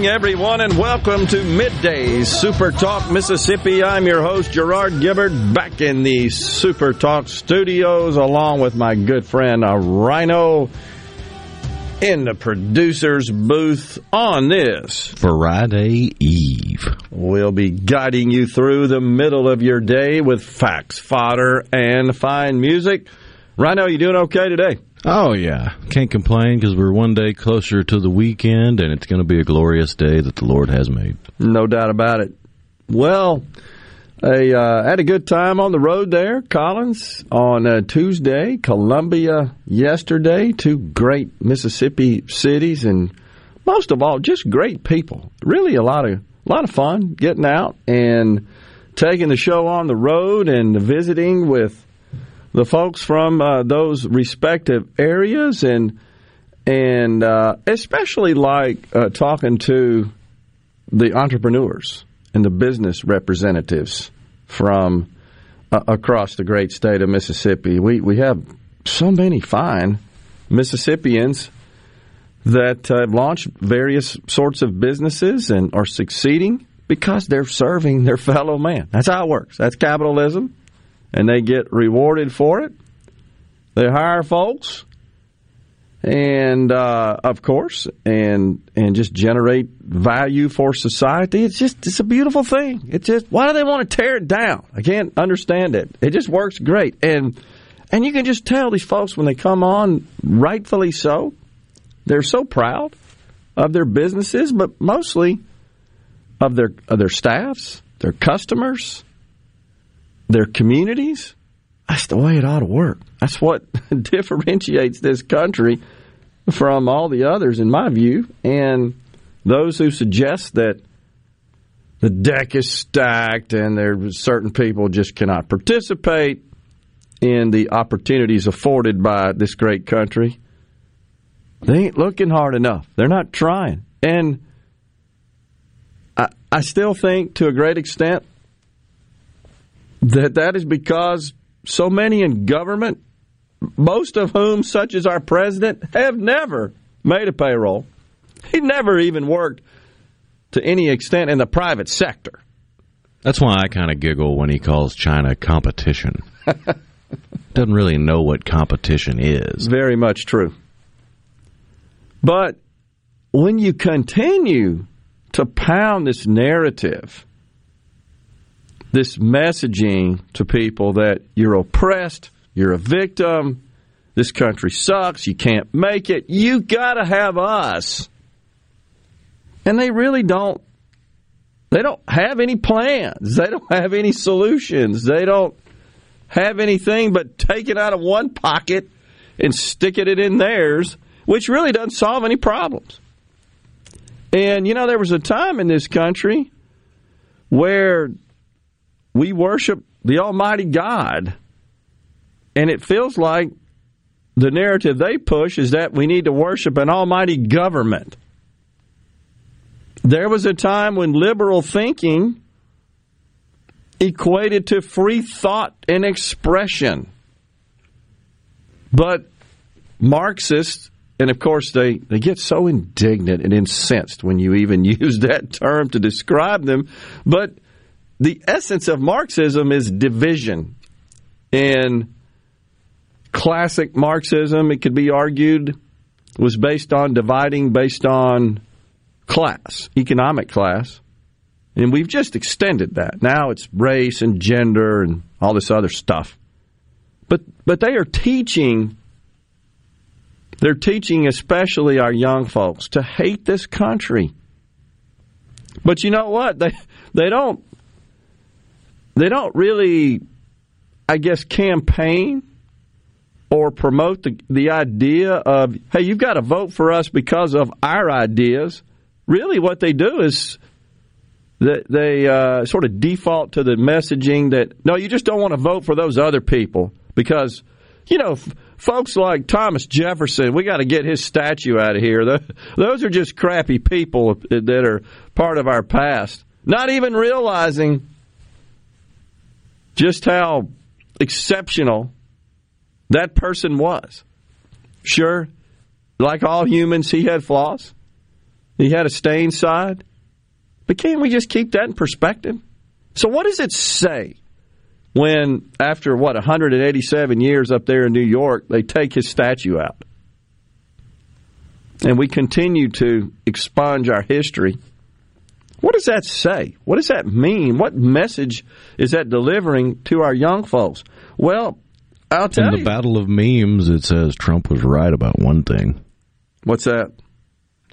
Morning, everyone, and welcome to Middays Super Talk Mississippi. I'm your host, Gerard Gibert, back in the Super Talk studios, along with my good friend uh, Rhino in the producer's booth on this Friday Eve. We'll be guiding you through the middle of your day with facts, fodder, and fine music. Rhino, you doing okay today? Oh, yeah. Can't complain because we're one day closer to the weekend and it's going to be a glorious day that the Lord has made. No doubt about it. Well, I uh, had a good time on the road there, Collins, on uh, Tuesday, Columbia yesterday, two great Mississippi cities, and most of all, just great people. Really, a lot of a lot of fun getting out and taking the show on the road and visiting with the folks from uh, those respective areas, and and uh, especially like uh, talking to the entrepreneurs and the business representatives from uh, across the great state of Mississippi. We we have so many fine Mississippians that have launched various sorts of businesses and are succeeding because they're serving their fellow man. That's how it works. That's capitalism, and they get rewarded for it. They hire folks and uh, of course, and and just generate value for society. It's just it's a beautiful thing. It's just why do they want to tear it down? I can't understand it. It just works great, and and you can just tell these folks when they come on, rightfully so, they're so proud of their businesses, but mostly of their of their staffs, their customers, their communities. That's the way it ought to work. That's what differentiates this country from all the others, in my view. And those who suggest that the deck is stacked and there certain people just cannot participate in the opportunities afforded by this great country, they ain't looking hard enough. They're not trying. And I, I still think, to a great extent, that that is because so many in government, most of whom, such as our president, have never made a payroll. He never even worked to any extent in the private sector. That's why I kind of giggle when he calls China competition. Doesn't really know what competition is. Very much true. But when you continue to pound this narrative, this messaging to people that you're oppressed, you're a victim, this country sucks, you can't make it, you got to have us. And they really don't they don't have any plans. They don't have any solutions. They don't have anything but take it out of one pocket and stick it in theirs, which really doesn't solve any problems. And you know, there was a time in this country where we worship the Almighty God. And it feels like the narrative they push is that we need to worship an almighty government. There was a time when liberal thinking equated to free thought and expression. But Marxists, and of course they, they get so indignant and incensed when you even use that term to describe them, but the essence of Marxism is division. And classic Marxism, it could be argued, was based on dividing based on class, economic class. And we've just extended that. Now it's race and gender and all this other stuff. But but they are teaching They're teaching, especially our young folks, to hate this country. But you know what? They they don't they don't really, I guess, campaign or promote the the idea of hey, you've got to vote for us because of our ideas. Really, what they do is that they uh, sort of default to the messaging that no, you just don't want to vote for those other people because you know. F- folks like Thomas Jefferson, we got to get his statue out of here. The, those are just crappy people that are part of our past. Not even realizing just how exceptional that person was. Sure, like all humans, he had flaws. He had a stained side. But can't we just keep that in perspective? So, what does it say when, after what, 187 years up there in New York, they take his statue out? And we continue to expunge our history. What does that say? What does that mean? What message is that delivering to our young folks? Well, I'll tell In you. the Battle of Memes, it says Trump was right about one thing. What's that?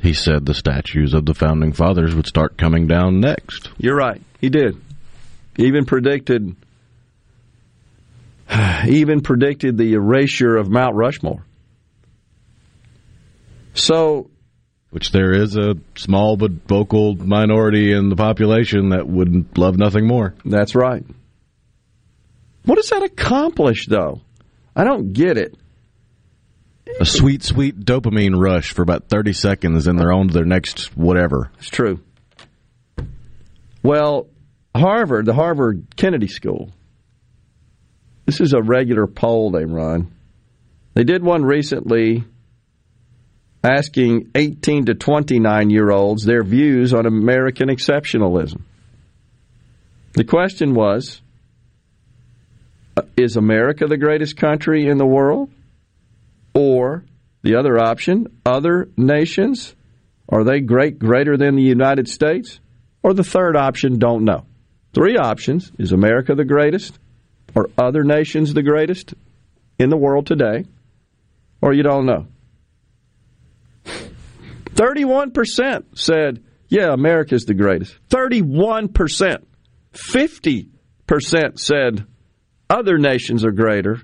He said the statues of the founding fathers would start coming down next. You're right. He did. He even predicted even predicted the erasure of Mount Rushmore. So Which there is a small but vocal minority in the population that would love nothing more. that's right. What does that accomplish though? I don't get it. A sweet, sweet dopamine rush for about 30 seconds, and they're on to their next whatever. It's true. Well, Harvard, the Harvard Kennedy School, this is a regular poll they run. They did one recently asking 18 to 29 year olds their views on American exceptionalism. The question was uh, Is America the greatest country in the world? Or the other option, other nations? Are they great greater than the United States? Or the third option, don't know. Three options is America the greatest? Or other nations the greatest in the world today? Or you don't know. 31% said, yeah, America's the greatest. 31%. 50% said other nations are greater.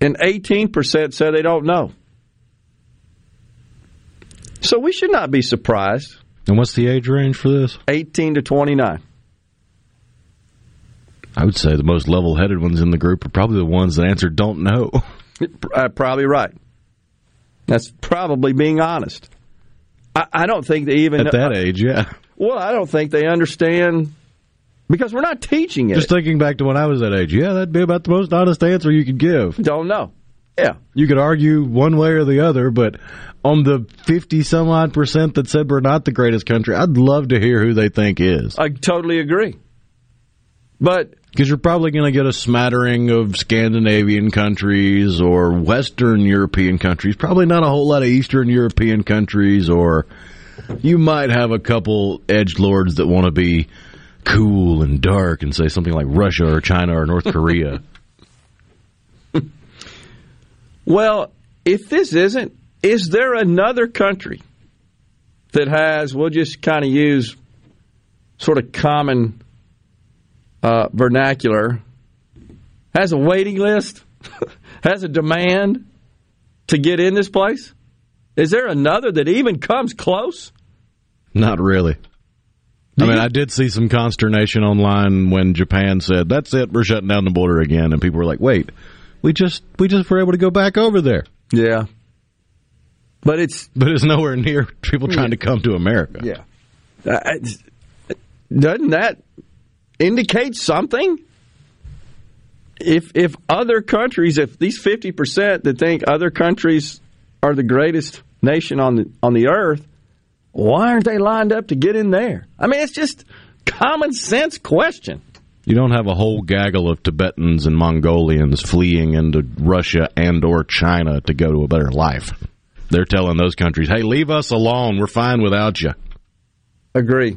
And 18% said they don't know. So we should not be surprised. And what's the age range for this? 18 to 29. I would say the most level headed ones in the group are probably the ones that answer don't know. Uh, probably right. That's probably being honest. I, I don't think they even. At that age, yeah. Well, I don't think they understand because we're not teaching it. Just thinking back to when I was that age, yeah, that'd be about the most honest answer you could give. don't know. Yeah. You could argue one way or the other, but on the 50 some odd percent that said we're not the greatest country, I'd love to hear who they think is. I totally agree. But Because you're probably going to get a smattering of Scandinavian countries or Western European countries. Probably not a whole lot of Eastern European countries, or you might have a couple edge lords that want to be cool and dark and say something like Russia or China or North Korea. Well, if this isn't, is there another country that has, we'll just kind of use sort of common uh, vernacular, has a waiting list, has a demand to get in this place? Is there another that even comes close? Not really. I mean, I did see some consternation online when Japan said, "That's it, we're shutting down the border again," and people were like, "Wait, we just we just were able to go back over there." Yeah. But it's But it's nowhere near people trying to come to America. Yeah. Uh, doesn't that indicate something? If if other countries, if these fifty percent that think other countries are the greatest nation on the on the earth, why aren't they lined up to get in there? I mean, it's just common sense question. You don't have a whole gaggle of Tibetans and Mongolians fleeing into Russia and or China to go to a better life. They're telling those countries, "Hey, leave us alone. We're fine without you." Agree.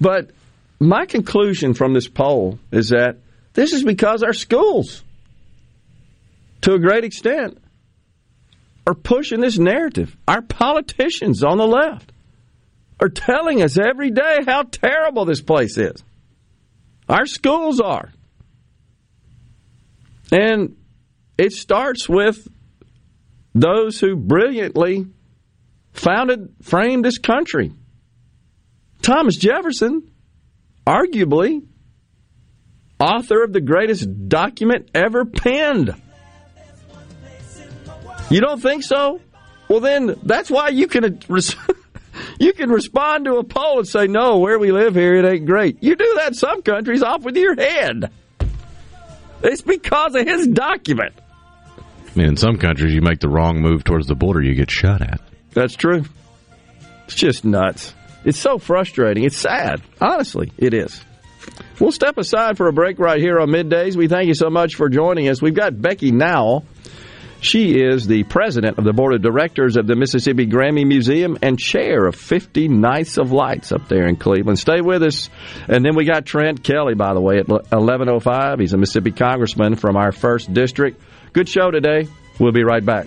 But my conclusion from this poll is that this is because our schools, to a great extent, are pushing this narrative. Our politicians on the left are telling us every day how terrible this place is. Our schools are. And it starts with those who brilliantly founded, framed this country. Thomas Jefferson, arguably, author of the greatest document ever penned. You don't think so? Well, then that's why you can you can respond to a poll and say, "No, where we live here, it ain't great." You do that some countries, off with your head. It's because of his document. I mean, in some countries, you make the wrong move towards the border, you get shot at. That's true. It's just nuts. It's so frustrating. It's sad. Honestly, it is. We'll step aside for a break right here on middays. We thank you so much for joining us. We've got Becky Nowell. She is the president of the board of directors of the Mississippi Grammy Museum and chair of 50 Nights of Lights up there in Cleveland. Stay with us. And then we got Trent Kelly, by the way, at 1105. He's a Mississippi congressman from our first district. Good show today. We'll be right back.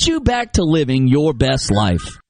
you back to living your best life.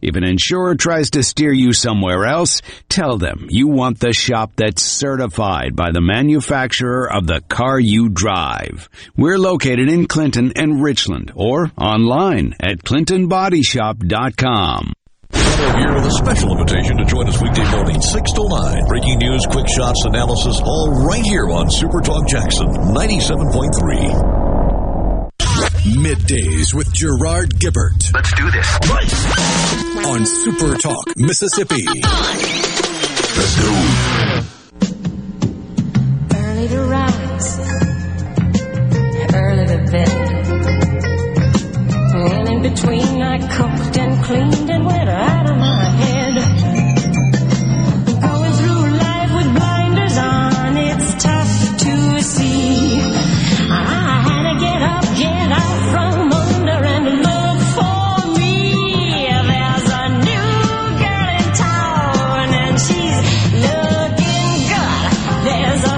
If an insurer tries to steer you somewhere else, tell them you want the shop that's certified by the manufacturer of the car you drive. We're located in Clinton and Richland or online at clintonbodyshop.com. Here with a special invitation to join us weekday morning, 6 to 9. Breaking news, quick shots, analysis, all right here on Super Talk Jackson 97.3. Middays with Gerard Gibert. Let's do this. On Super Talk, Mississippi. Let's go. Early to rise, early to bed. And in between, I cooked and cleaned and went out of my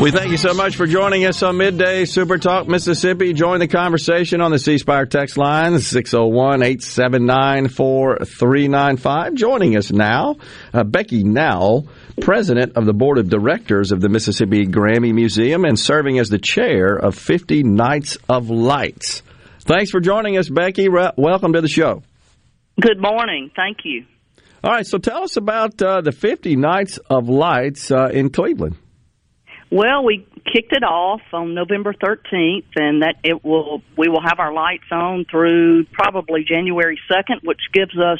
We thank you so much for joining us on Midday Super Talk Mississippi. Join the conversation on the C Spire text line, 601 879 4395. Joining us now, uh, Becky Nowell, president of the board of directors of the Mississippi Grammy Museum and serving as the chair of 50 Nights of Lights. Thanks for joining us, Becky. Re- welcome to the show. Good morning. Thank you. All right, so tell us about uh, the 50 Nights of Lights uh, in Cleveland. Well, we kicked it off on November 13th, and that it will we will have our lights on through probably January 2nd, which gives us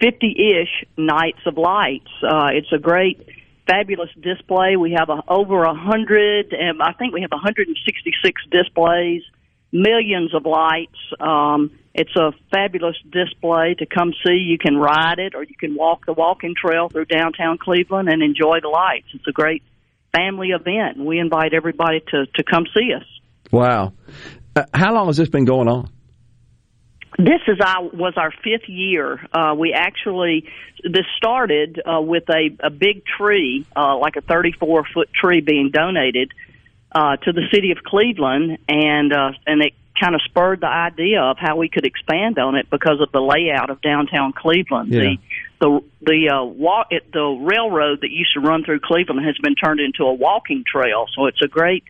50-ish nights of lights. Uh, it's a great, fabulous display. We have a, over a hundred, and I think we have 166 displays, millions of lights. Um, it's a fabulous display to come see. You can ride it, or you can walk the walking trail through downtown Cleveland and enjoy the lights. It's a great family event. We invite everybody to, to come see us. Wow. Uh, how long has this been going on? This is our was our fifth year. Uh, we actually this started uh, with a, a big tree, uh, like a 34 foot tree, being donated uh, to the city of Cleveland, and uh, and it kind of spurred the idea of how we could expand on it because of the layout of downtown Cleveland. Yeah. The the the uh, walk it, the railroad that used to run through Cleveland has been turned into a walking trail, so it's a great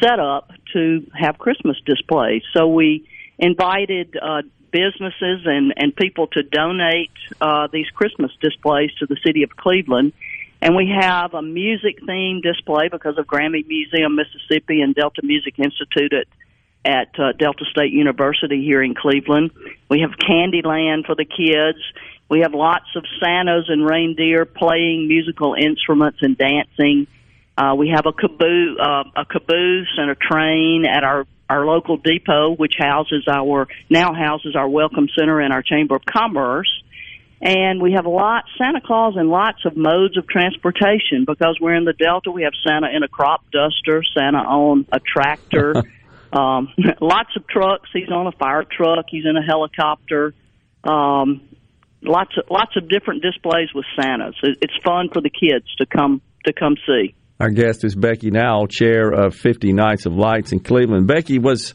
setup to have Christmas displays. So we invited uh, businesses and and people to donate uh, these Christmas displays to the city of Cleveland. And we have a music themed display because of Grammy Museum Mississippi and Delta Music Institute at at uh, Delta State University here in Cleveland. We have Candyland for the kids. We have lots of Santas and reindeer playing musical instruments and dancing. Uh, we have a caboose, uh, a caboose and a train at our our local depot, which houses our now houses our welcome center and our chamber of commerce. And we have lots Santa Claus and lots of modes of transportation because we're in the Delta. We have Santa in a crop duster, Santa on a tractor, um, lots of trucks. He's on a fire truck. He's in a helicopter. Um, lots of lots of different displays with Santas. It- It's fun for the kids to come to come see. Our guest is Becky Nowell, chair of 50 Nights of Lights in Cleveland. Becky, was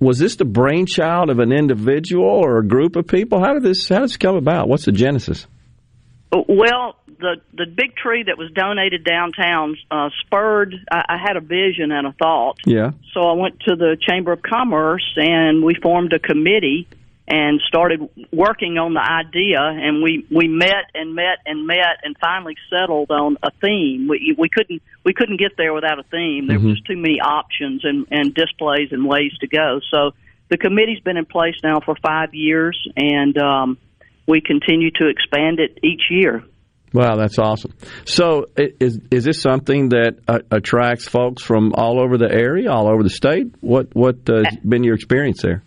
was this the brainchild of an individual or a group of people? How did this how did this come about? What's the genesis? Well, the the big tree that was donated downtown uh, spurred. I, I had a vision and a thought. Yeah. So I went to the Chamber of Commerce and we formed a committee and started working on the idea and we we met and met and met and finally settled on a theme. We we couldn't we couldn't get there without a theme. There Mhm. was just too many options and and displays and ways to go. So the committee's been in place now for 5 years and um we continue to expand it each year. Wow, that's awesome. So, is is this something that uh, attracts folks from all over the area, all over the state? What what uh, has been your experience there?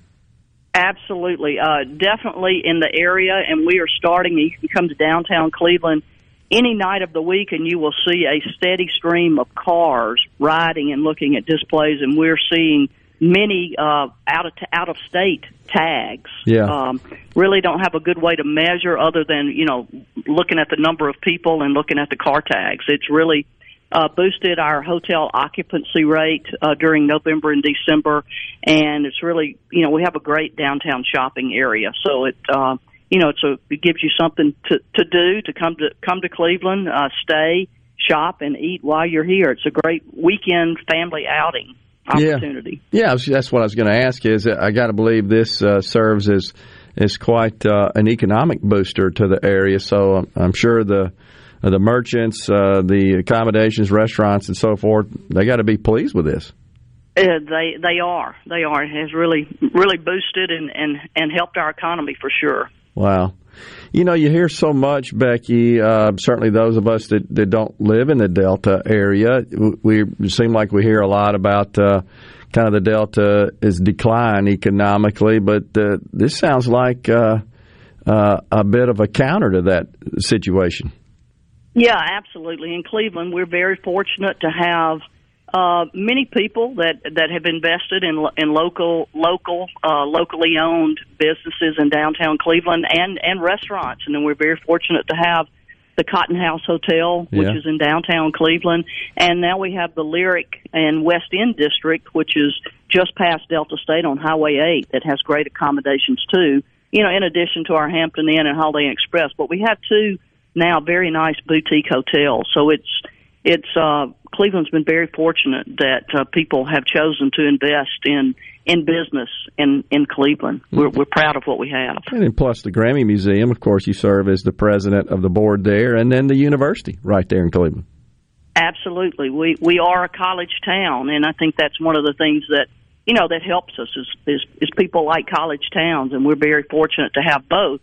Absolutely, uh, definitely in the area, and we are starting. You can come to downtown Cleveland any night of the week, and you will see a steady stream of cars riding and looking at displays. And we're seeing many uh, out of out of state tags. Yeah. Um, really don't have a good way to measure other than you know looking at the number of people and looking at the car tags. It's really uh, boosted our hotel occupancy rate uh, during November and December, and it's really you know we have a great downtown shopping area, so it uh, you know it's a it gives you something to to do to come to come to Cleveland, uh, stay, shop, and eat while you're here. It's a great weekend family outing opportunity. Yeah, was- that's what I was going to ask. Is I got to believe this uh, serves as is quite uh, an economic booster to the area. So I'm, I'm sure the uh, the merchants, uh, the accommodations, restaurants, and so forth, they got to be pleased with this. Uh, they they are they are it has really really boosted and and and helped our economy for sure. Wow. You know, you hear so much, Becky. Uh, certainly, those of us that, that don't live in the Delta area, we, we seem like we hear a lot about uh, kind of the Delta is decline economically. But uh, this sounds like uh, uh, a bit of a counter to that situation. Yeah, absolutely. In Cleveland, we're very fortunate to have uh, many people that that have invested in in local local uh, locally owned businesses in downtown Cleveland and and restaurants, and then we're very fortunate to have the Cotton House Hotel, which Yeah. is in downtown Cleveland, and now we have the Lyric and West End District, which is just past Delta State on Highway 8, that has great accommodations too. You know, in addition to our Hampton Inn and Holiday Inn Express, but we have two now very nice boutique hotels. So it's it's uh, Cleveland's been very fortunate that uh, people have chosen to invest in in business in in Cleveland. We're, we're proud of what we have. And then plus the Grammy Museum, of course, you serve as the president of the board there, and then the university right there in Cleveland. Absolutely, we we are a college town, and I think that's one of the things that you know that helps us is is, is people like college towns, and we're very fortunate to have both.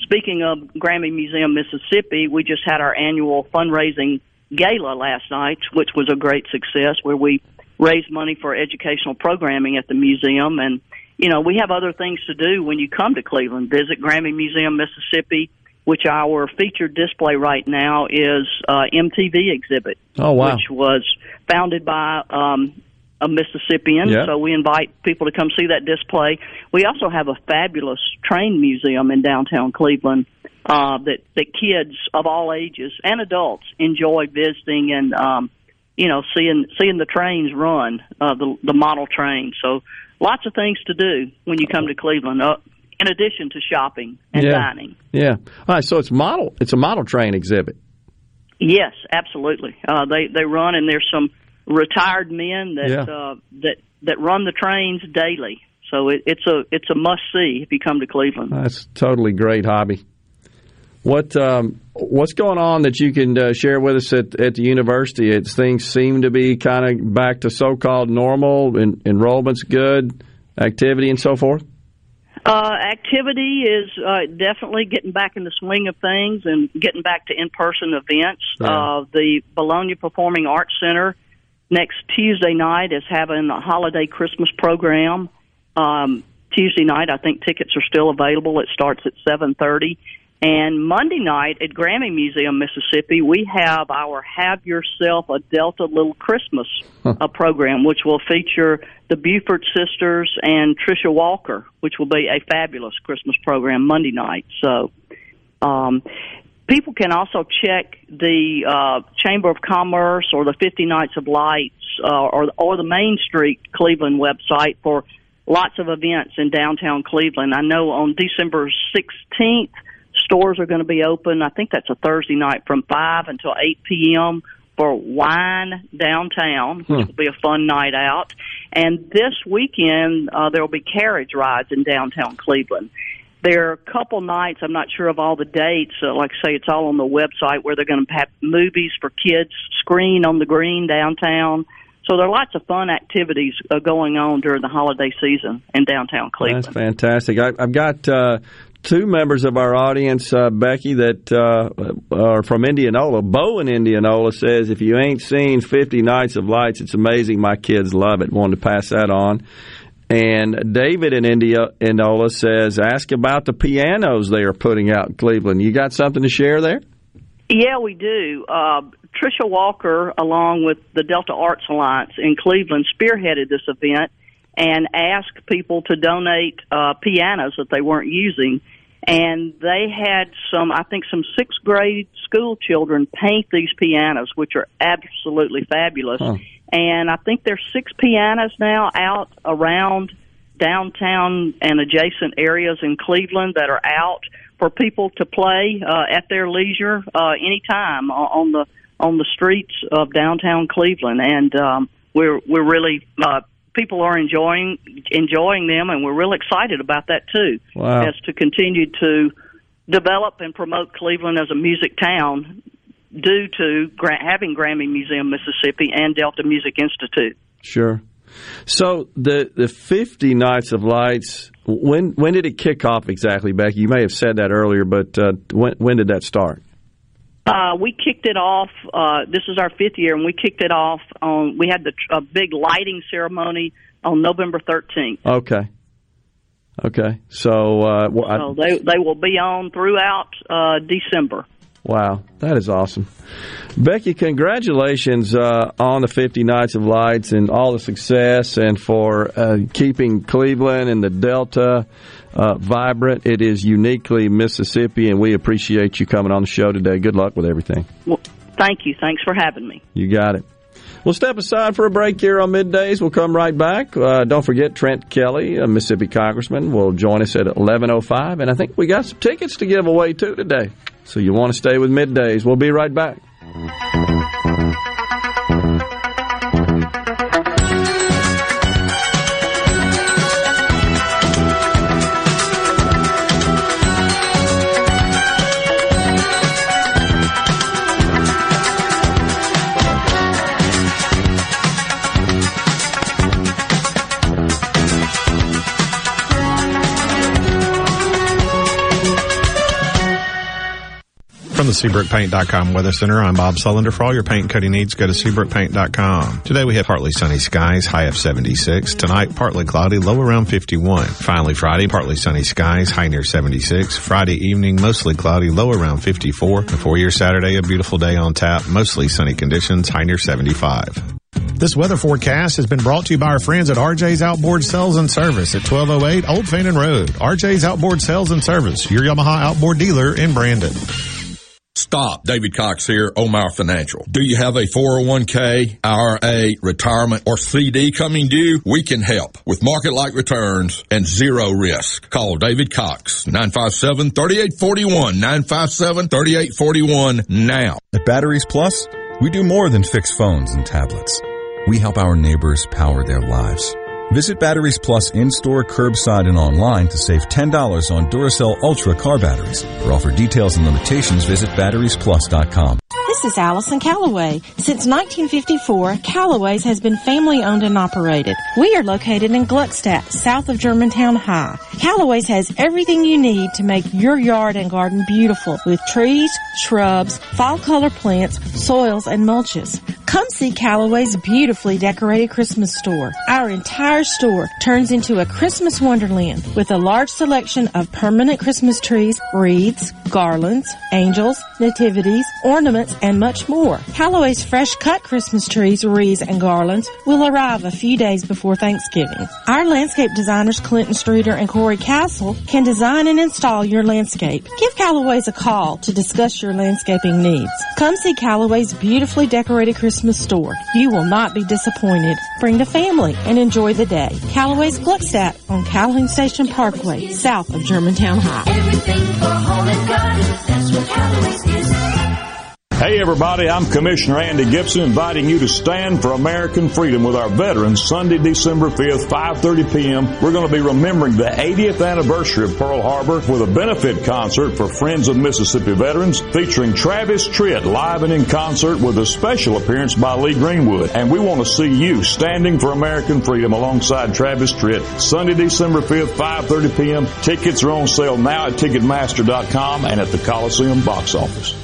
Speaking of Grammy Museum, Mississippi, we just had our annual fundraising gala last night, which was a great success, where we raised money for educational programming at the museum, and you know we have other things to do when you come to Cleveland. Visit Grammy Museum, Mississippi. Which our featured display right now is uh, MTV exhibit Oh wow! which was founded by um, a Mississippian. Yeah. So we invite people to come see that display. We also have a fabulous train museum in downtown Cleveland uh, that that kids of all ages and adults enjoy visiting and um, you know seeing seeing the trains run, uh, the the model trains. So lots of things to do when you come to Cleveland. Uh, in addition to shopping and yeah. dining. Yeah. All right. So it's model. It's a model train exhibit. Yes, absolutely. Uh, they they run, and there's some retired men that Yeah. uh, that that run the trains daily. So it, it's a it's a must see if you come to Cleveland. That's totally great hobby. What um, what's going on that you can uh, share with us at, at the university? It's things seem to be kind of back to so called normal. En- enrollment's good, activity and so forth. Uh, activity is uh, definitely getting back in the swing of things and getting back to in person events. Yeah. Uh, the Bologna Performing Arts Center next Tuesday night is having a holiday Christmas program. Um, Tuesday night, I think tickets are still available. It starts at seven thirty. And Monday night at Grammy Museum, Mississippi, we have our Have Yourself a Delta Little Christmas uh, program, which will feature the Buford sisters and Trisha Walker, which will be a fabulous Christmas program Monday night. So, um, people can also check the uh, Chamber of Commerce or the 50 Nights of Lights uh, or or the Main Street Cleveland website for lots of events in downtown Cleveland. I know on December 16th, stores are going to be open. I think that's a Thursday night from 5 until 8 p.m. for wine downtown, which Hmm. will be a fun night out. And this weekend, uh, there will be carriage rides in downtown Cleveland. There are a couple nights, I'm not sure of all the dates, uh, like I say, it's all on the website where they're going to have movies for kids screen on the green downtown. So there are lots of fun activities uh, going on during the holiday season in downtown Cleveland. That's fantastic. I, I've got uh, two members of our audience, uh, Becky, that uh, are from Indianola. Bo in Indianola says, if you ain't seen 50 Nights of Lights, it's amazing. My kids love it. Wanted to pass that on. And David in India, Indianola says, ask about the pianos they are putting out in Cleveland. You got something to share there? Yeah, we do. Uh, Trisha Walker, along with the Delta Arts Alliance in Cleveland, spearheaded this event and asked people to donate uh, pianos that they weren't using. And they had some, I think, some sixth grade school children paint these pianos, which are absolutely fabulous. Huh. And I think there's six pianos now out around downtown and adjacent areas in Cleveland that are out for people to play uh, at their leisure uh, anytime on the on the streets of downtown Cleveland, and um, we're we're really uh, people are enjoying enjoying them, and we're real excited about that too. Wow. As to continue to develop and promote Cleveland as a music town due to having Grammy Museum Mississippi and Delta Music Institute. Sure. So the the 50 Nights of Lights, when when did it kick off exactly, Becky? You may have said that earlier, but uh, when when did that start? Uh, we kicked it off. Uh, this is our fifth year, and we kicked it off on. We had the a big lighting ceremony on November thirteenth. Okay. Okay. So, uh, well, I- So they they will be on throughout uh, December. wow, that is awesome. Becky, congratulations uh, on the 50 Nights of Lights and all the success and for uh, keeping Cleveland and the Delta uh, vibrant. It is uniquely Mississippi, and we appreciate you coming on the show today. Good luck with everything. Well, thank you. Thanks for having me. You got it. We'll step aside for a break here on middays. We'll come right back. Uh, don't forget Trent Kelly, a Mississippi congressman, will join us at 11:05, and I think we got some tickets to give away too today. So you want to stay with middays? We'll be right back. From the SeabrookPaint.com Weather Center, I'm Bob Sullender. For all your paint and coating needs, go to SeabrookPaint.com. Today we have partly sunny skies, high of 76. Tonight, partly cloudy, low around 51. Finally, Friday, partly sunny skies, high near 76. Friday evening, mostly cloudy, low around 54. Before your Saturday, a beautiful day on tap, mostly sunny conditions, high near 75. This weather forecast has been brought to you by our friends at RJ's Outboard Sales and Service at 1208 Old Fannin Road. RJ's Outboard Sales and Service, your Yamaha outboard dealer in Brandon. Stop. David Cox here, Omar Financial. Do you have a 401k, IRA, retirement, or CD coming due? We can help with market-like returns and zero risk. Call David Cox, 957-3841, 957-3841 now. At Batteries Plus, we do more than fix phones and tablets. We help our neighbors power their lives. Visit Batteries Plus in-store, curbside, and online to save $10 on Duracell Ultra car batteries. For offer details and limitations, visit batteriesplus.com. This is Allison Callaway. Since 1954, Callaway's has been family owned and operated. We are located in Gluckstadt, south of Germantown High. Callaway's has everything you need to make your yard and garden beautiful with trees, shrubs, fall color plants, soils, and mulches. Come see Callaway's beautifully decorated Christmas store. Our entire store turns into a Christmas wonderland with a large selection of permanent Christmas trees, wreaths, garlands, angels, nativities, ornaments, and much more. Callaway's fresh cut Christmas trees, wreaths, and garlands will arrive a few days before Thanksgiving. Our landscape designers Clinton Streeter and Corey Castle can design and install your landscape. Give Callaway's a call to discuss your landscaping needs. Come see Callaway's beautifully decorated Christmas store. You will not be disappointed. Bring the family and enjoy the day. Callaway's Gluckstadt on Calhoun Station Parkway, south of Germantown High. Hey everybody, I'm Commissioner Andy Gibson inviting you to stand for American freedom with our veterans Sunday, December 5th, 5.30 p.m. We're going to be remembering the 80th anniversary of Pearl Harbor with a benefit concert for Friends of Mississippi Veterans featuring Travis Tritt live and in concert with a special appearance by Lee Greenwood. And we want to see you standing for American freedom alongside Travis Tritt Sunday, December 5th, 5.30 p.m. Tickets are on sale now at Ticketmaster.com and at the Coliseum box office.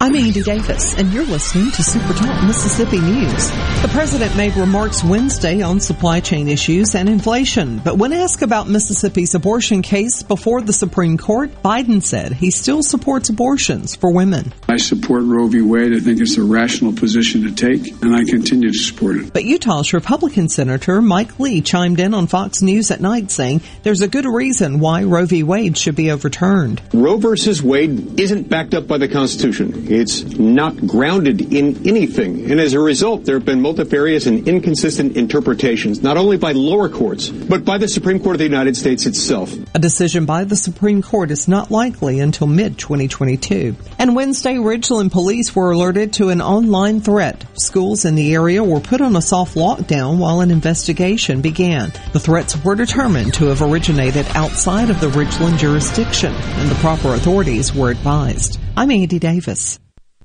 I'm Andy Davis, and you're listening to Super Talk Mississippi News. The president made remarks Wednesday on supply chain issues and inflation, but when asked about Mississippi's abortion case before the Supreme Court, Biden said he still supports abortions for women. I support Roe v. Wade. I think it's a rational position to take, and I continue to support it. But Utah's Republican Senator Mike Lee chimed in on Fox News at night saying there's a good reason why Roe v. Wade should be overturned. Roe v. Wade isn't backed up by the Constitution. It's not grounded in anything. And as a result, there have been multifarious and inconsistent interpretations, not only by lower courts, but by the Supreme Court of the United States itself. A decision by the Supreme Court is not likely until mid 2022. And Wednesday, Ridgeland police were alerted to an online threat. Schools in the area were put on a soft lockdown while an investigation began. The threats were determined to have originated outside of the Ridgeland jurisdiction, and the proper authorities were advised. I'm Andy Davis.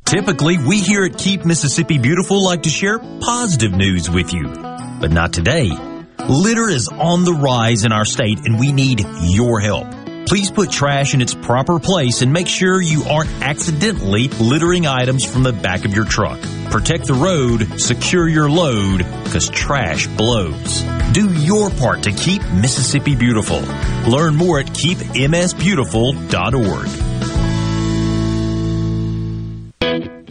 Typically, we here at Keep Mississippi Beautiful like to share positive news with you. But not today. Litter is on the rise in our state and we need your help. Please put trash in its proper place and make sure you aren't accidentally littering items from the back of your truck. Protect the road, secure your load, because trash blows. Do your part to keep Mississippi beautiful. Learn more at keepmsbeautiful.org.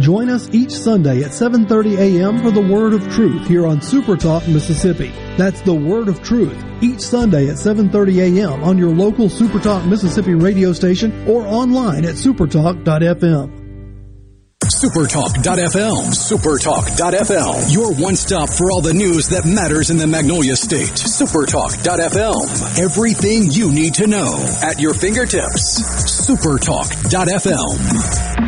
Join us each Sunday at 7:30 a.m. for the Word of Truth here on Super Talk Mississippi. That's the Word of Truth each Sunday at 7:30 a.m. on your local Super Talk Mississippi radio station or online at supertalk.fm. Supertalk.fm. Supertalk.fm. Your one stop for all the news that matters in the Magnolia State. Supertalk.fm. Everything you need to know at your fingertips. Supertalk.fm.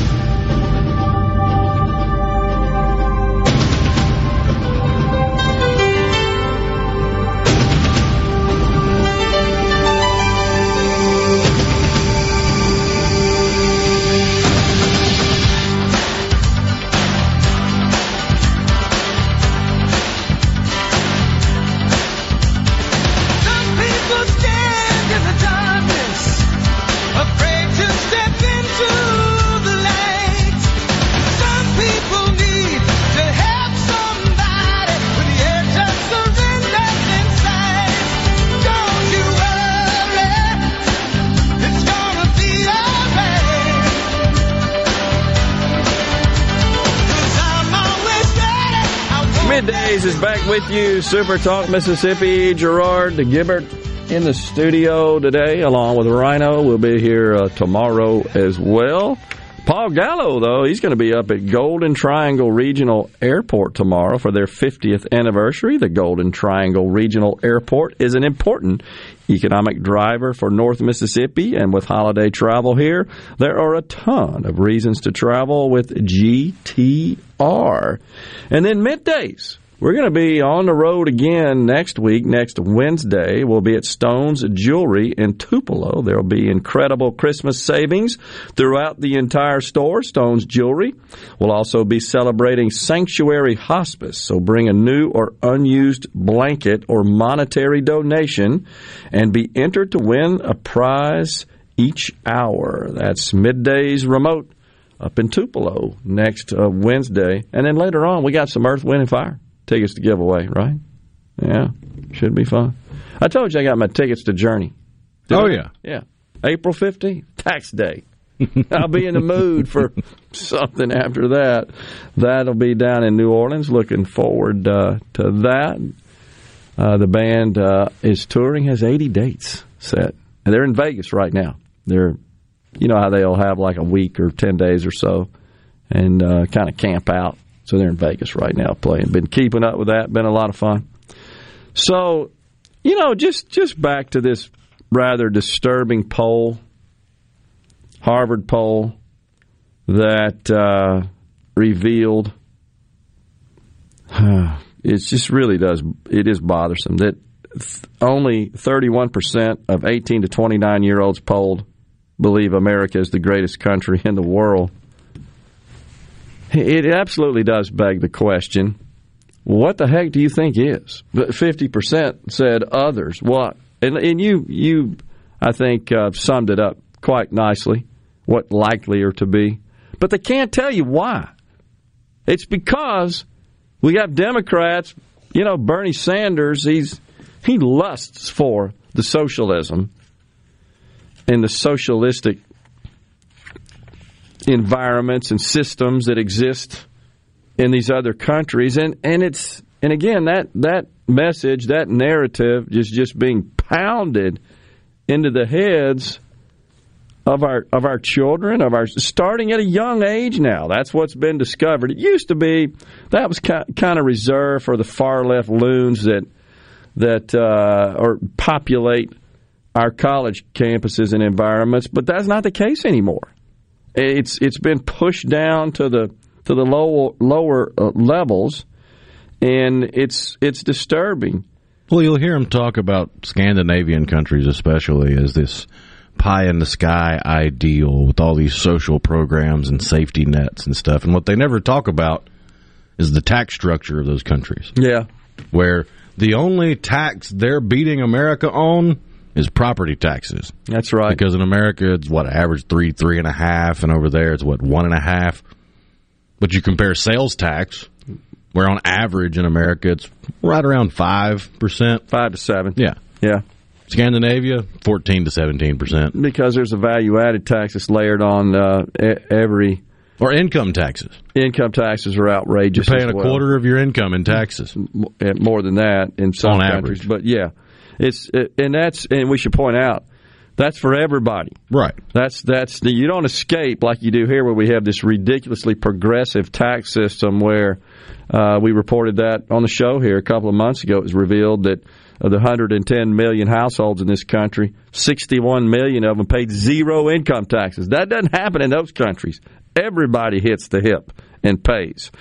Back with you. Super Talk Mississippi. Gerard Gibert in the studio today, along with Rhino. We'll be here uh, tomorrow as well. Paul Gallo, though, he's going to be up at Golden Triangle Regional Airport tomorrow for their 50th anniversary. The Golden Triangle Regional Airport is an important economic driver for North Mississippi, and with holiday travel here, there are a ton of reasons to travel with GTR. And then middays. We're going to be on the road again next week, next Wednesday. We'll be at Stone's Jewelry in Tupelo. There will be incredible Christmas savings throughout the entire store, Stone's Jewelry. We'll also be celebrating Sanctuary Hospice. So bring a new or unused blanket or monetary donation and be entered to win a prize each hour. That's middays remote up in Tupelo next uh, Wednesday. And then later on, we got some Earth, Wind, and Fire tickets to give away, right? Yeah, should be fun. I told you I got my tickets to Journey. Did Oh, I? yeah. Yeah. April 15th, tax day. I'll be in the mood for something after that. That'll be down in New Orleans. Looking forward uh, to that. Uh, the band uh, is touring, has 80 dates set. And they're in Vegas right now. They're, you know how they'll have like a week or 10 days or so and uh, kind of camp out. So they're in Vegas right now playing. Been keeping up with that. Been a lot of fun. So, you know, just just back to this rather disturbing poll, Harvard poll that uh, revealed it just really does it is bothersome that th- only 31% of 18 to 29 year olds polled believe America is the greatest country in the world. It absolutely does beg the question what the heck do you think is? But 50% said others. What? And, and you, you, I think, uh, summed it up quite nicely, what likely are to be. But they can't tell you why. It's because we have Democrats, you know, Bernie Sanders, he's he lusts for the socialism and the socialistic environments and systems that exist in these other countries. And and it's and again that that message that narrative is just being pounded into the heads of our of our children of our starting at a young age now. That's what's been discovered. It used to be that was kind of reserved for the far left loons that that uh, or populate our college campuses and environments but that's not the case anymore it's it's been pushed down to the to the lower lower uh, levels and it's it's disturbing Well, you'll hear him talk about Scandinavian countries, especially, as this pie in the sky ideal with all these social programs and safety nets and stuff. And what they never talk about is the tax structure of those countries. Yeah. Where the only tax they're beating America on is property taxes. That's right. Because in America, it's what, average three, three and a half, and over there, it's what, one and a half. But you compare sales tax, where on average in America, it's right around 5%. 5 to 7 Yeah. Yeah. Scandinavia, 14 to 17%. because there's a value added tax that's layered on uh, every or income taxes. Income taxes are outrageous. You're paying as a quarter of your income in taxes. More than that in some On countries. average. But yeah, it's and that's and we should point out that's for everybody. Right. That's that's the, you don't escape like you do here, where we have this ridiculously progressive tax system. Where uh, we reported that on the show here a couple of months ago. It was revealed that of the 110 million households in this country, 61 million of them paid zero income taxes. That doesn't happen in those countries. Everybody hits the hip and pays,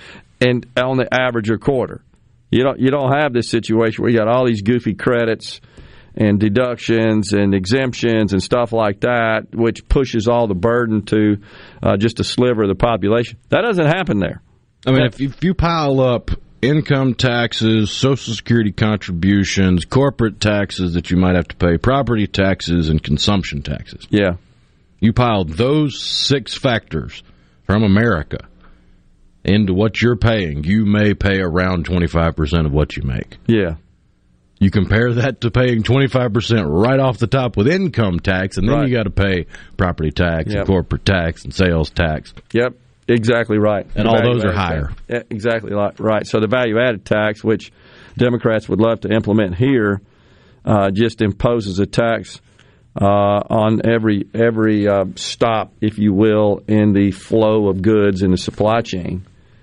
and on the average a quarter. You don't you don't have this situation where you got all these goofy credits and deductions and exemptions and stuff like that, which pushes all the burden to uh, just a sliver of the population. That doesn't happen there. I mean, if, if you pile up income taxes, Social Security contributions, corporate taxes that you might have to pay, property taxes, and consumption taxes. Yeah. You pile those six factors from America into what you're paying, you may pay around 25% of what you make. Yeah. You compare that to paying 25% right off the top with income tax, and then Right. you got to pay property tax Yep. and corporate tax and sales tax. Yep, exactly right. And The all those are higher. tax. Exactly right. So the value added tax, which Democrats would love to implement here, uh, just imposes a tax uh, on every every uh, stop, if you will, in the flow of goods in the supply chain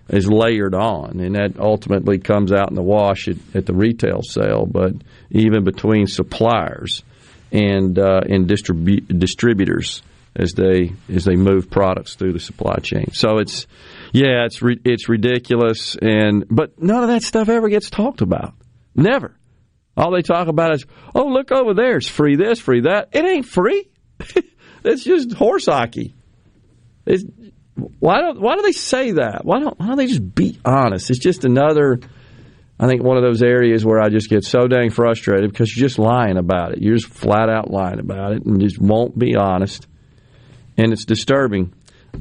is layered on, and that ultimately comes out in the wash at, at the retail sale. But even between suppliers and uh, and distribu- distributors as they as they move products through the supply chain. So it's yeah, it's it's ridiculous, and but none of that stuff ever gets talked about. Never. All they talk about is, oh, look over there, it's free this, free that. It ain't free. it's just horse hockey. It's, why don't why do they say that? Why don't why don't they just be honest? It's just another. I think one of those areas where I just get so dang frustrated because you're just lying about it. You're just flat out lying about it and just won't be honest. And it's disturbing.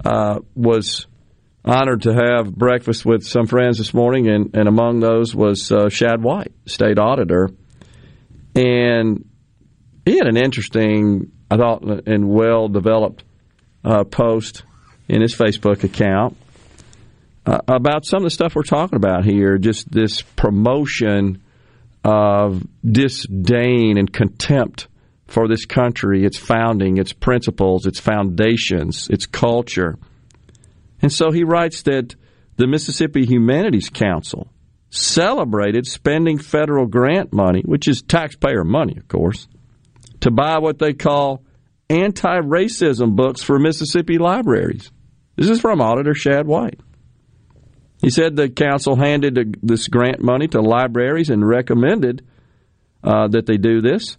Uh, was honored to have breakfast with some friends this morning, and, and among those was uh, Shad White, state auditor. And he had an interesting, I thought, and well developed uh, post in his Facebook account uh, about some of the stuff we're talking about here. Just this promotion of disdain and contempt for this country, its founding, its principles, its foundations, its culture. And so he writes that the Mississippi Humanities Council celebrated spending federal grant money, which is taxpayer money, of course, to buy what they call anti racism books for Mississippi libraries. This is from Auditor Shad White. He said the council handed this grant money to libraries and recommended uh, that they do this.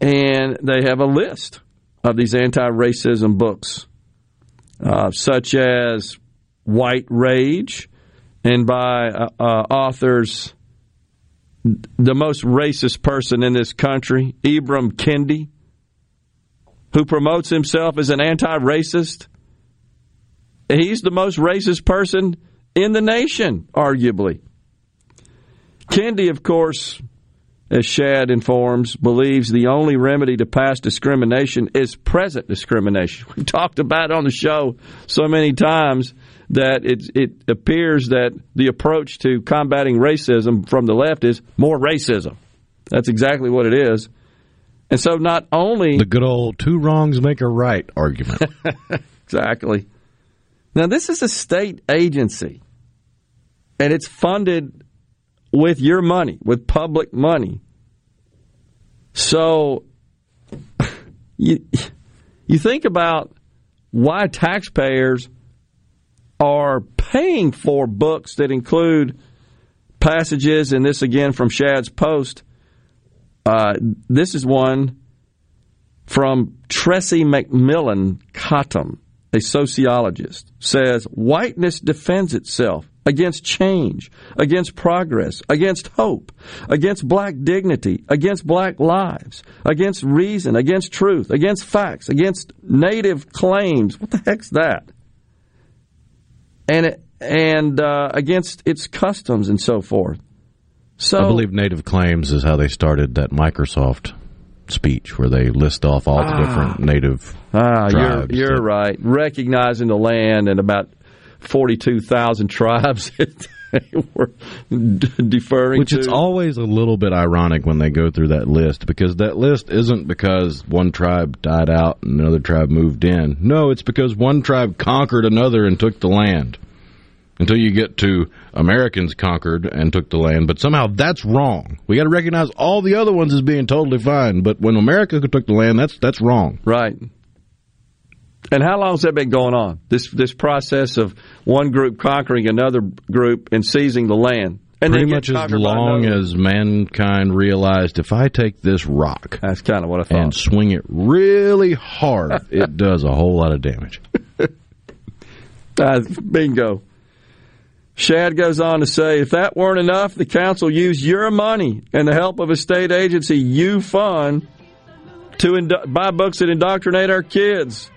And they have a list of these anti racism books, uh, such as White Rage, and by uh, uh, authors, the most racist person in this country, Ibram Kendi, who promotes himself as an anti racist. He's the most racist person in the nation, arguably. Kendi, of course, as Shad informs, believes the only remedy to past discrimination is present discrimination. We've talked about it on the show so many times that it, it appears that the approach to combating racism from the left is more racism. That's exactly what it is. And so not only the good old two wrongs make a right argument. exactly. Now this is a state agency, and it's funded with your money, with public money. So you you think about why taxpayers are paying for books that include passages, and this again from Shad's post. Uh, this is one from Tressie McMillan Cottom, a sociologist, says whiteness defends itself against change, against progress, against hope, against black dignity, against black lives, against reason, against truth, against facts, against native claims. What the heck's that? And it, and uh, against its customs and so forth. So I believe Native Claims is how they started that Microsoft speech, where they list off all the Ah. different Native Ah, you're you're that- right. Recognizing the land and about forty-two thousand tribes that they were d- deferring Which to. it's always a little bit ironic when they go through that list because that list isn't because one tribe died out and another tribe moved in. No, it's because one tribe conquered another and took the land. Until you get to Americans conquered and took the land, but somehow that's wrong. We got to recognize all the other ones as being totally fine, but when America took the land, that's that's wrong. Right. And how long has that been going on? This this process of one group conquering another group and seizing the land, and Pretty much as long as mankind realized if I take this rock, that's kind of what I thought, and swing it really hard, it does a whole lot of damage. Uh, bingo. Shad goes on to say, if that weren't enough, the council used your money and the help of a state agency you fund to buy books that indoctrinate our kids.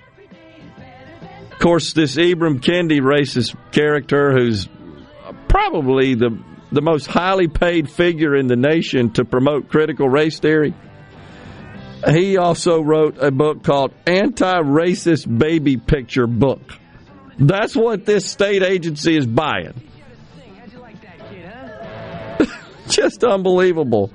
Of course, this Ibram Kendi racist character, who's probably the the most highly paid figure in the nation to promote critical race theory. He also wrote a book called Anti-Racist Baby Picture Book. That's what this state agency is buying. Just unbelievable.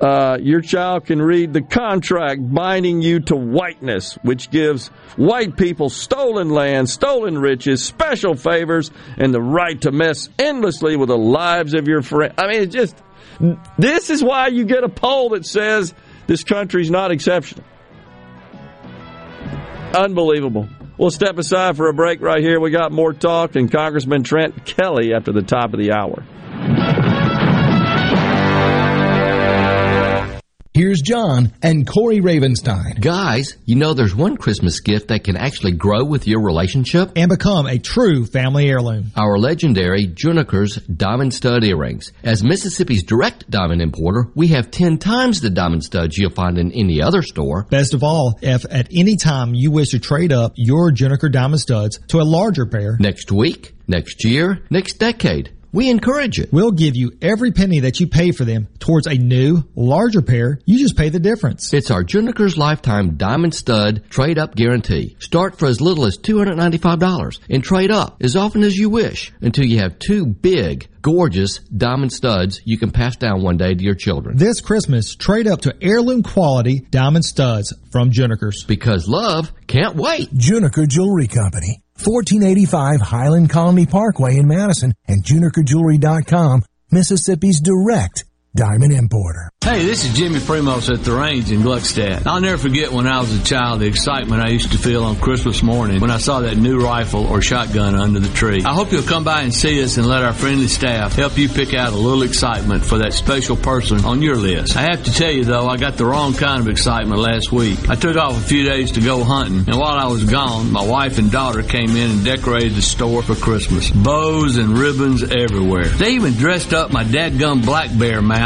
Uh, your child can read the contract binding you to whiteness, which gives white people stolen land, stolen riches, special favors, and the right to mess endlessly with the lives of your friends. I mean, it's just, this is why you get a poll that says this country's not exceptional. Unbelievable. We'll step aside for a break right here. We got more talk and Congressman Trent Kelly after the top of the hour. Here's John and Corey Ravenstein. Guys, you know there's one Christmas gift that can actually grow with your relationship? And become a true family heirloom. Our legendary Juniker's diamond stud earrings. As Mississippi's direct diamond importer, we have 10 times the diamond studs you'll find in any other store. Best of all, if at any time you wish to trade up your Juniker Diamond Studs to a larger pair, Next week, next year, next decade, we encourage it. we'll give you every penny that you pay for them towards a new, larger pair. You just pay the difference. It's our Juniker's Lifetime Diamond Stud Trade Up Guarantee. Start for as little as $295 and trade up as often as you wish until you have two big, gorgeous diamond studs you can pass down one day to your children. This Christmas, trade up to heirloom quality diamond studs from Junikers. Because love can't wait. Juniker Jewelry Company, 1485 Highland Colony Parkway in Madison and junikerjewelry.com, Mississippi's direct diamond importer. Hey, this is Jimmy Primos at the range in Gluckstadt. I'll never forget when I was a child the excitement I used to feel on Christmas morning when I saw that new rifle or shotgun under the tree. I hope you'll come by and see us and let our friendly staff help you pick out a little excitement for that special person on your list. I have to tell you though, I got the wrong kind of excitement last week. I took off a few days to go hunting, and while I was gone, my wife and daughter came in and decorated the store for Christmas. Bows and ribbons everywhere. They even dressed up my dadgum black bear mount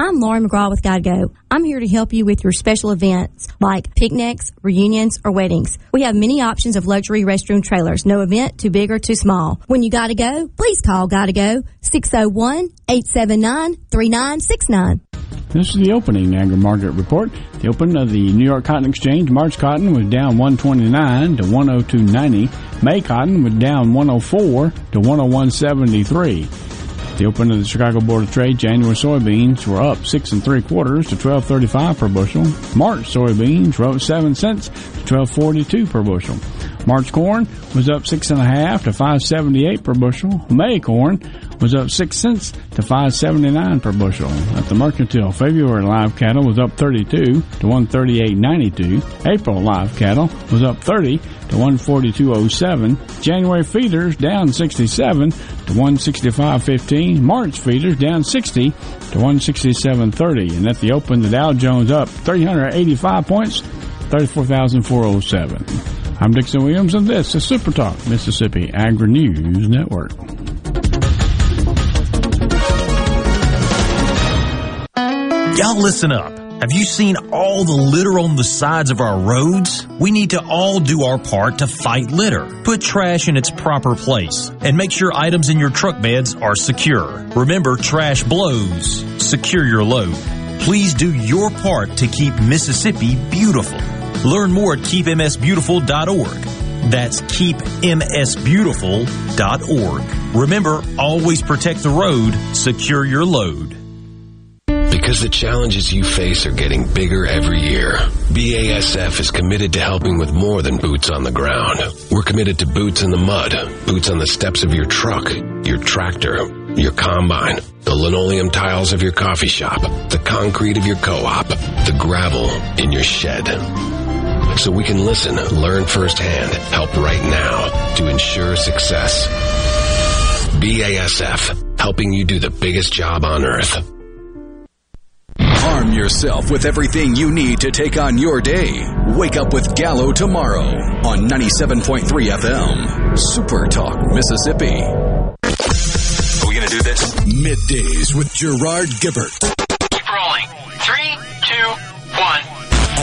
I'm Lauren McGraw with Gotta Go. I'm here to help you with your special events like picnics, reunions, or weddings. We have many options of luxury restroom trailers. No event too big or too small. When you gotta go, please call Gotta Go 601-879-3969. This is the opening agri-market report. The open of the New York Cotton Exchange, March cotton was down 129 to 102.90. May cotton was down 104 to 101.73. The open of the Chicago Board of Trade, January soybeans were up six and three quarters to 12.35 per bushel. March soybeans rose seven cents to 12.42 per bushel. March corn was up six and a half to 578 per bushel. May corn was up six cents to 579 per bushel. At the mercantile, February live cattle was up 32 to 138.92. April live cattle was up 30 to 142.07. January feeders down 67 to 165.15. March feeders down 60 to 167.30. And at the open, the Dow Jones up 385 points, 34,407. I'm Dixon Williams, and this is Super Talk Mississippi Agri News Network. Y'all listen up. Have you seen all the litter on the sides of our roads? We need to all do our part to fight litter. Put trash in its proper place and make sure items in your truck beds are secure. Remember, trash blows. Secure your load. Please do your part to keep Mississippi beautiful. Learn more at keepmsbeautiful.org. That's keepmsbeautiful.org. Remember, always protect the road, secure your load. Because the challenges you face are getting bigger every year, BASF is committed to helping with more than boots on the ground. We're committed to boots in the mud, boots on the steps of your truck, your tractor, your combine, the linoleum tiles of your coffee shop, the concrete of your co-op, the gravel in your shed. So we can listen, learn firsthand, help right now to ensure success. BASF, helping you do the biggest job on earth. Arm yourself with everything you need to take on your day. Wake up with Gallo tomorrow on 97.3 FM. Super Talk, Mississippi. Are we going to do this? Middays with Gerard Gibert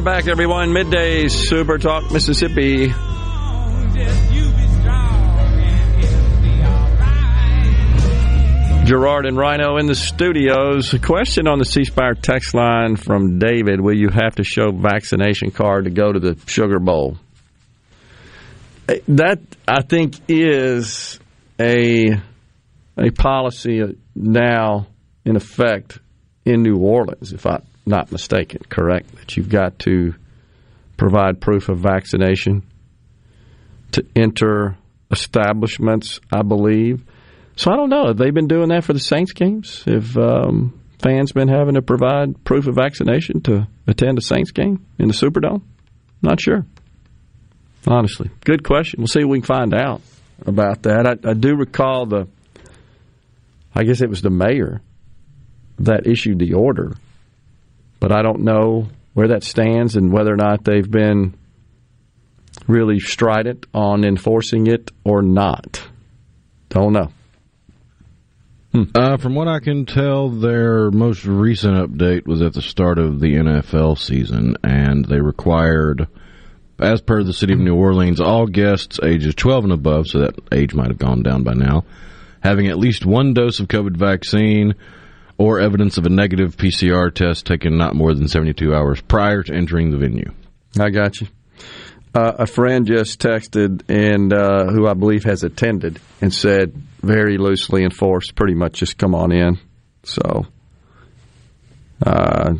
Welcome back, everyone. Midday Super Talk Mississippi. Gerard and Rhino in the studios. A question on the C Spire text line from David Will you have to show vaccination card to go to the Sugar Bowl? Eh, that, I think, is a, a policy uh, now in effect in New Orleans, if I'm not mistaken, correct? That you've got to provide proof of vaccination to enter establishments, I believe. So I don't know. Have they been doing that for the Saints games? Have um, fans been having to provide proof of vaccination to attend a Saints game in the Superdome? Not sure. Honestly, good question. We'll see if we can find out about that. I, I do recall the, I guess it was the mayor that issued the order, but I don't know where that stands and whether or not they've been really strident on enforcing it or not. Don't know. Uh, from what I can tell, their most recent update was at the start of the NFL season, and they required, as per the city of New Orleans, all guests ages 12 and above, so that age might have gone down by now, having at least one dose of COVID vaccine or evidence of a negative PCR test taken not more than 72 hours prior to entering the venue. I got you. Uh, a friend just texted, and uh, who I believe has attended, and said very loosely enforced, pretty much just come on in. So, uh,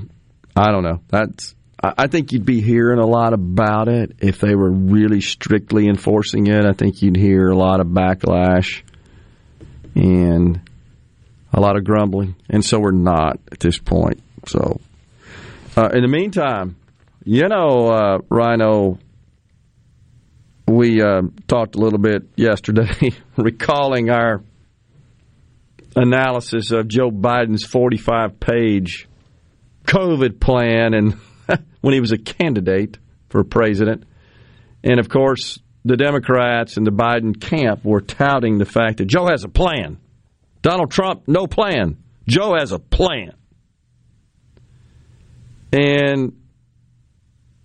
I don't know. That's I I think you'd be hearing a lot about it if they were really strictly enforcing it. I think you'd hear a lot of backlash and a lot of grumbling, and so we're not at this point. So, uh, in the meantime, you know, uh, Rhino, we uh, talked a little bit yesterday, recalling our analysis of Joe Biden's 45 page COVID plan and when he was a candidate for president. And of course, the Democrats and the Biden camp were touting the fact that Joe has a plan. Donald Trump, no plan. Joe has a plan. And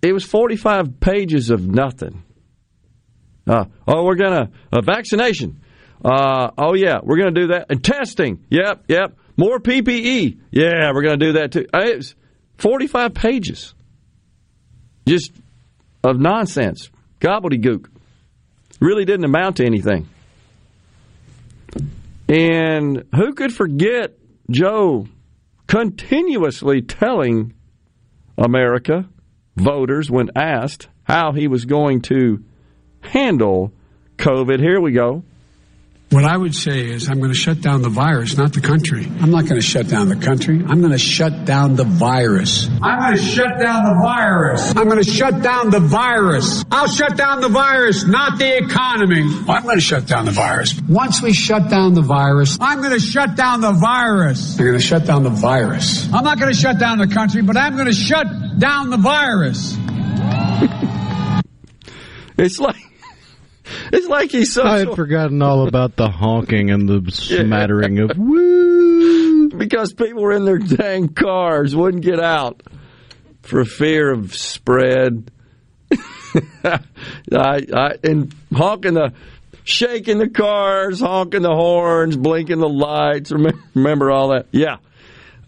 it was 45 pages of nothing. Uh, oh, we're going to, uh, vaccination. Uh, oh, yeah, we're going to do that. And testing. Yep, yep. More PPE. Yeah, we're going to do that too. Uh, It was 45 pages just of nonsense, gobbledygook. Really didn't amount to anything. And who could forget Joe continuously telling America, voters, when asked how he was going to handle COVID? Here we go. What I would say is I'm going to shut down the virus, not the country. I'm not going to shut down the country. I'm going to shut down the virus. I'm going to shut down the virus. I'm going to shut down the virus. I'll shut down the virus, not the economy. I'm going to shut down the virus. Once we shut down the virus, I'm going to shut down the virus. I'm going to shut down the virus. I'm not going to shut down the country, but I'm going to shut down the virus. It's like it's like he's so. I had forgotten all about the honking and the smattering of woo because people were in their dang cars, wouldn't get out for fear of spread. I, I, and honking the, shaking the cars, honking the horns, blinking the lights. Remember, remember all that? Yeah.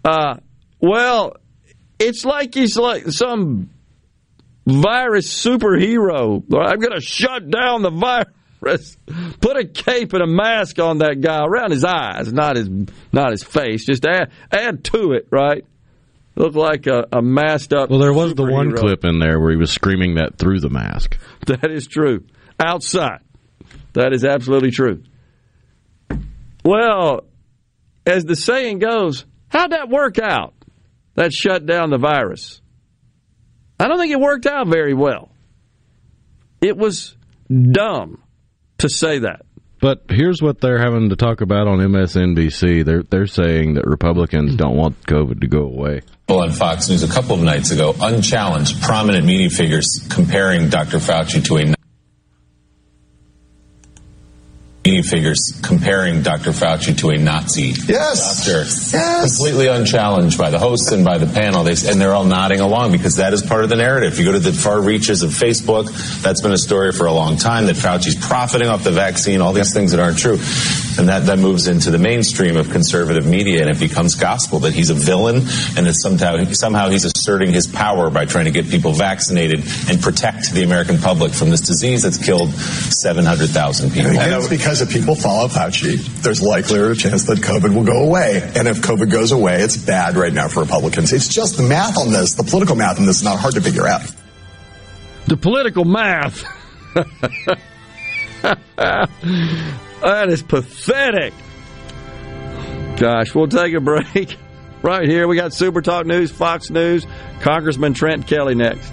Uh, well, it's like he's like some virus superhero. I'm going to shut down the virus. Put a cape and a mask on that guy around his eyes, not his not his face. Just add add to it, right? Look like a, a masked up. Well, there was the one clip in there where he was screaming that through the mask. That is true. Outside. That is absolutely true. Well, as the saying goes, how'd that work out? That shut down the virus. I don't think it worked out very well. It was dumb to say that. But here's what they're having to talk about on MSNBC. They're they're saying that Republicans don't want COVID to go away. Well, on Fox News a couple of nights ago, unchallenged, prominent media figures comparing Dr. Fauci to a media figures comparing Dr. Fauci to a Nazi Yes. doctor. Yes. Completely unchallenged by the hosts and by the panel. They, and they're all nodding along because that is part of the narrative. If You go to the far reaches of Facebook, that's been a story for a long time that Fauci's profiting off the vaccine, all these things that aren't true. And that, that moves into the mainstream of conservative media and it becomes gospel that he's a villain and that somehow, somehow he's asserting his power by trying to get people vaccinated and protect the American public from this disease that's killed 700,000 people. And if people follow Fauci, there's likelier a chance that COVID will go away. And if COVID goes away, it's bad right now for Republicans. It's just the math on this, the political math on this is not hard to figure out. The political math. that is pathetic. Gosh, we'll take a break. Right here, we got Super Talk News, Fox News, Congressman Trent Kelly next.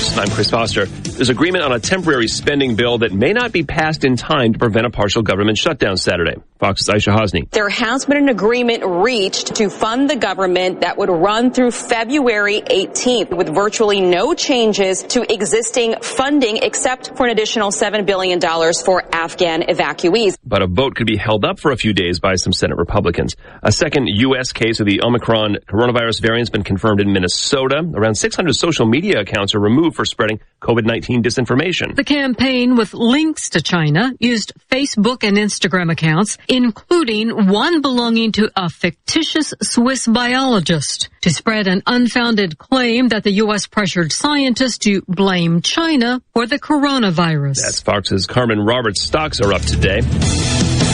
News. I'm Chris Foster. There's agreement on a temporary spending bill that may not be passed in time to prevent a partial government shutdown Saturday. Fox's Aishah Hasnie. There has been an agreement reached to fund the government that would run through February 18th with virtually no changes to existing funding except for an additional $7 billion for Afghan evacuees. But a vote could be held up for a few days by some Senate Republicans. A second U.S. case of the Omicron coronavirus variant has been confirmed in Minnesota. Around 600 social media accounts are removed for spreading COVID-19 disinformation. The campaign with links to China used Facebook and Instagram accounts, including one belonging to a fictitious Swiss biologist, to spread an unfounded claim that the U.S. pressured scientists to blame China for the coronavirus. That's Fox's Carmen Roberts stocks are up today.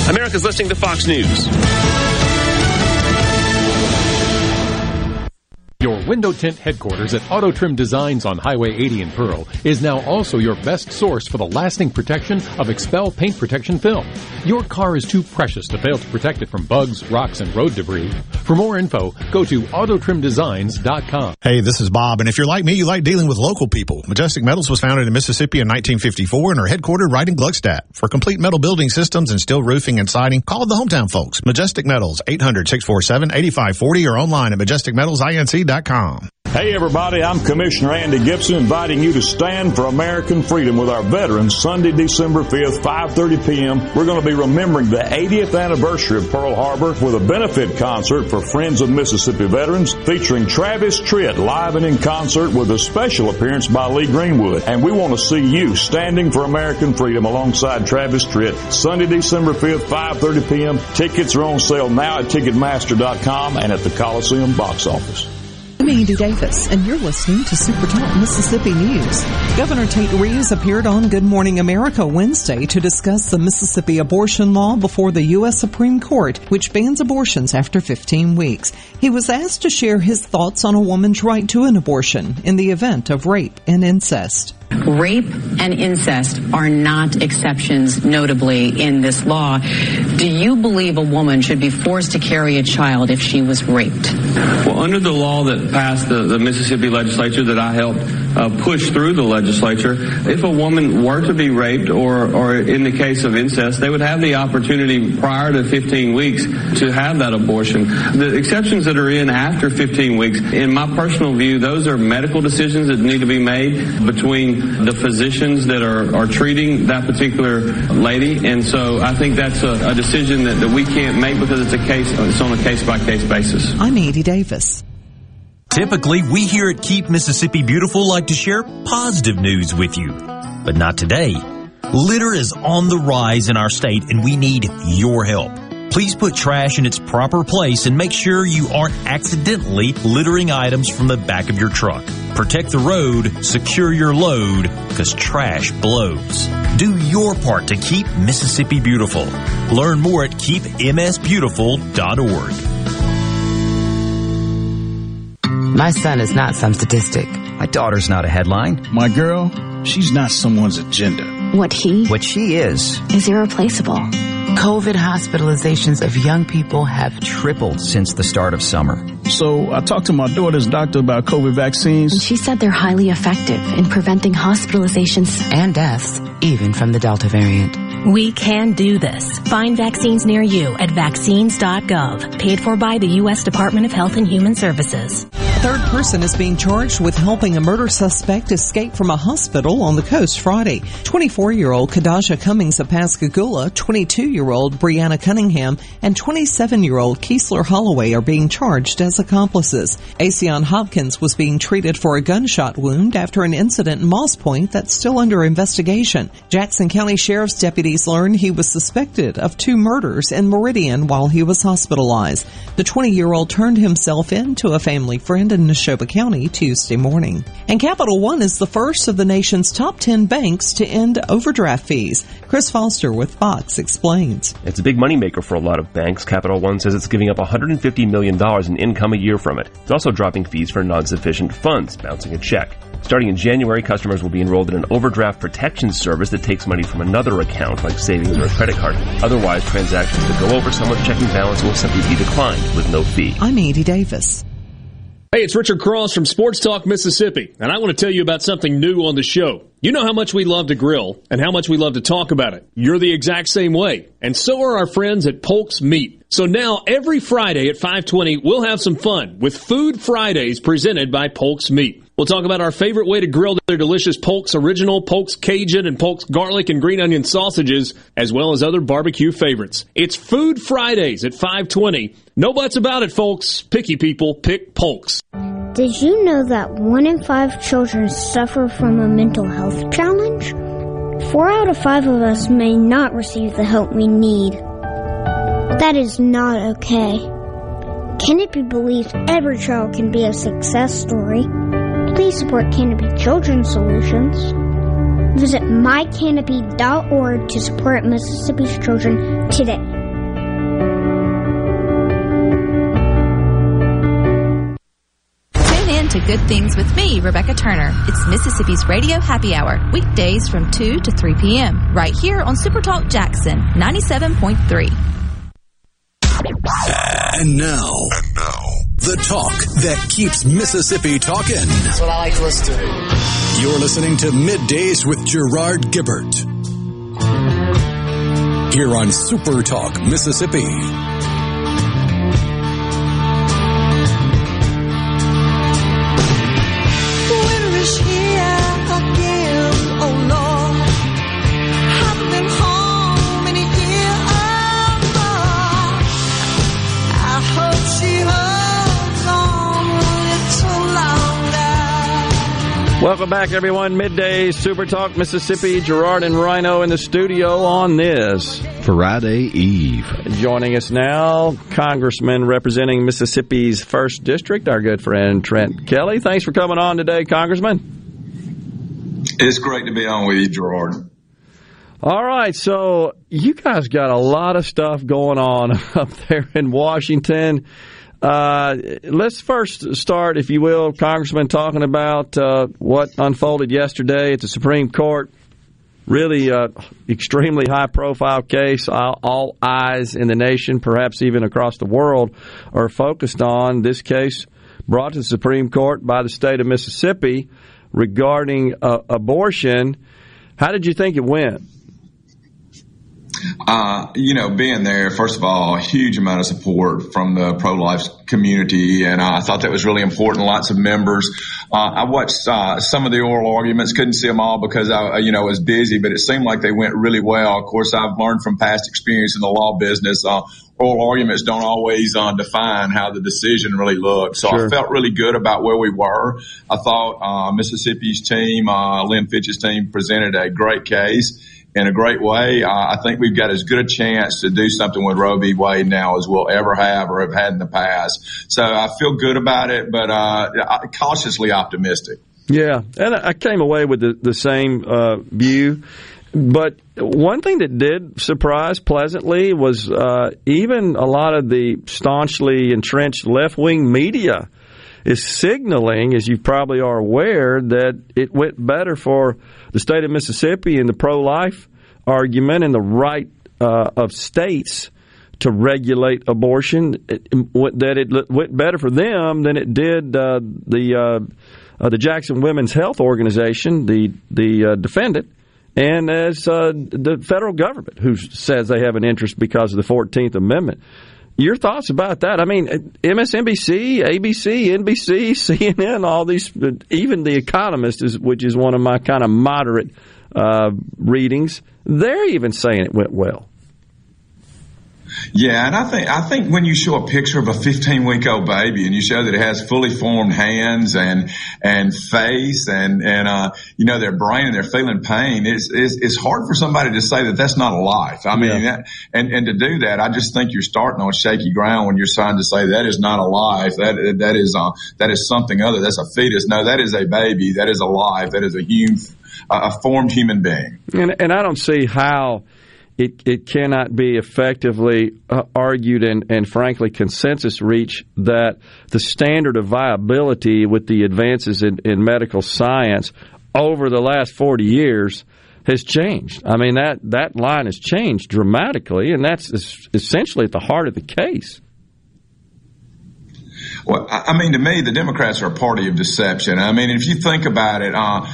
America's listening to Fox News. Your window tint headquarters at Auto Trim Designs on Highway 80 in Pearl is now also your best source for the lasting protection of XPEL paint protection film. Your car is too precious to fail to protect it from bugs, rocks, and road debris. For more info, go to autotrimdesigns.com. Hey, this is Bob, and if you're like me, you like dealing with local people. Majestic Metals was founded in Mississippi in 1954 and are headquartered right in Gluckstadt. For complete metal building systems and steel roofing and siding, call the hometown folks. Majestic Metals, 800-647-8540 or online at majesticmetalsinc.com. Hey everybody, I'm Commissioner Andy Gipson inviting you to stand for American freedom with our veterans Sunday, December 5th, 5.30 p.m. We're going to be remembering the 80th anniversary of Pearl Harbor with a benefit concert for Friends of Mississippi Veterans featuring Travis Tritt live and in concert with a special appearance by Lee Greenwood. And we want to see you standing for American freedom alongside Travis Tritt Sunday, December 5th, 5.30 p.m. Tickets are on sale now at Ticketmaster.com and at the Coliseum box office. I'm Andy Davis, and you're listening to Super Talk Mississippi News. Governor Tate Reeves appeared on Good Morning America Wednesday to discuss the Mississippi abortion law before the U.S. Supreme Court, which bans abortions after 15 weeks. He was asked to share his thoughts on a woman's right to an abortion in the event of rape and incest. Rape and incest are not exceptions, notably, in this law. Do you believe a woman should be forced to carry a child if she was raped? Well, under the law that passed the, the Mississippi legislature that I helped uh, push through the legislature, if a woman were to be raped or, or in the case of incest, they would have the opportunity prior to 15 weeks to have that abortion. The exceptions that are in after 15 weeks, in my personal view, those are medical decisions that need to be made between the physicians that are, are treating that particular lady. And so I think that's a, a decision that, that we can't make because it's a case, it's on a case by case basis. I'm Andy Davis. Typically, we here at Keep Mississippi Beautiful like to share positive news with you, but not today. Litter is on the rise in our state and we need your help. Please put trash in its proper place and make sure you aren't accidentally littering items from the back of your truck. Protect the road, secure your load, because trash blows. Do your part to keep Mississippi beautiful. Learn more at keepmsbeautiful.org. My son is not some statistic. My daughter's not a headline. My girl, she's not someone's agenda. What he? What she is. Is irreplaceable. COVID hospitalizations of young people have tripled since the start of summer. So I talked to my daughter's doctor about COVID vaccines. And she said they're highly effective in preventing hospitalizations and deaths, even from the Delta variant. We can do this. Find vaccines near you at vaccines.gov, paid for by the U.S. Department of Health and Human Services. Third person is being charged with helping a murder suspect escape from a hospital on the coast Friday. 24-year-old Kadaja Cummings of Pascagoula, 22-year-old Brianna Cunningham, and 27-year-old Keesler Holloway are being charged as accomplices. Asion Hopkins was being treated for a gunshot wound after an incident in Moss Point that's still under investigation. Jackson County Sheriff's deputies learned he was suspected of two murders in Meridian while he was hospitalized. The 20-year-old turned himself in to a family friend in Neshoba County Tuesday morning. And Capital One is the first of the nation's top 10 banks to end overdraft fees. Chris Foster with Fox explains. It's a big moneymaker for a lot of banks. Capital One says it's giving up $150 million in income a year from it. It's also dropping fees for non-sufficient funds, bouncing a check. Starting in January, customers will be enrolled in an overdraft protection service that takes money from another account, like savings or a credit card. Otherwise, transactions that go over someone's checking balance will simply be declined with no fee. I'm Andy Davis. Hey, it's Richard Cross from Sports Talk Mississippi, and I want to tell you about something new on the show. You know how much we love to grill and how much we love to talk about it. You're the exact same way. And so are our friends at Polk's Meat. So now every Friday at 520, we'll have some fun with Food Fridays presented by Polk's Meat. We'll talk about our favorite way to grill their delicious Polk's Original, Polk's Cajun, and Polk's Garlic and Green Onion sausages, as well as other barbecue favorites. It's Food Fridays at 520. No buts about it, folks. Picky people pick Polk's. Did you know that one in five children suffer from a mental health challenge? Four out of five of us may not receive the help we need. That is not okay. Can it be believed every child can be a success story? Please support Canopy Children's Solutions. Visit mycanopy.org to support Mississippi's children today. Tune in to Good Things with me, Rebecca Turner. It's Mississippi's Radio Happy Hour, weekdays from 2 to 3 p.m., right here on Supertalk Jackson 97.3. And now, and now, the talk that keeps Mississippi talking. That's what I like to listen to. You're listening to Middays with Gerard Gibert. Here on Super Talk, Mississippi. Welcome back, everyone. Midday Super Talk Mississippi. Gerard and Rhino in the studio on this Friday Eve. Joining us now, Congressman representing Mississippi's First District, our good friend Trent Kelly. Thanks for coming on today, Congressman. It's great to be on with you, Gerard. All right, so you guys got a lot of stuff going on up there in Washington. Uh, let's first start, if you will, Congressman, talking about uh, what unfolded yesterday at the Supreme Court. Really, uh, extremely high profile case. All, all, eyes in the nation, perhaps even across the world, are focused on this case brought to the Supreme Court by the state of Mississippi regarding uh, abortion. How did you think it went? Uh, you know, being there, first of all, a huge amount of support from the pro-life community, and uh, I thought that was really important. Lots of members. Uh, I watched uh, some of the oral arguments, couldn't see them all because I, you know, was busy, but it seemed like they went really well. Of course, I've learned from past experience in the law business. Uh, oral arguments don't always uh, define how the decision really looked. So sure. I felt really good about where we were. I thought Mississippi's team, Lynn Fitch's team, presented a great case in a great way. Uh, I think we've got as good a chance to do something with Roe v. Wade now as we'll ever have or have had in the past. So I feel good about it, but uh, cautiously optimistic. Yeah, and I came away with the, the same uh, view. But one thing that did surprise pleasantly was uh, even a lot of the staunchly entrenched left wing media is signaling, as you probably are aware, that it went better for the state of Mississippi and the pro life argument and the right uh, of states to regulate abortion, that it went better for them than it did uh, the uh, uh, the Jackson Women's Health Organization, the the uh, defendant, and as uh, the federal government, who says they have an interest because of the Fourteenth Amendment. Your thoughts about that? I mean, MSNBC, ABC, NBC, CNN, all these, even The Economist, is, which is one of my kind of moderate uh, readings, they're even saying it went well. Yeah, and I think I think when you show a picture of a 15 week old baby and you show that it has fully formed hands and and face and and uh, you know their brain and they're feeling pain, it's, it's, it's hard for somebody to say that that's not a life. I mean, yeah. that, and and to do that, I just think you're starting on shaky ground when you're trying to say that is not a life. That that is uh, that is something other. That's a fetus. No, that is a baby. That is a life. That is a human, a formed human being. And and I don't see how it, it cannot be effectively uh, argued and, and frankly consensus reached that the standard of viability with the advances in, in medical science over the last 40 years has changed. I mean, that, that line has changed dramatically, and that's essentially at the heart of the case. Well, I mean, to me, the Democrats are a party of deception. I mean, if you think about it, uh,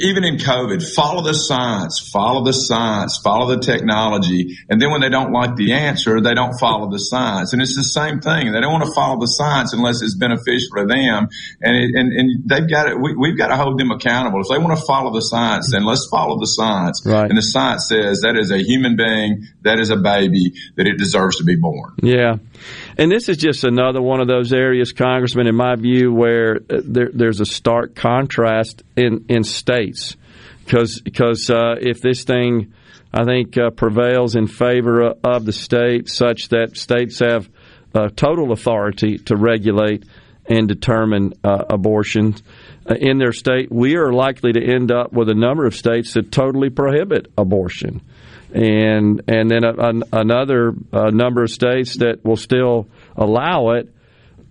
even in COVID, follow the science, follow the science, follow the technology. And then when they don't like the answer, they don't follow the science. And it's the same thing. They don't want to follow the science unless it's beneficial to them. And, it, and, and they've got to, we, we've got to hold them accountable. If they want to follow the science, then let's follow the science. Right. And the science says that is a human being, that is a baby, that it deserves to be born. Yeah. And this is just another one of those areas, Congressman, in my view, where uh, there, there's a stark contrast in, in states. Because uh, if this thing, I think, uh, prevails in favor of the state, such that states have uh, total authority to regulate and determine uh, abortions uh, in their state, we are likely to end up with a number of states that totally prohibit abortion and and then a, a, another number of states that will still allow it.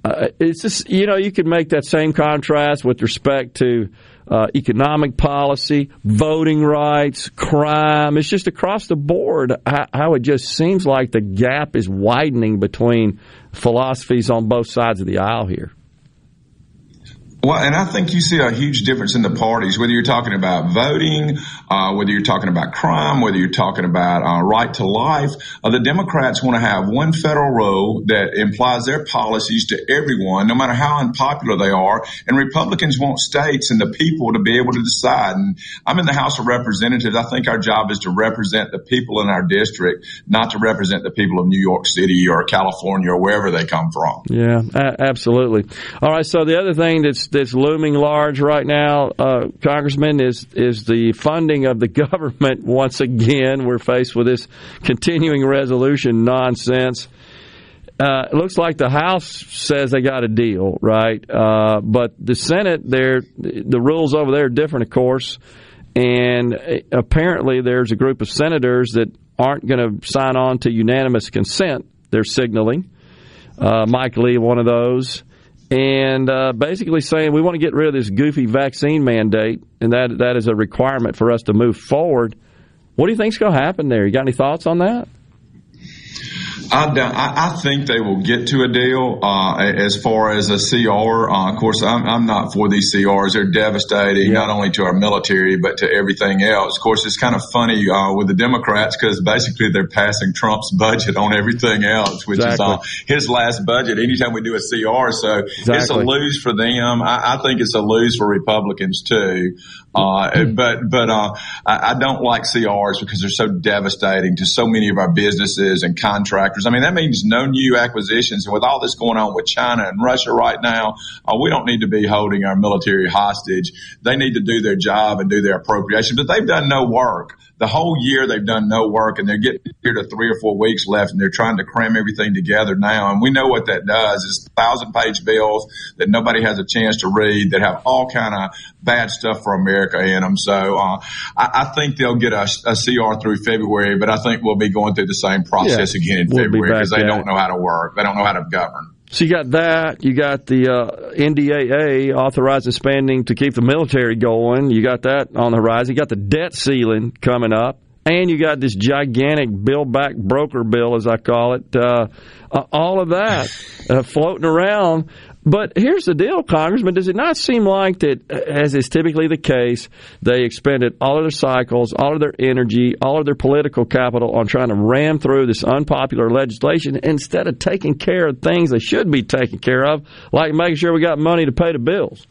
uh, it's just you know you could make that same contrast with respect to uh, economic policy, voting rights, crime. It's just across the board how, how it just seems like the gap is widening between philosophies on both sides of the aisle here. Well, and I think you see a huge difference in the parties, whether you're talking about voting, uh, whether you're talking about crime, whether you're talking about uh, right to life. Uh, the Democrats want to have one federal rule that implies their policies to everyone, no matter how unpopular they are. And Republicans want states and the people to be able to decide. And I'm in the House of Representatives. I think our job is to represent the people in our district, not to represent the people of New York City or California or wherever they come from. Yeah, absolutely. All right. So the other thing that's that's looming large right now, uh, Congressman, is is the funding of the government. Once again, we're faced with this continuing resolution nonsense. Uh, it looks like the House says they got a deal, right? Uh, but the Senate, there, the rules over there are different, of course. And apparently, there's a group of senators that aren't going to sign on to unanimous consent. They're signaling. Uh, Mike Lee, one of those and uh, basically saying we want to get rid of this goofy vaccine mandate, and that that is a requirement for us to move forward. What do you think's going to happen there? You got any thoughts on that? I, I, think they will get to a deal uh, as far as a CR. Uh, of course, I'm, I'm, not for these CRs. They're devastating, yeah. not only to our military, but to everything else. Of course, it's kind of funny uh, with the Democrats because basically they're passing Trump's budget on everything else, which exactly. is uh, his last budget anytime we do a CR. So exactly. it's a lose for them. I, I, think it's a lose for Republicans too. Uh, but but uh, I, I, don't like CRs because they're so devastating to so many of our businesses and contractors. I mean, that means no new acquisitions. And with all this going on with China and Russia right now, uh, we don't need to be holding our military hostage. They need to do their job and do their appropriation. But they've done no work the whole year they've done no work and they're getting here to three or four weeks left and they're trying to cram everything together now. And we know what that does is thousand page bills that nobody has a chance to read that have all kind of bad stuff for America in them. So, uh, I, I, think they'll get a, a, CR through February, but I think we'll be going through the same process yeah, again in we'll February because they don't know how to work. They don't know how to govern. So you got that. You got the uh, NDAA authorizing spending to keep the military going. You got that on the horizon. You got the debt ceiling coming up. And you got this gigantic bill Back Broker bill, as I call it. Uh, uh, all of that uh, floating around. But here's the deal, Congressman. Does it not seem like that, as is typically the case, they expended all of their cycles, all of their energy, all of their political capital on trying to ram through this unpopular legislation instead of taking care of things they should be taking care of, like making sure we got money to pay the bills?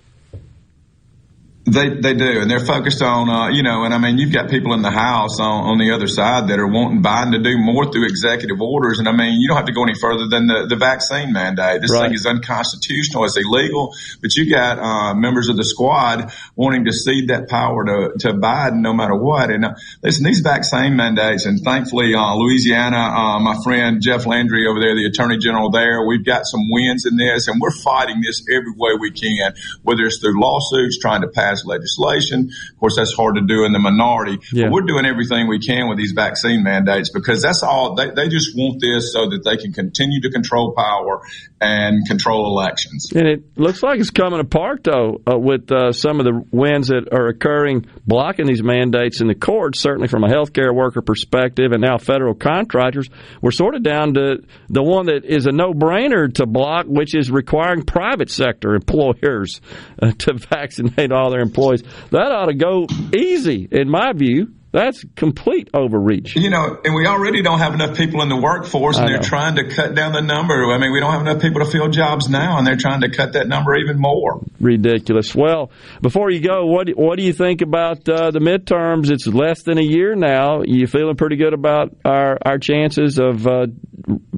They they do, and they're focused on uh, you know, and I mean, you've got people in the House on, on the other side that are wanting Biden to do more through executive orders, and I mean, you don't have to go any further than the, the vaccine mandate. This right. thing is unconstitutional, it's illegal, but you got uh, members of the squad wanting to cede that power to to Biden no matter what. And uh, listen, these vaccine mandates, and thankfully, uh, Louisiana, uh, my friend Jeff Landry over there, the Attorney General there, we've got some wins in this, and we're fighting this every way we can, whether it's through lawsuits, trying to pass pass legislation. Of course, that's hard to do in the minority. Yeah. But we're doing everything we can with these vaccine mandates because that's all they, they just want this so that they can continue to control power and control elections. And it looks like it's coming apart though uh, with uh, some of the wins that are occurring blocking these mandates in the courts. Certainly from a healthcare worker perspective, and now federal contractors, we're sort of down to the one that is a no-brainer to block, which is requiring private sector employers uh, to vaccinate all their employees. That ought to go easy, in my view. That's complete overreach. You know, and we already don't have enough people in the workforce, and they're trying to cut down the number. I mean, we don't have enough people to fill jobs now, and they're trying to cut that number even more. Ridiculous. Well, before you go, what what do you think about uh, the midterms? It's less than a year now. You feeling pretty good about our our chances of uh,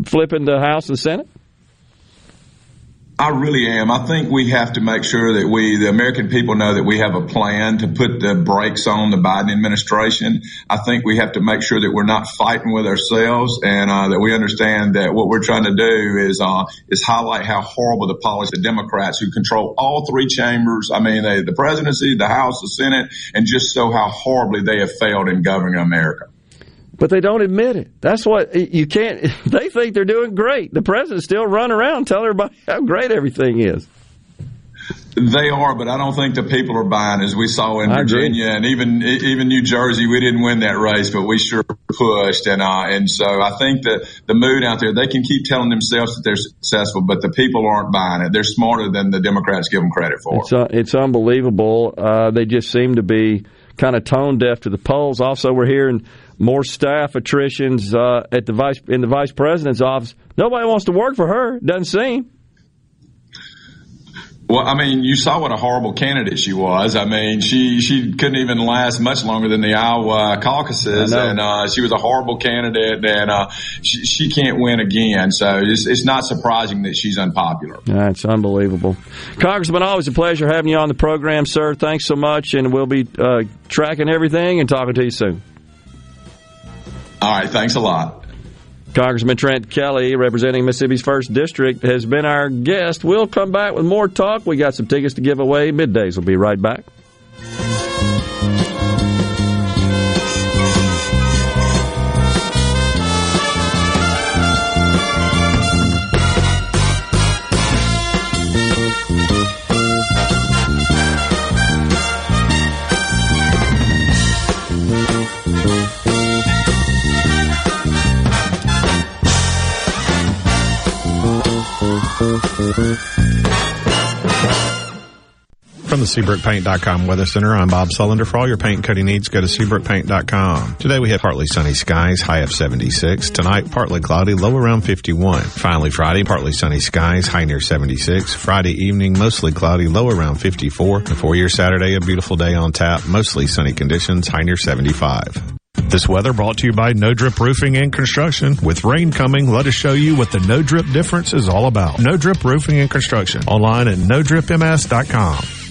flipping the House and Senate? I really am. I think we have to make sure that we, the American people, know that we have a plan to put the brakes on the Biden administration. I think we have to make sure that we're not fighting with ourselves and uh, that we understand that what we're trying to do is uh, is highlight how horrible the policy of Democrats who control all three chambers. I mean, they, the presidency, the House, the Senate, and just show how horribly they have failed in governing America. But they don't admit it. That's what you can't. They think they're doing great. The president still run around telling everybody how great everything is. They are, but I don't think the people are buying as we saw in Virginia and even even New Jersey. We didn't win that race, but we sure pushed, and uh, and so I think that the mood out there. They can keep telling themselves that they're successful, but the people aren't buying it. They're smarter than the Democrats give them credit for. It's uh, it's unbelievable. Uh, they just seem to be kind of tone deaf to the polls. Also, we're hearing more staff attritions uh, at the vice in the vice president's office. Nobody wants to work for her. Doesn't seem. Well, I mean, you saw what a horrible candidate she was. I mean, she she couldn't even last much longer than the Iowa caucuses, and uh, she was a horrible candidate, and uh, she, she can't win again. So it's, it's not surprising that she's unpopular. That's unbelievable, Congressman. Always a pleasure having you on the program, sir. Thanks so much, and we'll be uh, tracking everything and talking to you soon. All right, thanks a lot. Congressman Trent Kelly, representing Mississippi's first district, has been our guest. We'll come back with more talk. We got some tickets to give away. Middays will be right back. From the SeabrookPaint.com Weather Center, I'm Bob Sullender. For all your paint and needs, go to SeabrookPaint.com. Today we have partly sunny skies, high of 76. Tonight, partly cloudy, low around 51. Finally, Friday, partly sunny skies, high near 76. Friday evening, mostly cloudy, low around 54. And for your Saturday, a beautiful day on tap, mostly sunny conditions, high near 75. This weather brought to you by No Drip Roofing and Construction. With rain coming, let us show you what the No Drip difference is all about. No Drip Roofing and Construction. Online at NoDripMS.com.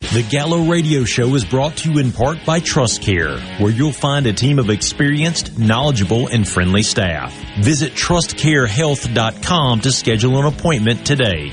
The Gallo Radio Show is brought to you in part by TrustCare, where you'll find a team of experienced, knowledgeable, and friendly staff. Visit trustcarehealth.com to schedule an appointment today.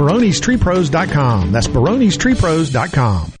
baronestreepros.com. That's baronestreepros.com.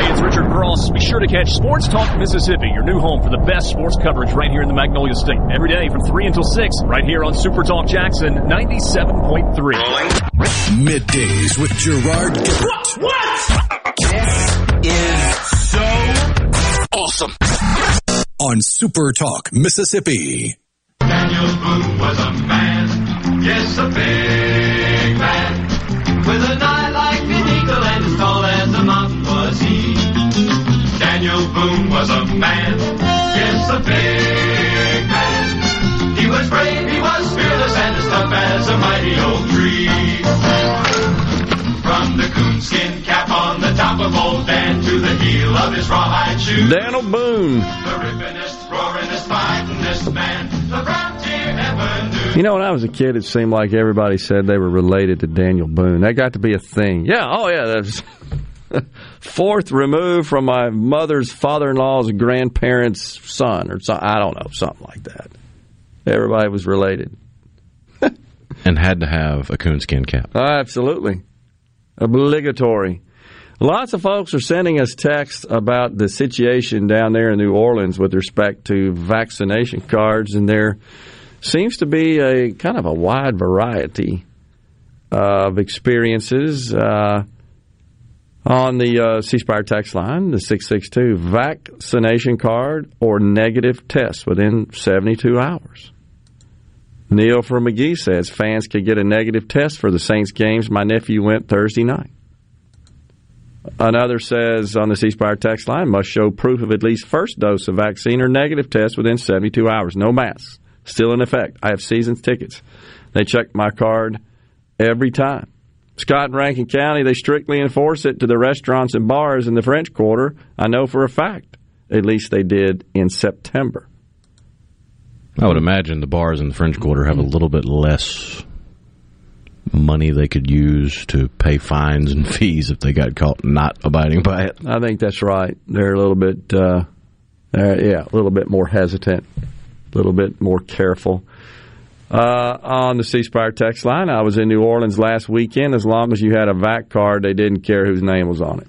Hey, it's Richard Cross. Be sure to catch Sports Talk Mississippi, your new home for the best sports coverage right here in the Magnolia State. Every day from 3 until 6, right here on Super Talk Jackson 97.3. Middays with Gerard Gibert. What? This is so awesome. On Super Talk Mississippi. Daniel Boone was a man, yes, a big Daniel Boone was a man, yes, a big man. He was brave, he was fearless, and as tough as a mighty old tree. From the coonskin cap on the top of old Dan to the heel of his rawhide shoes. Daniel Boone. The rippingest, roaringest, fightingest man the frontier ever knew. You know, when I was a kid, it seemed like everybody said they were related to Daniel Boone. That got to be a thing. Yeah, oh yeah, that's fourth removed from my mother's father-in-law's grandparents' son, or something. I don't know, something like that. Everybody was related. and had to have a coonskin cap. Absolutely. Obligatory. Lots of folks are sending us texts about the situation down there in New Orleans with respect to vaccination cards, and there seems to be a kind of a wide variety of experiences. Uh, on the uh, Spire text line, the 662 vaccination card or negative test within 72 hours. Neil from Magee says fans could get a negative test for the Saints games. My nephew went Thursday night. Another says on the C Spire text line must show proof of at least first dose of vaccine or negative test within 72 hours. No masks. Still in effect. I have seasons tickets. They check my card every time. Scott and Rankin County, they strictly enforce it to the restaurants and bars in the French Quarter. I know for a fact. At least they did in September. I would imagine the bars in the French Quarter have a little bit less money they could use to pay fines and fees if they got caught not abiding by it. I think that's right. They're a little bit, uh, uh, yeah, a little bit more hesitant, a little bit more careful. Uh, on the C Spire text line, I was in New Orleans last weekend. As long as you had a VAC card, they didn't care whose name was on it.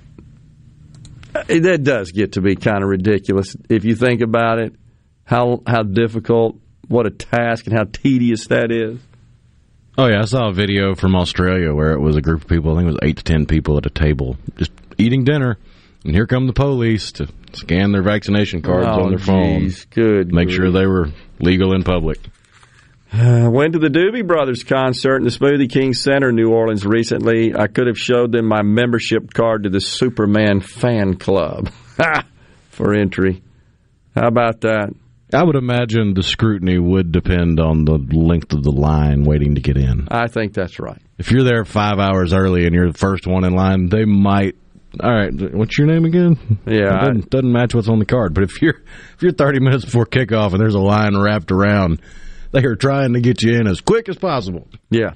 Uh, That does get to be kind of ridiculous if you think about it. How how difficult, what a task, and how tedious that is. Oh yeah, I saw a video from Australia where it was a group of people. I think it was eight to ten people at a table just eating dinner, and here come the police to scan their vaccination cards Oh, on their phone. geez, good Make sure they were legal in public. Uh, went to the Doobie Brothers concert in the Smoothie King Center in New Orleans recently. I could have showed them my membership card to the Superman fan club for entry. How about that? I would imagine the scrutiny would depend on the length of the line waiting to get in. I think that's right. If you're there five hours early and you're the first one in line, they might. All right, what's your name again? Yeah, it doesn't, doesn't match what's on the card. But if you're if you're 30 minutes before kickoff and there's a line wrapped around, they are trying to get you in as quick as possible. Yeah.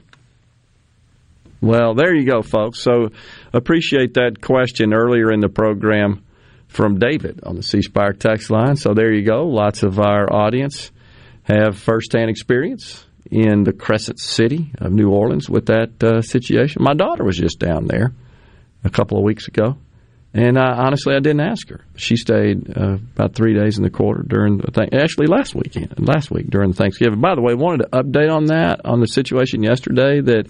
Well, there you go, folks. So appreciate that question earlier in the program from David on the C Spire text line. So there you go. Lots of our audience have firsthand experience in the Crescent City of New Orleans with that uh, situation. My daughter was just down there a couple of weeks ago. And uh, honestly, I didn't ask her. She stayed uh, about three days in the quarter during the th- actually last weekend, last week during Thanksgiving. By the way, wanted to update on that on the situation yesterday that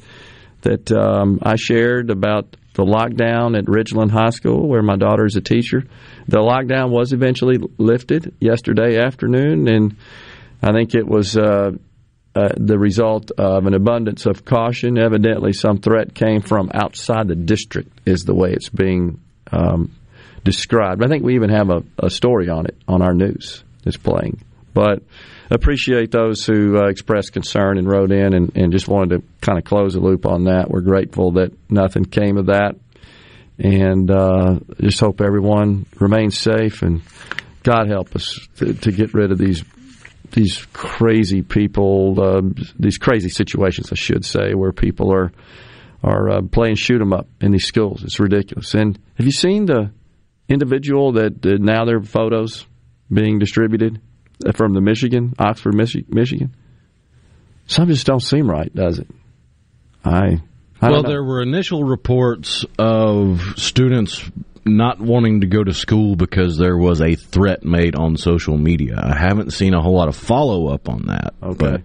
that um, I shared about the lockdown at Ridgeland High School, where my daughter is a teacher. The lockdown was eventually lifted yesterday afternoon, and I think it was uh, uh, the result of an abundance of caution. Evidently, some threat came from outside the district, is the way it's being um, described. I think we even have a, a story on it on our news that's playing. But appreciate those who uh, expressed concern and wrote in and, and just wanted to kind of close the loop on that. We're grateful that nothing came of that. And uh, just hope everyone remains safe and God help us to, to get rid of these these crazy people, uh, these crazy situations, I should say, where people are are uh, playing shoot 'em up in these schools. It's ridiculous. And have you seen the individual that uh, now their photos being distributed from the Michigan, Oxford, Michi- Michigan? Some just don't seem right, does it? I, I well, there were initial reports of students not wanting to go to school because there was a threat made on social media. I haven't seen a whole lot of follow up on that. Okay. But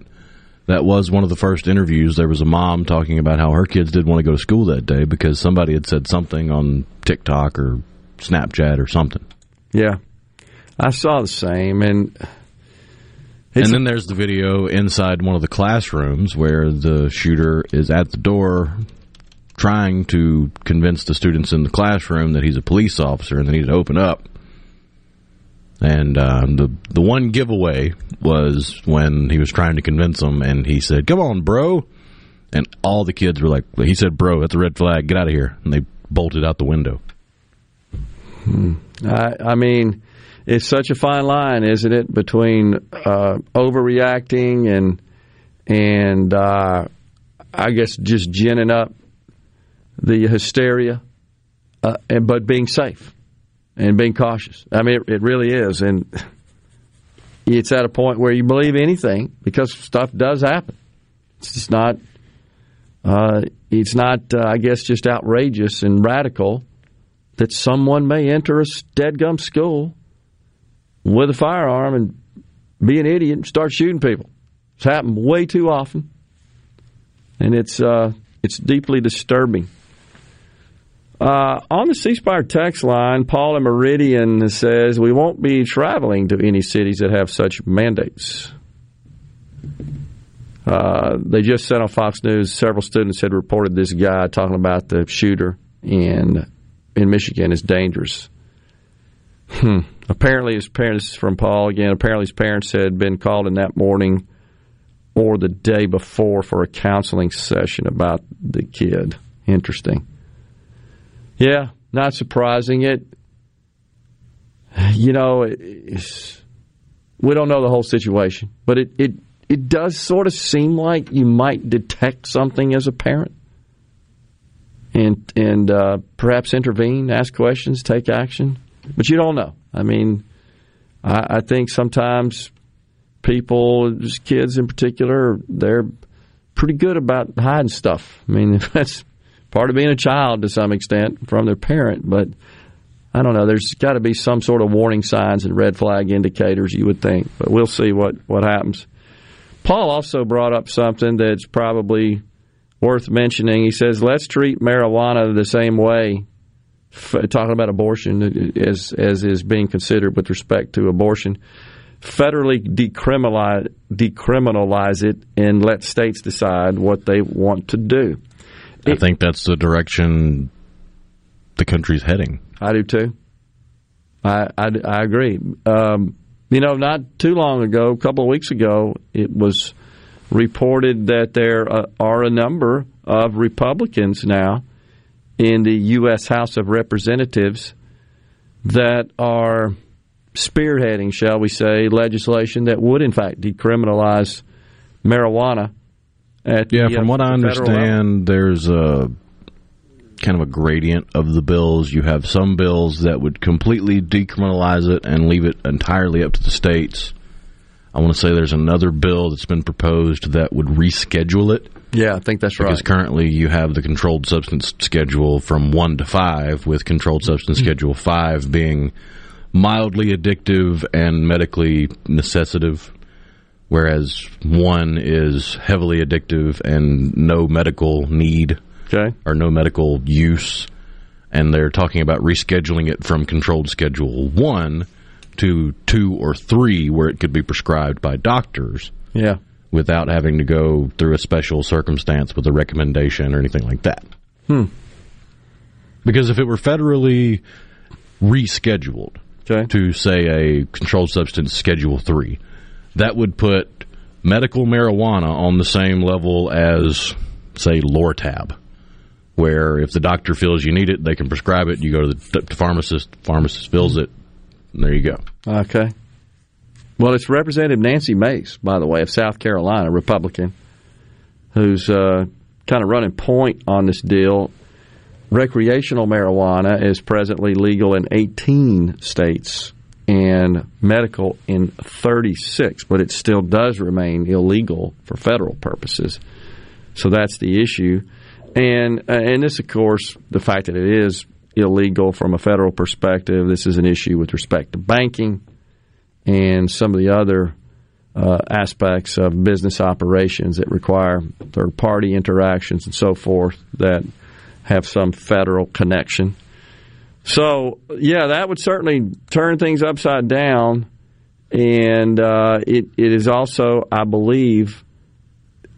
that was one of the first interviews. There was a mom talking about how her kids didn't want to go to school that day because somebody had said something on TikTok or Snapchat or something. Yeah, I saw the same, and and then there's the video inside one of the classrooms where the shooter is at the door trying to convince the students in the classroom that he's a police officer and they need to open up. And uh, the the one giveaway was when he was trying to convince them, and he said, "Come on, bro," and all the kids were like, "He said, bro, that's a red flag. Get out of here!" And they bolted out the window. Hmm. I, I mean, it's such a fine line, isn't it, between uh, overreacting and and uh, I guess just ginning up the hysteria, uh, and but being safe and being cautious. I mean, it, it really is, and it's at a point where you believe anything because stuff does happen. It's just not. Uh, it's not, uh, I guess, just outrageous and radical that someone may enter a dead-gum school with a firearm and be an idiot and start shooting people. It's happened way too often, and it's uh, it's deeply disturbing. Uh, on the C Spire text line, Paul in Meridian says we won't be traveling to any cities that have such mandates. Uh, they just said on Fox News several students had reported this guy talking about the shooter in in Michigan is dangerous. Hmm. Apparently, his parents from Paul again. Apparently, his parents had been called in that morning or the day before for a counseling session about the kid. Interesting. Yeah, not surprising. It, you know, we don't know the whole situation, but it, it it does sort of seem like you might detect something as a parent, and and uh, perhaps intervene, ask questions, take action, but you don't know. I mean, I, I think sometimes people, just kids in particular, they're pretty good about hiding stuff. I mean, that's part of being a child to some extent from their parent, but I don't know. There's got to be some sort of warning signs and red flag indicators, you would think, but we'll see what, what happens. Paul also brought up something that's probably worth mentioning. He says, let's treat marijuana the same way, talking about abortion as, as is being considered with respect to abortion. Federally decriminalize, decriminalize it and let states decide what they want to do. I think that's the direction the country's heading. I do too. I, I, I agree. Um, you know, not too long ago, a couple of weeks ago, it was reported that there uh, are a number of Republicans now in the U.S. House of Representatives that are spearheading, shall we say, legislation that would, in fact, decriminalize marijuana. At yeah, the, from uh, what I understand, there's a kind of a gradient of the bills. You have some bills that would completely decriminalize it and leave it entirely up to the states. I want to say there's another bill that's been proposed that would reschedule it. Yeah, I think that's Because right. Because currently you have the controlled substance schedule from 1 to 5, with controlled substance Mm-hmm. schedule 5 being mildly addictive and medically necessitative, whereas 1 is heavily addictive and no medical need okay. or no medical use. And they're talking about rescheduling it from controlled schedule 1 to 2 or 3, where it could be prescribed by doctors Yeah. without having to go through a special circumstance with a recommendation or anything like that. Hmm. Because if it were federally rescheduled okay. to, say, a controlled substance Schedule 3, that would put medical marijuana on the same level as, say, Lortab, where if the doctor feels you need it, they can prescribe it. You go to the t- pharmacist, pharmacist fills it, and there you go. Okay. Well, it's Representative Nancy Mace, by the way, of South Carolina, Republican, who's uh, kind of running point on this deal. Recreational marijuana is presently legal in 18 states and medical in 36, but it still does remain illegal for federal purposes. So that's the issue. And uh, and this, of course, the fact that it is illegal from a federal perspective, this is an issue with respect to banking and some of the other uh, aspects of business operations that require third party interactions and so forth that have some federal connection. So, yeah, that would certainly turn things upside down and uh, it it is also, I believe,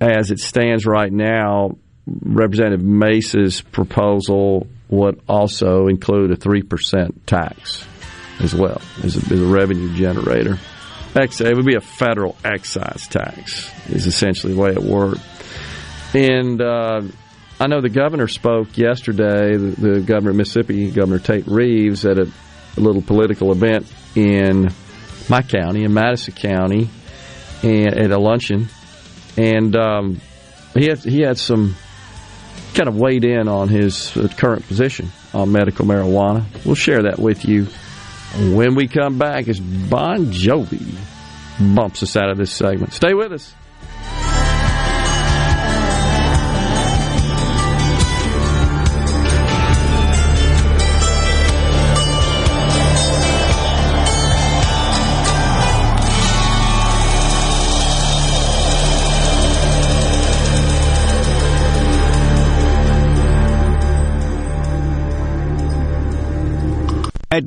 as it stands right now, Representative Mace's proposal would also include a three percent tax as well as a, as a revenue generator. It would be a federal excise tax. Is essentially the way it worked. And uh, I know the governor spoke yesterday. The, the, governor of Mississippi, Governor Tate Reeves, at a, a, little political event in my county, in Madison County, and at a luncheon, and um, he had he had some kind of weighed in on his uh, current position on medical marijuana. We'll share that with you when we come back as Bon Jovi bumps us out of this segment. Stay with us.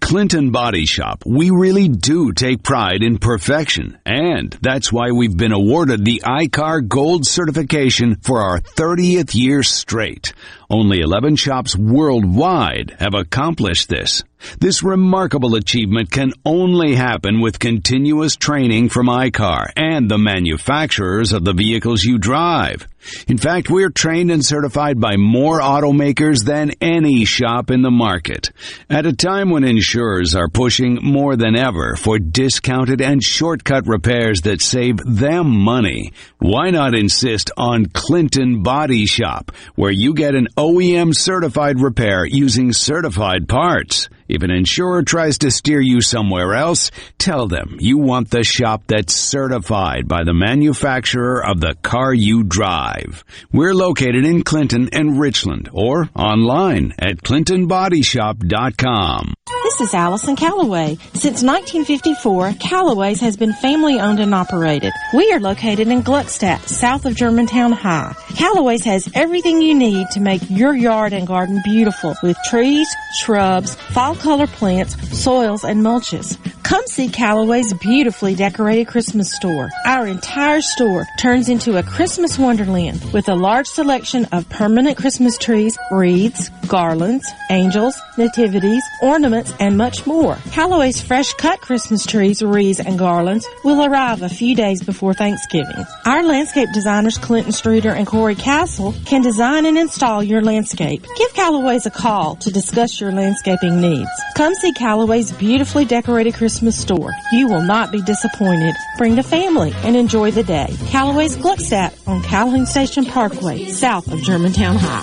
Clinton Body Shop, we really do take pride in perfection, and that's why we've been awarded the ICAR Gold certification for our 30th year straight. Only 11 shops worldwide have accomplished this. This remarkable achievement can only happen with continuous training from ICAR and the manufacturers of the vehicles you drive. In fact, we're trained and certified by more automakers than any shop in the market. At a time when insurers are pushing more than ever for discounted and shortcut repairs that save them money, why not insist on Clinton Body Shop, where you get an OEM certified repair using certified parts? If an insurer tries to steer you somewhere else, tell them you want the shop that's certified by the manufacturer of the car you drive. We're located in Clinton and Richland or online at clintonbodyshop.com. This is Allison Callaway. Since 1954, Callaway's has been family owned and operated. We are located in Gluckstadt, south of Germantown High. Callaway's has everything you need to make your yard and garden beautiful with trees, shrubs, fall color plants, soils, and mulches. Come see Callaway's beautifully decorated Christmas store. Our entire store turns into a Christmas wonderland with a large selection of permanent Christmas trees, wreaths, garlands, angels, nativities, ornaments, and much more. Callaway's fresh cut Christmas trees, wreaths, and garlands will arrive a few days before Thanksgiving. Our landscape designers Clinton Streeter and Corey Castle can design and install your landscape. Give Callaway's a call to discuss your landscaping needs. Come see Callaway's beautifully decorated Christmas store. You will not be disappointed. Bring the family and enjoy the day. Callaway's Gluckstadt on Calhoun Station Parkway, south of Germantown High.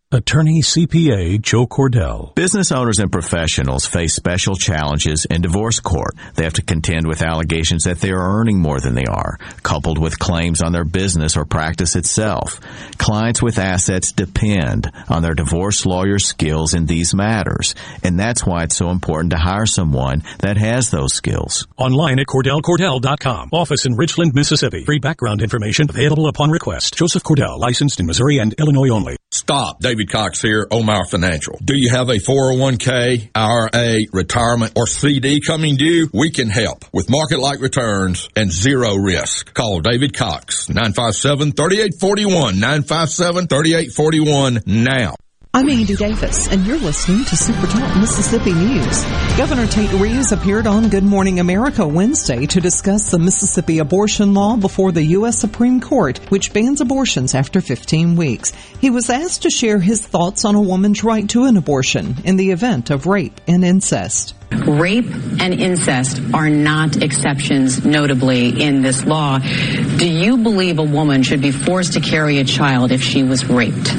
Attorney CPA Joe Cordell. Business owners and professionals face special challenges in divorce court. They have to contend with allegations that they are earning more than they are, coupled with claims on their business or practice itself. Clients with assets depend on their divorce lawyer skills in these matters, and that's why it's so important to hire someone that has those skills. Online at CordellCordell.com. Office in Richland, Mississippi. Free background information available upon request. Joseph Cordell, licensed in Missouri and Illinois only. Stop, David Cox here, Omar Financial. Do you have a 401k, IRA, retirement, or CD coming due? We can help with market-like returns and zero risk. Call David Cox, 957-3841, 957-3841 now. I'm Andy Davis, and you're listening to Super Talk Mississippi News. Governor Tate Reeves appeared on Good Morning America Wednesday to discuss the Mississippi abortion law before the U.S. Supreme Court, which bans abortions after 15 weeks. He was asked to share his thoughts on a woman's right to an abortion in the event of rape and incest. Rape and incest are not exceptions, notably, in this law. Do you believe a woman should be forced to carry a child if she was raped?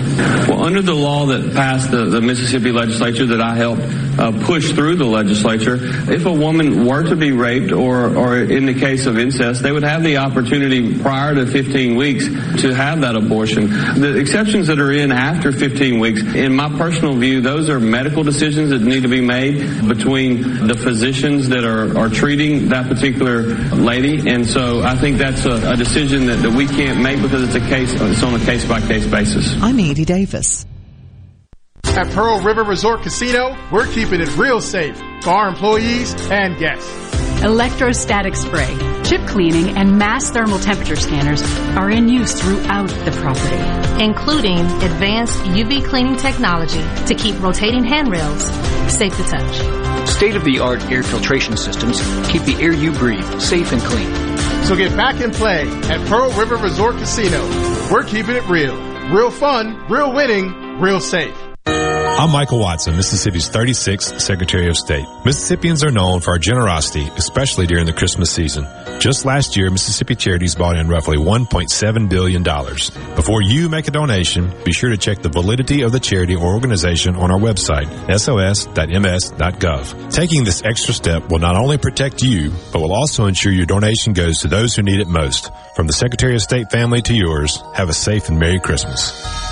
Well, under the law that passed the, the Mississippi legislature that I helped uh, push through the legislature, if a woman were to be raped or, or in the case of incest, they would have the opportunity prior to 15 weeks to have that abortion. The exceptions that are in after 15 weeks, in my personal view, those are medical decisions that need to be made between the physicians that are, are treating that particular lady. And so I think that's a, a decision that, that we can't make because it's a case, it's on a case by case basis. I'm Andy Davis. At Pearl River Resort Casino, we're keeping it real safe for our employees and guests. Electrostatic spray, chip cleaning, and mass thermal temperature scanners are in use throughout the property, including advanced UV cleaning technology to keep rotating handrails safe to touch. State of the art air filtration systems keep the air you breathe safe and clean. So get back and play at Pearl River Resort Casino. We're keeping it real. Real fun, real winning, real safe. I'm Michael Watson, Mississippi's 36th Secretary of State. Mississippians are known for our generosity, especially during the Christmas season. Just last year, Mississippi Charities bought in roughly $1.7 billion. Before you make a donation, be sure to check the validity of the charity or organization on our website, sos.ms.gov. Taking this extra step will not only protect you, but will also ensure your donation goes to those who need it most. From the Secretary of State family to yours, have a safe and Merry Christmas.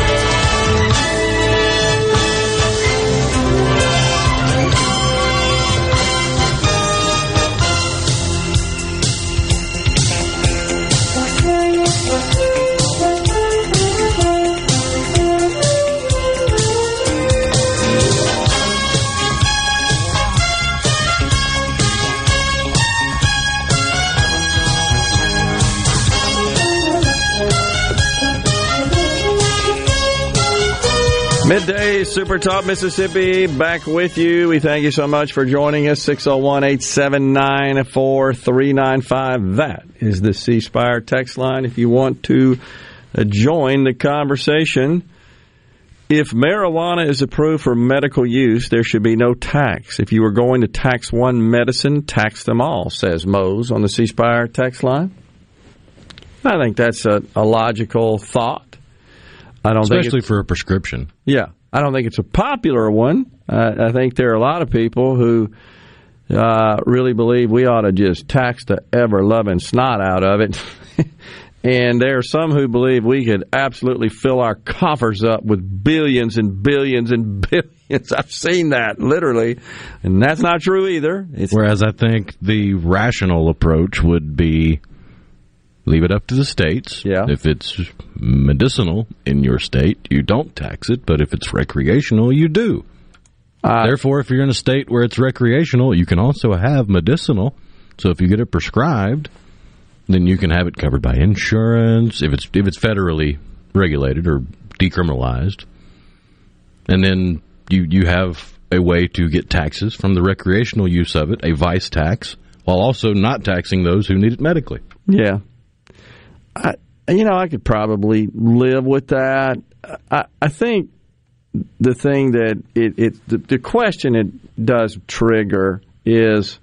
Midday Super Talk Mississippi back with you. We thank you so much for joining us. 601 879 4395. That is the C Spire text line if you want to uh, join the conversation. If marijuana is approved for medical use, there should be no tax. If you were going to tax one medicine, tax them all, says Mose on the C Spire text line. I think that's a, a logical thought. I don't Especially for a prescription. yeah, I don't think it's a popular one. Uh, I think there are a lot of people who uh, really believe we ought to just tax the ever loving snot out of it. and there are some who believe we could absolutely fill our coffers up with billions and billions and billions. I've seen that literally, and that's not true either. It's, Whereas I think the rational approach would be leave it up to the states. Yeah. If it's medicinal in your state, you don't tax it, but if it's recreational, you do. Uh, Therefore, if you're in a state where it's recreational, you can also have medicinal. So if you get it prescribed, then you can have it covered by insurance if it's if it's federally regulated or decriminalized. And then you you have a way to get taxes from the recreational use of it, a vice tax, while also not taxing those who need it medically. Yeah. I, you know, I could probably live with that. I, I think the thing that it, it the, the question it does trigger is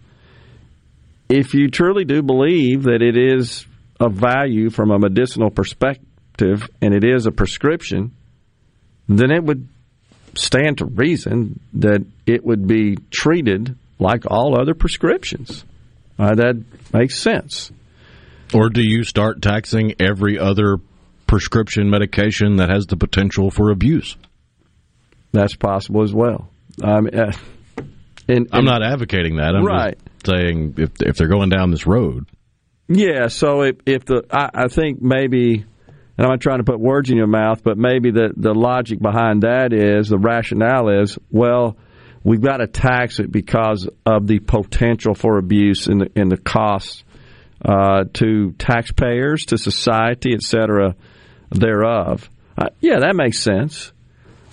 if you truly do believe that it is of value from a medicinal perspective and it is a prescription, then it would stand to reason that it would be treated like all other prescriptions. Uh, that makes sense. Or do you start taxing every other prescription medication that has the potential for abuse? That's possible as well. Um, uh, and, I'm not advocating that. I'm Right. just saying if if they're going down this road, Yeah, so if, if the I, I think maybe, and I'm not trying to put words in your mouth, but maybe the the logic behind that is the rationale is well, we've got to tax it because of the potential for abuse and the, and the costs uh, to taxpayers, to society, et cetera, thereof. Uh, yeah, that makes sense.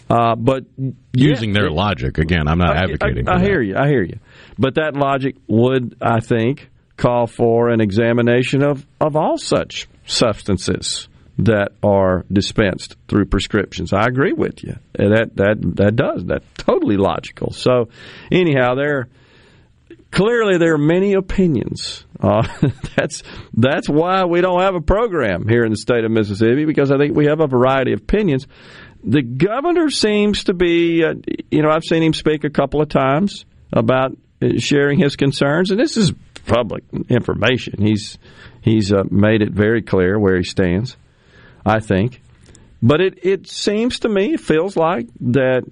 Uh, but using yeah, their logic again, I'm not advocating. I, I, I hear you. I hear you. But that logic would, I think, call for an examination of, of all such substances that are dispensed through prescriptions. I agree with you. That that that does that's totally logical. So, anyhow, there clearly there are many opinions. Uh, that's that's why we don't have a program here in the state of Mississippi because I think we have a variety of opinions. The governor seems to be, uh, you know, I've seen him speak a couple of times about uh, sharing his concerns, and this is public information. He's he's uh, made it very clear where he stands. I think, but it it seems to me, it feels like that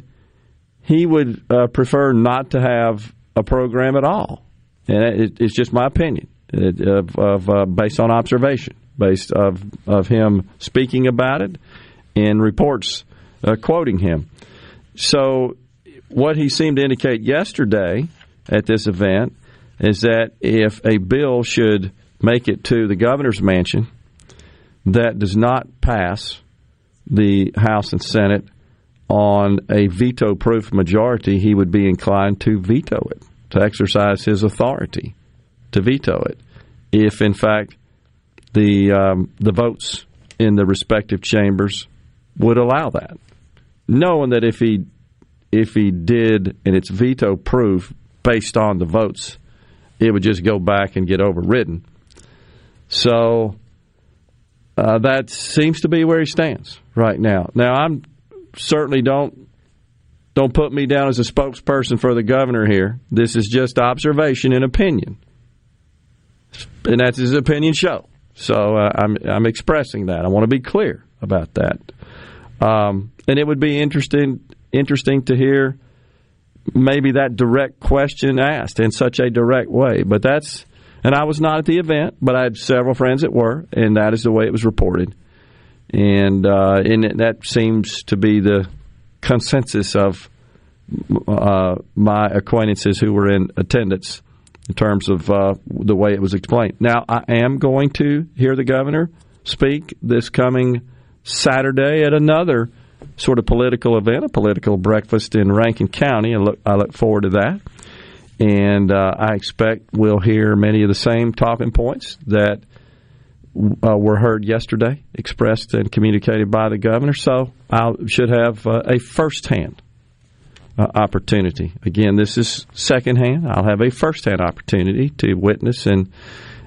he would uh, prefer not to have a program at all, and it, it's just my opinion of, of uh, based on observation, based of of him speaking about it in reports uh, quoting him. So, what he seemed to indicate yesterday at this event is that if a bill should make it to the governor's mansion that does not pass the House and Senate on a veto proof majority, he would be inclined to veto it, to exercise his authority to veto it, if in fact the um, the votes in the respective chambers would allow that, knowing that if he if he did and it's veto proof based on the votes it would just go back and get overridden. So uh, that seems to be where he stands right now. Now, I'm certainly don't don't put me down as a spokesperson for the governor here. This is just observation and opinion, and that's his opinion show. So uh, I'm I'm expressing that. I want to be clear about that. Um, and it would be interesting interesting to hear maybe that direct question asked in such a direct way. But that's, and I was not at the event, but I had several friends that were, and that is the way it was reported. And, uh, and that seems to be the consensus of uh, my acquaintances who were in attendance in terms of uh, the way it was explained. Now, I am going to hear the governor speak this coming Saturday at another sort of political event, a political breakfast in Rankin County, and look, I look forward to that. And uh, I expect we'll hear many of the same talking points that uh, were heard yesterday, expressed and communicated by the governor. So I should have uh, a firsthand uh, opportunity. Again, this is secondhand. I'll have a firsthand opportunity to witness and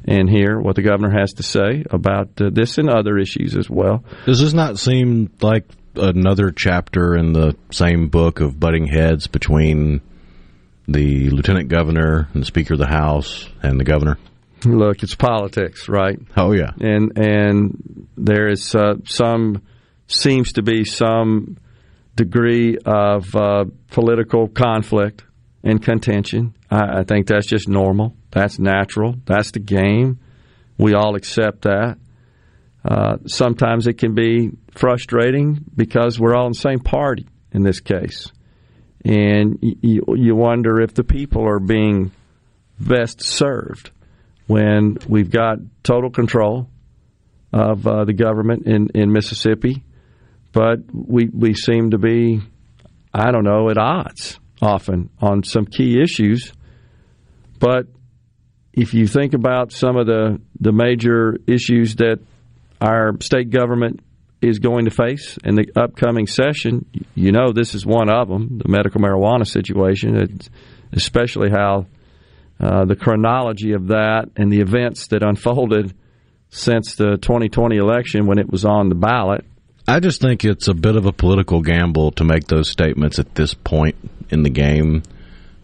and hear what the governor has to say about uh, this and other issues as well. Does this not seem like another chapter in the same book of butting heads between the lieutenant governor and the speaker of the house and the governor? Look, it's politics, right? Oh yeah, and and there is uh, some seems to be some degree of uh, political conflict and contention. I, I think that's just normal. That's natural. That's the game. We all accept that. Uh, sometimes it can be frustrating because we're all in the same party in this case. And you, you wonder if the people are being best served when we've got total control of uh, the government in, in Mississippi, but we, we seem to be, I don't know, at odds often on some key issues. But if you think about some of the, the major issues that our state government is going to face in the upcoming session. You know, this is one of them, the medical marijuana situation, especially how uh, the chronology of that and the events that unfolded since the 2020 election when it was on the ballot. I just think it's a bit of a political gamble to make those statements at this point in the game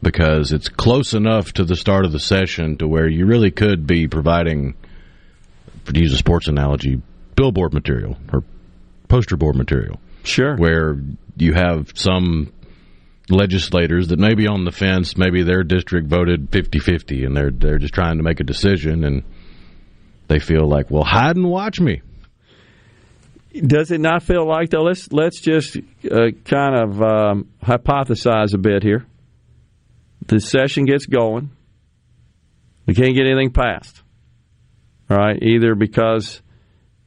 because it's close enough to the start of the session to where you really could be providing to use a sports analogy, billboard material or poster board material. Sure. Where you have some legislators that may be on the fence, maybe their district voted 50-50 and they're they're just trying to make a decision and they feel like, "Well, hide and watch me." Does it not feel like though? Let's let's just uh, kind of um, hypothesize a bit here. the session gets going. We can't get anything passed. Right, either because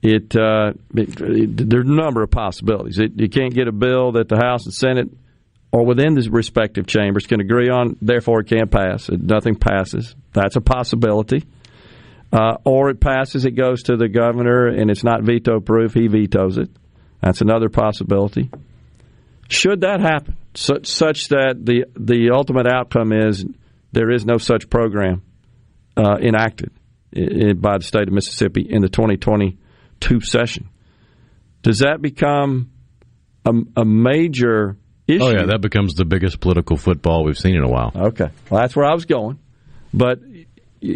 it, uh, it, it there's a number of possibilities. It, you can't get a bill that the House and Senate or within the respective chambers can agree on, therefore it can't pass. Nothing passes. That's a possibility. Uh, or it passes, it goes to the governor, and it's not veto proof. He vetoes it. That's another possibility. Should that happen, such, such that the the ultimate outcome is there is no such program uh, enacted by the state of Mississippi in the 2022 session, does that become a, a major issue? Oh yeah, that becomes the biggest political football we've seen in a while. Okay, well that's where I was going, but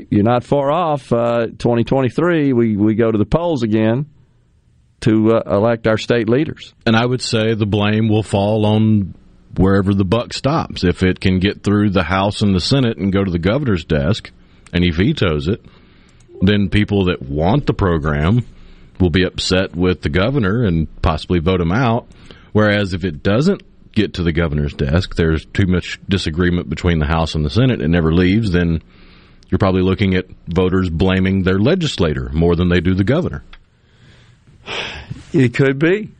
you're not far off. Uh, 2023, we we go to the polls again to uh, elect our state leaders. And I would say the blame will fall on wherever the buck stops. If it can get through the House and the Senate and go to the governor's desk and he vetoes it, then people that want the program will be upset with the governor and possibly vote him out. Whereas if it doesn't get to the governor's desk, there's too much disagreement between the House and the Senate, it never leaves, then you're probably looking at voters blaming their legislator more than they do the governor. It could be.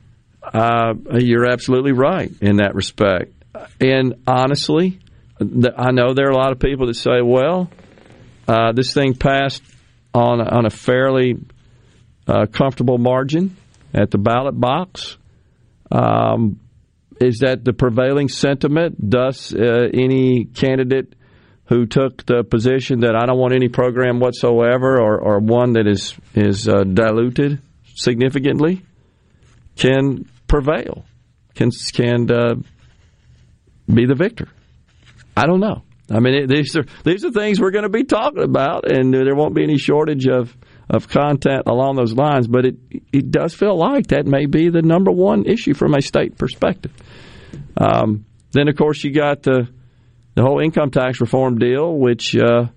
Uh, you're absolutely right in that respect. And honestly, I know there are a lot of people that say, well, uh, this thing passed on, on a fairly uh, comfortable margin at the ballot box. Um, is that the prevailing sentiment? Does uh, any candidate who took the position that I don't want any program whatsoever, or, or one that is is uh, diluted significantly, can prevail, can can uh, be the victor. I don't know. I mean, it, these are these are things we're going to be talking about, and there won't be any shortage of of content along those lines. But it it does feel like that may be the number one issue from a state perspective. Um, then, of course, you got the the whole income tax reform deal, which uh,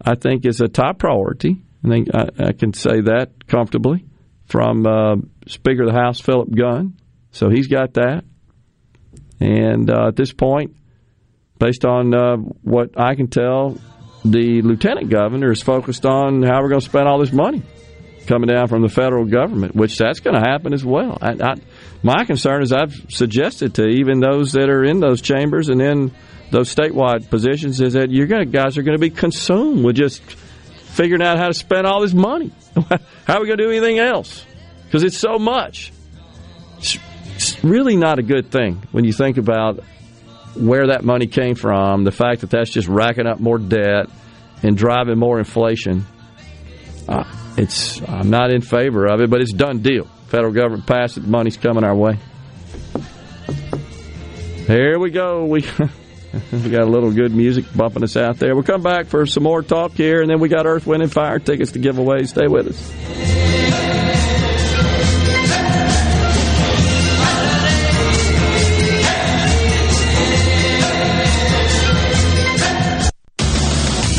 I think is a top priority. I think I, I can say that comfortably from uh, Speaker of the House Philip Gunn. So he's got that. And uh, at this point, based on uh, what I can tell, the lieutenant governor is focused on how we're going to spend all this money coming down from the federal government, which that's going to happen as well. I, I, my concern is I've suggested to even those that are in those chambers and in those statewide positions is that you guys are going to be consumed with just figuring out how to spend all this money. how are we going to do anything else? Because it's so much. It's, really not a good thing when you think about where that money came from, the fact that that's just racking up more debt and driving more inflation. Uh, it's I'm not in favor of it, but it's done deal. Federal government passed it, the money's coming our way. Here we go. We we got a little good music bumping us out there. We'll come back for some more talk here, and then we got Earth, Wind, and Fire tickets to give away. Stay with us.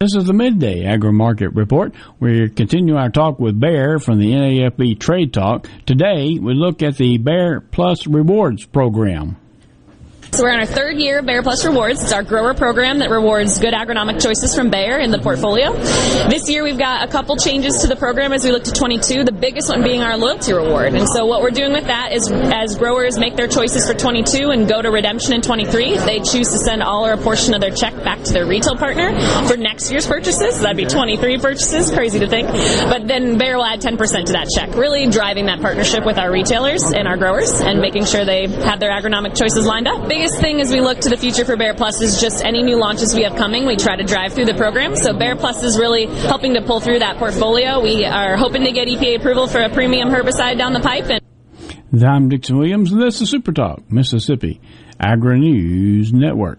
This is the midday agri market report. We continue our talk with Bayer from the NAFB Trade Talk. Today, we look at the Bayer Plus Rewards program. So we're in our third year of Bayer Plus Rewards. It's our grower program that rewards good agronomic choices from Bayer in the portfolio. This year we've got a couple changes to the program as we look to 22, the biggest one being our loyalty reward. And so what we're doing with that is as growers make their choices for 22 and go to redemption in 23, they choose to send all or a portion of their check back to their retail partner for next year's purchases. That'd be 23 purchases, crazy to think. But then Bayer will add 10% to that check, really driving that partnership with our retailers and our growers and making sure they have their agronomic choices lined up. Thing as we look to the future for Bayer Plus is just any new launches we have coming, we try to drive through the program. So Bayer Plus is really helping to pull through that portfolio. We are hoping to get EPA approval for a premium herbicide down the pipe. And I'm Dixon Williams, and this is Super Talk, Mississippi Agri News Network.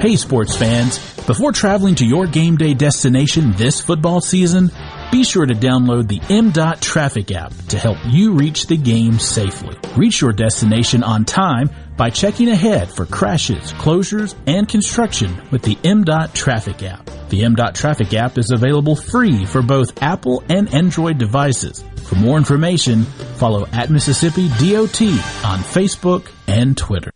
Hey, sports fans. Before traveling to your game day destination this football season, be sure to download the MDOT Traffic app to help you reach the game safely. Reach your destination on time by checking ahead for crashes, closures, and construction with the MDOT Traffic app. The MDOT Traffic app is available free for both Apple and Android devices. For more information, follow at Mississippi DOT on Facebook and Twitter.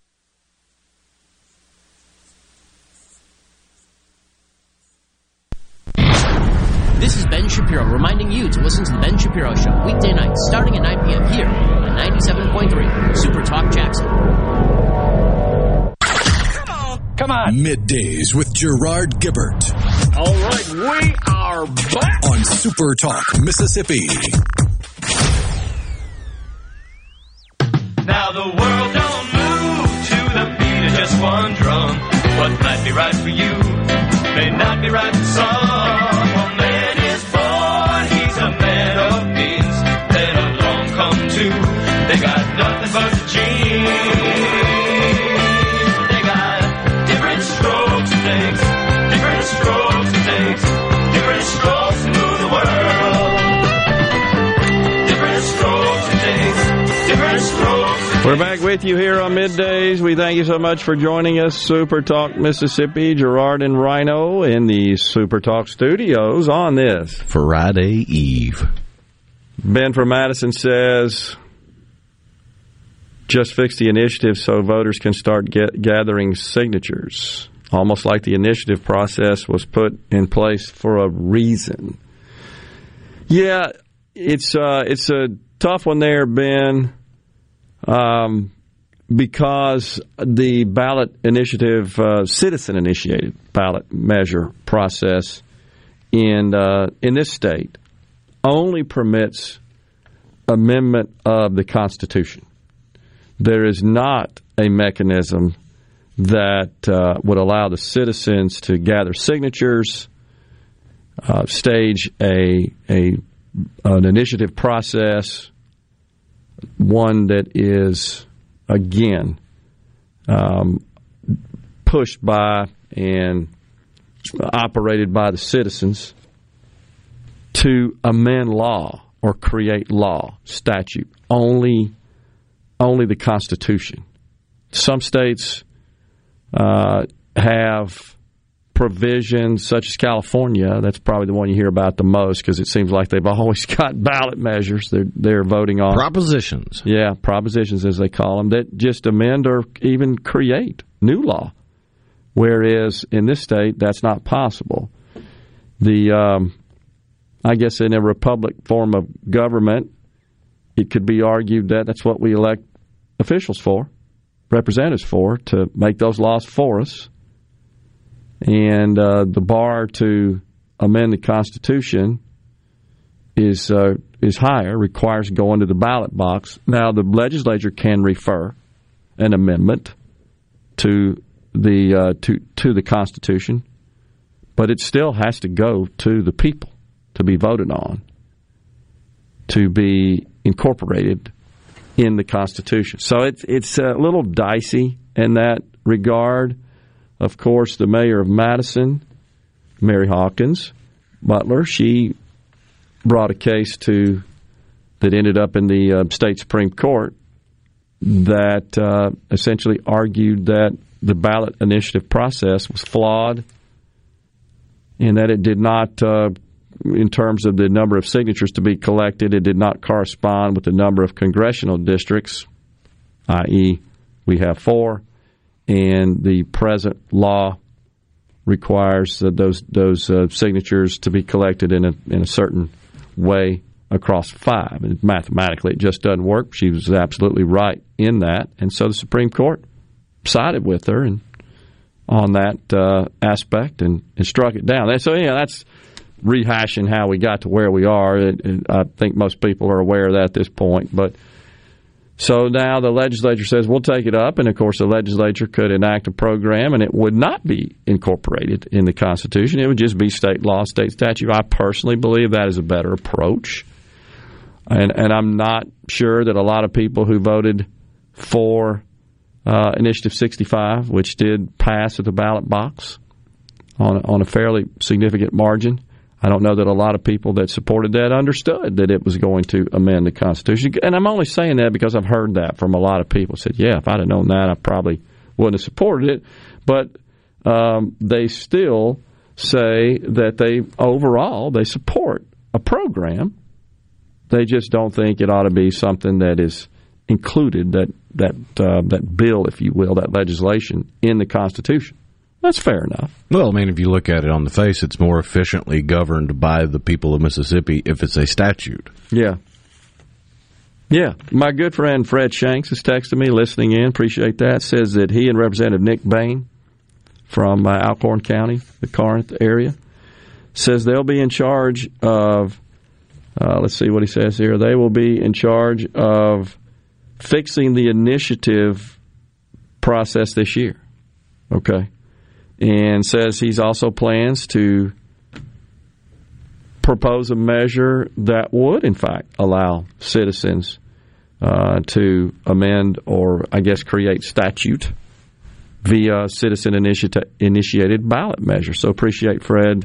This is Ben Shapiro reminding you to listen to The Ben Shapiro Show weekday nights starting at 9 p.m. here on 97.3 Super Talk Jackson. Come on. Come on. Middays with Gerard Gibert All right, we are back. on Super Talk, Mississippi. Now the world don't move to the beat of just one drum. What might be right for you may not be right for some. Nothing but the genes. They got different strokes and things, different strokes and things, different strokes to move the world. Different strokes and things, different strokes. We're back with you here on middays. We thank you so much for joining us. Super Talk Mississippi, Gerard and Rhino in the Super Talk studios on this Friday Eve. Ben from Madison says, just fix the initiative so voters can start get, gathering signatures. Almost like the initiative process was put in place for a reason. Yeah, it's uh, it's a tough one there, Ben um, because the ballot initiative, uh, citizen initiated ballot measure process in uh, in this state only permits amendment of the Constitution. There is not a mechanism that uh, would allow the citizens to gather signatures, uh, stage a a an initiative process one that is again um, pushed by and operated by the citizens to amend law or create law statute only only the constitution some states uh, have provisions such as California. That's probably the one you hear about the most because it seems like they've always got ballot measures they're they're voting on propositions. Yeah, propositions as they call them that just amend or even create new law. Whereas in this state, that's not possible. The, um, I guess, in a republic form of government, it could be argued that that's what we elect officials for, representatives for, to make those laws for us. And uh, the bar to amend the Constitution is uh, is higher, requires going to the ballot box. Now, the legislature can refer an amendment to the uh, to to the Constitution, but it still has to go to the people to be voted on, to be incorporated in the Constitution. So it's it's a little dicey in that regard. Of course, the mayor of Madison, Mary Hawkins Butler, she brought a case to that ended up in the uh, state supreme court that uh, essentially argued that the ballot initiative process was flawed and that it did not, uh, in terms of the number of signatures to be collected, it did not correspond with the number of congressional districts, i.e., we have four, and the present law requires those those uh, signatures to be collected in a in a certain way across five. And mathematically, it just doesn't work. She was absolutely right in that, and so the Supreme Court sided with her and on that uh, aspect and, and, struck it down. So yeah, that's rehashing how we got to where we are. It, it, I think most people are aware of that at this point, but. So now the legislature says we'll take it up, and of course the legislature could enact a program, and it would not be incorporated in the Constitution. It would just be state law, state statute. I personally believe that is a better approach, and and I'm not sure that a lot of people who voted for uh, Initiative 65, which did pass at the ballot box on on a fairly significant margin, I don't know that a lot of people that supported that understood that it was going to amend the Constitution. And I'm only saying that because I've heard that from a lot of people. Said, yeah, if I'd have known that, I probably wouldn't have supported it. But um, they still say that they overall they support a program. They just don't think it ought to be something that is included that that uh, that bill, if you will, that legislation in the Constitution. That's fair enough. Well, I mean, if you look at it on the face, it's more efficiently governed by the people of Mississippi if it's a statute. Yeah. Yeah. My good friend Fred Shanks is texting me, listening in. Appreciate that. Says that he and Representative Nick Bain from uh, Alcorn County, the Corinth area, says they'll be in charge of, uh, let's see what he says here. They will be in charge of fixing the initiative process this year. Okay and says he's also plans to propose a measure that would, in fact, allow citizens uh, to amend or, I guess, create statute via citizen initiated ballot measure. So appreciate Fred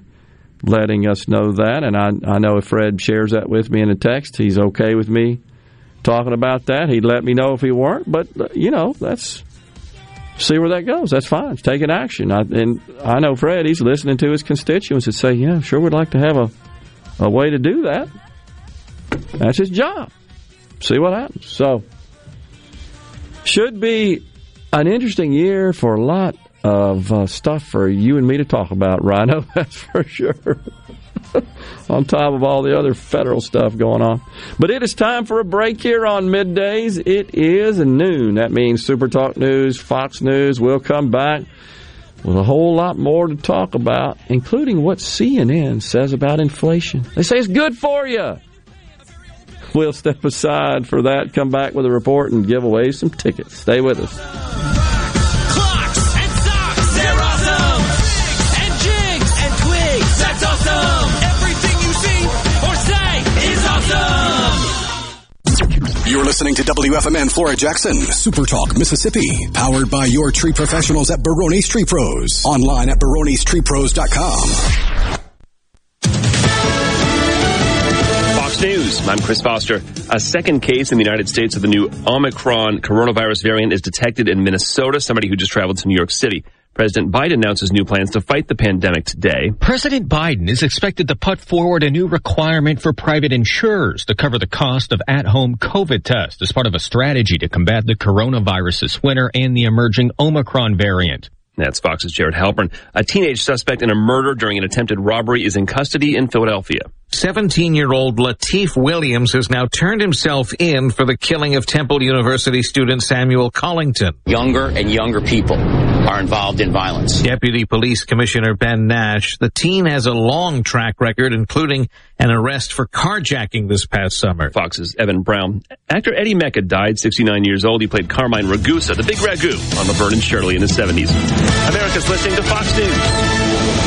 letting us know that, and I, I know if Fred shares that with me in a text, he's okay with me talking about that. He'd let me know if he weren't, but you know that's see where that goes. That's fine. It's taking action. I, and I know Fred, he's listening to his constituents and say, yeah, sure we'd like to have a, a way to do that. That's his job. See what happens. So, should be an interesting year for a lot of uh, stuff for you and me to talk about, Rhino. That's for sure. on top of all the other federal stuff going on. But it is time for a break here on middays. It is noon. That means Super Talk News, Fox News. We'll come back with a whole lot more to talk about, including what CNN says about inflation. They say it's good for you. We'll step aside for that, come back with a report, and give away some tickets. Stay with us. You're listening to WFMN Flora Jackson, Super Talk, Mississippi, powered by your tree professionals at Barone's Tree Pros. Online at baronestreepros.com. Fox News. I'm Chris Foster. A second case in the United States of the new Omicron coronavirus variant is detected in Minnesota. Somebody who just traveled to New York City. President Biden announces new plans to fight the pandemic today. President Biden is expected to put forward a new requirement for private insurers to cover the cost of at-home COVID tests as part of a strategy to combat the coronavirus this winter and the emerging Omicron variant. That's Fox's Jared Halpern. A teenage suspect in a murder during an attempted robbery is in custody in Philadelphia. 17 year old Latif Williams has now turned himself in for the killing of Temple University student Samuel Collington. Younger and younger people are involved in violence. Deputy Police Commissioner Ben Naish, the teen has a long track record, including an arrest for carjacking this past summer. Fox's Evan Brown. Actor Eddie Mekka died 69 years old. He played Carmine Ragusa, the big ragu, on Laverne and Shirley in the 70s. America's listening to Fox News.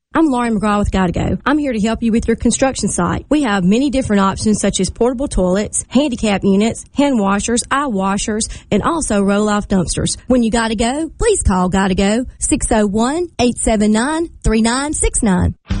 I'm Lauren McGraw with Gotta Go. I'm here to help you with your construction site. We have many different options such as portable toilets, handicap units, hand washers, eye washers, and also roll-off dumpsters. When you gotta go, please call Gotta Go 601-879-3969.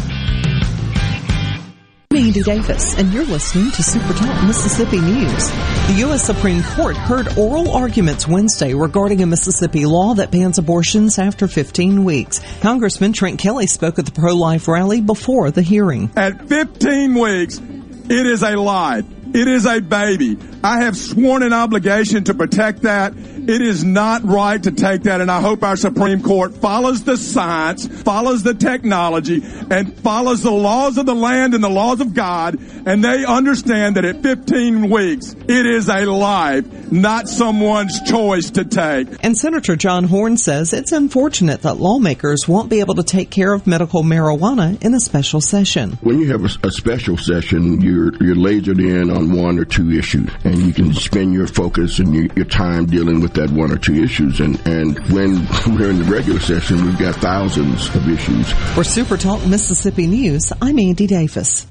I'm Andy Davis, and you're listening to Super Talk Mississippi News. The U.S. Supreme Court heard oral arguments Wednesday regarding a Mississippi law that bans abortions after 15 weeks. Congressman Trent Kelly spoke at the pro-life rally before the hearing. At 15 weeks, it is a lie. It is a baby. I have sworn an obligation to protect that. It is not right to take that, and I hope our Supreme Court follows the science, follows the technology, and follows the laws of the land and the laws of God, and they understand that at 15 weeks, it is a life, not someone's choice to take. And Senator John Horhn says it's unfortunate that lawmakers won't be able to take care of medical marijuana in a special session. When you have a, a special session, you're you're lasered in on one or two issues, and you can spend your focus and your, your time dealing with that one or two issues. And and when we're in the regular session, we've got thousands of issues. For Super Talk Mississippi News, I'm Andy Davis.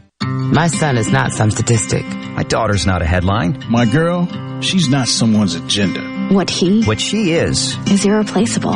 My son is not some statistic. My daughter's not a headline. My girl, she's not someone's agenda. What he What she is is irreplaceable.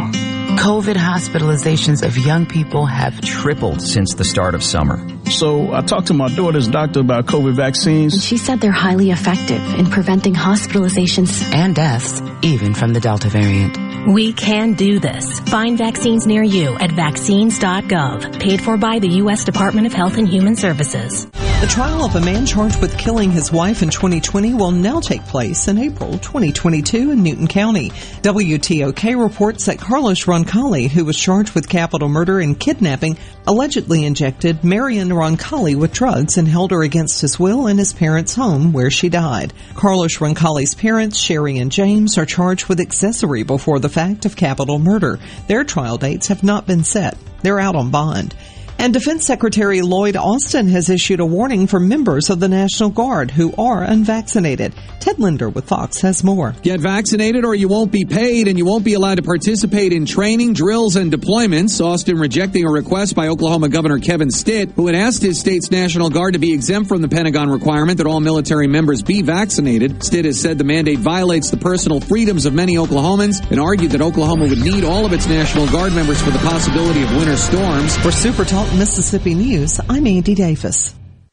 COVID hospitalizations of young people have tripled since the start of summer. So I talked to my daughter's doctor about COVID and vaccines. she said they're highly effective in preventing hospitalizations and deaths, even from the Delta variant. We can do this. Find vaccines near you at vaccines.gov, paid for by the U.S. Department of Health and Human Services. The trial of a man charged with killing his wife in 2020 will now take place in April 2022 in Newton County. WTOK reports that Carlos Roncalli, who was charged with capital murder and kidnapping, allegedly injected Marion Roncalli with drugs and held her against his will in his parents' home where she died. Carlos Roncalli's parents, Sherry and James, are charged with accessory before the fact of capital murder. Their trial dates have not been set. They're out on bond. And Defense Secretary Lloyd Austin has issued a warning for members of the National Guard who are unvaccinated. Ted Linder with Fox has more. Get vaccinated or you won't be paid and you won't be allowed to participate in training, drills, and deployments. Austin rejecting a request by Oklahoma Governor Kevin Stitt, who had asked his state's National Guard to be exempt from the Pentagon requirement that all military members be vaccinated. Stitt has said the mandate violates the personal freedoms of many Oklahomans and argued that Oklahoma would need all of its National Guard members for the possibility of winter storms. For Super Talk Mississippi News, I'm Andy Davis.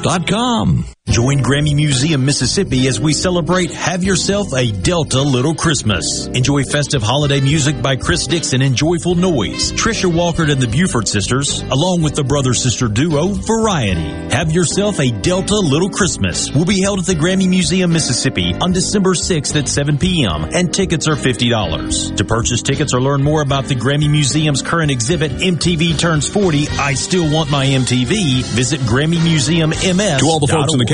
Stamps.com. Join Grammy Museum Mississippi as we celebrate Have Yourself a Delta Little Christmas. Enjoy festive holiday music by Chris Dixon and Joyful Noise, Trisha Walker and the Buford Sisters, along with the brother-sister duo Variety. Have Yourself a Delta Little Christmas will be held at the Grammy Museum Mississippi on December 6th at 7 p.m. and tickets are $50. To purchase tickets or learn more about the Grammy Museum's current exhibit MTV Turns 40, I Still Want My MTV, visit Grammy Museum MS. To all the folks in the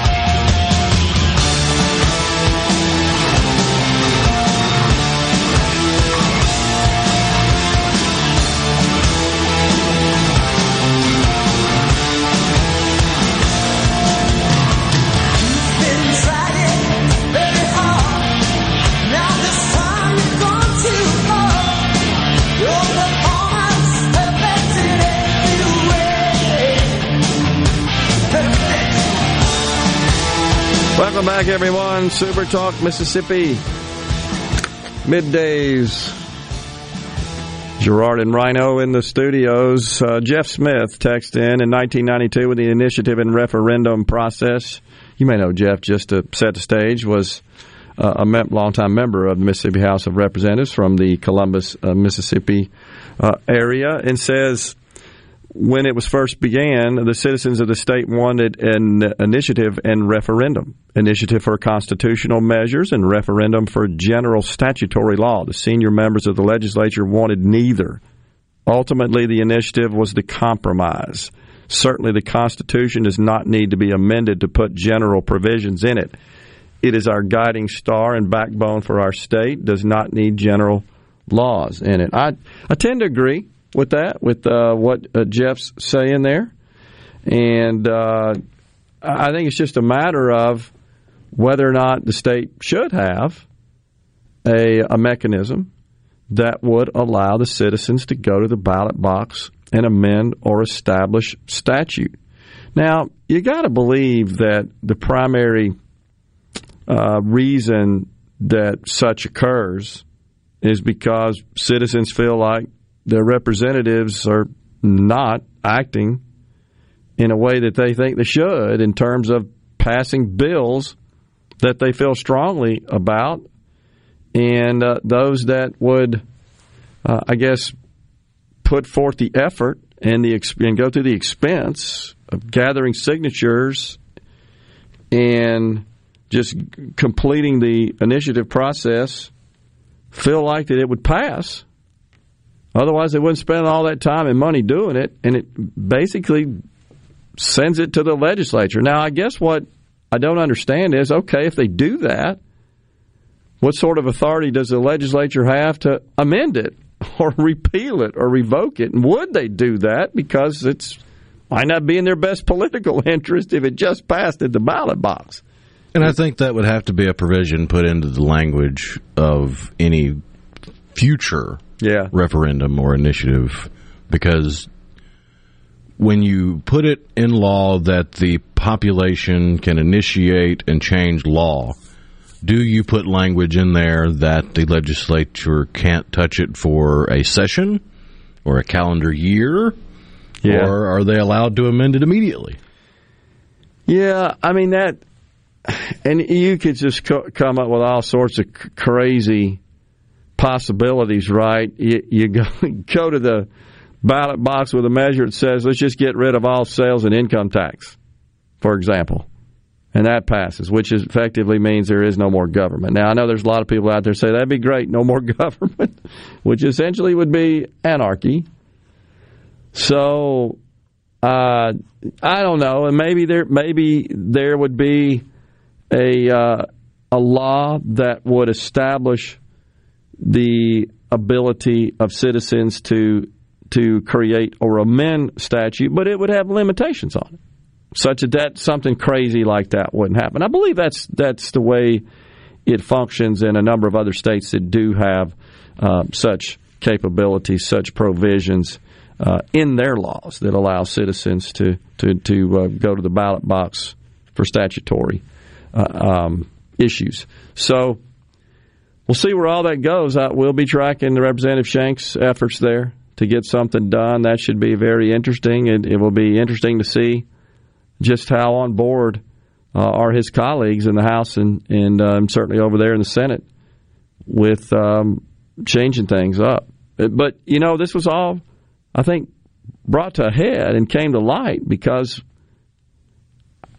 Welcome back, everyone. Super Talk Mississippi. Middays. Gerard and Rhino in the studios. Uh, Jeff Smith texted in in 1992 with the initiative and referendum process. You may know Jeff, just to set the stage, was uh, a mem- longtime member of the Mississippi House of Representatives from the Columbus, uh, Mississippi uh, area, and says when it was first began, the citizens of the state wanted an initiative and referendum. Initiative for constitutional measures and referendum for general statutory law. The senior members of the legislature wanted neither. Ultimately, the initiative was the compromise. Certainly, the Constitution does not need to be amended to put general provisions in it. It is our guiding star and backbone for our state, does not need general laws in it. I, I tend to agree with that, with uh, what uh, Jeff's saying there. And uh, I think it's just a matter of whether or not the state should have a, a mechanism that would allow the citizens to go to the ballot box and amend or establish statute. Now, you got to believe that the primary uh, reason that such occurs is because citizens feel like their representatives are not acting in a way that they think they should in terms of passing bills that they feel strongly about, and uh, those that would, uh, I guess, put forth the effort and the and go through the expense of gathering signatures and just completing the initiative process feel like that it would pass Otherwise, they wouldn't spend all that time and money doing it, and it basically sends it to the legislature. Now, I guess what I don't understand is okay, if they do that, what sort of authority does the legislature have to amend it or repeal it or revoke it? And would they do that because it's might not be in their best political interest if it just passed at the ballot box? And I think that would have to be a provision put into the language of any future yeah. referendum or initiative because when you put it in law that the population can initiate and change law, do you put language in there that the legislature can't touch it for a session or a calendar year? Yeah. Or are they allowed to amend it immediately? Yeah, I mean that, and you could just co- come up with all sorts of c- crazy possibilities, right? You, you go, go to the ballot box with a measure that says, let's just get rid of all sales and income tax, for example. and that passes, which effectively means there is no more government. Now, I know there's a lot of people out there say that'd be great, no more government, which essentially would be anarchy. So, uh, I don't know, and maybe there maybe there would be a uh, a law that would establish the ability of citizens to to create or amend statute, but it would have limitations on it such that something crazy like that wouldn't happen. I believe that's that's the way it functions in a number of other states that do have uh, such capabilities, such provisions uh, in their laws that allow citizens to to to uh, go to the ballot box for statutory uh, um, issues. So we'll see where all that goes. we'll be tracking the Representative Shank's efforts there to get something done. That should be very interesting. It, it will be interesting to see just how on board uh, are his colleagues in the House and and um, certainly over there in the Senate with um, changing things up. But you know, this was all I think brought to a head and came to light because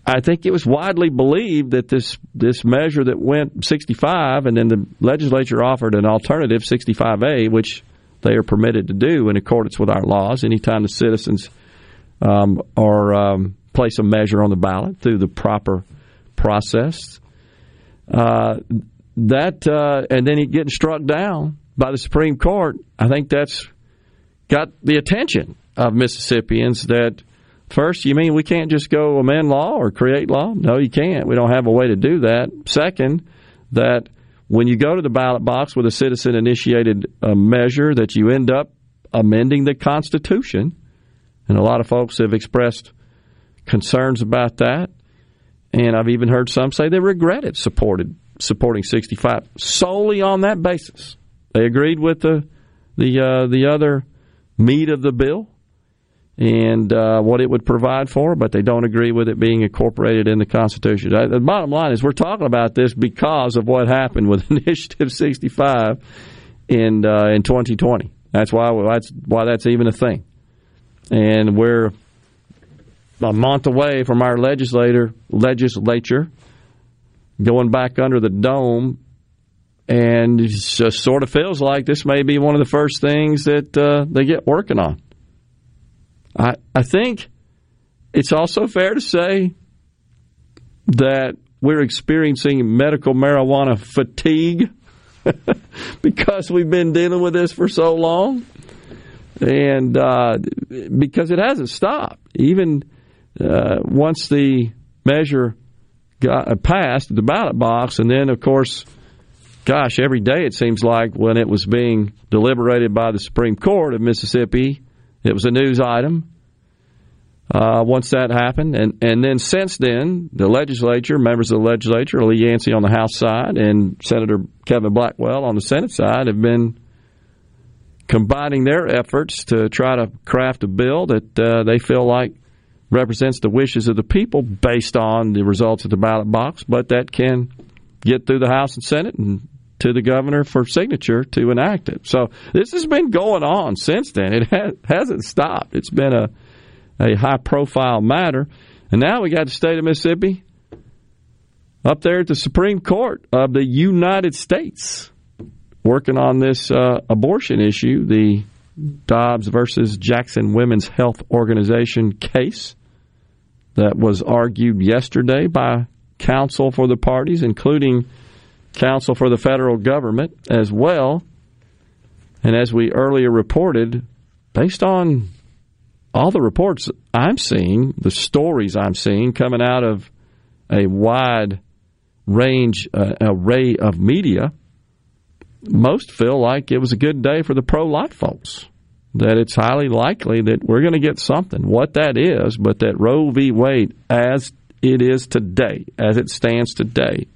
I think it was widely believed that this this measure that went 65 and then the legislature offered an alternative 65A, which they are permitted to do in accordance with our laws anytime the citizens um, are um, place a measure on the ballot through the proper process. Uh, that uh, and then he getting struck down by the Supreme Court. I think that's got the attention of Mississippians. That first, you mean we can't just go amend law or create law? No, you can't. We don't have a way to do that. Second, that when you go to the ballot box with a citizen initiated uh, measure, that you end up amending the Constitution. And a lot of folks have expressed concerns about that. And I've even heard some say they regretted supported supporting 65 solely on that basis. They agreed with the the uh, the other meat of the bill and uh, what it would provide for, but they don't agree with it being incorporated in the Constitution. The bottom line is we're talking about this because of what happened with Initiative 65 in uh, in 2020. That's why that's why that's even a thing, and we're a month away from our legislator legislature going back under the dome, and it just sort of feels like this may be one of the first things that uh, they get working on. I I think it's also fair to say that we're experiencing medical marijuana fatigue because we've been dealing with this for so long, and uh, because it hasn't stopped. Even uh, once the measure got uh, passed the ballot box, and then of course, gosh, every day it seems like when it was being deliberated by the Supreme Court of Mississippi, it was a news item. Uh, once that happened, and and then since then, the legislature, members of the legislature, Lee Yancey on the House side and Senator Kevin Blackwell on the Senate side, have been combining their efforts to try to craft a bill that uh, they feel like represents the wishes of the people based on the results of the ballot box, but that can get through the House and Senate and to the governor for signature to enact it. So this has been going on since then. It hasn't stopped. It's been a a high profile matter, and now we got the state of Mississippi up there at the Supreme Court of the United States working on this uh, abortion issue, the Dobbs versus Jackson Women's Health Organization case that was argued yesterday by counsel for the parties, including counsel for the federal government as well. And as we earlier reported, based on all the reports I'm seeing, the stories I'm seeing coming out of a wide range uh, array of media, most feel like it was a good day for the pro life folks that it's highly likely that we're going to get something. What that is, but that Roe v. Wade, as it is today, as it stands today,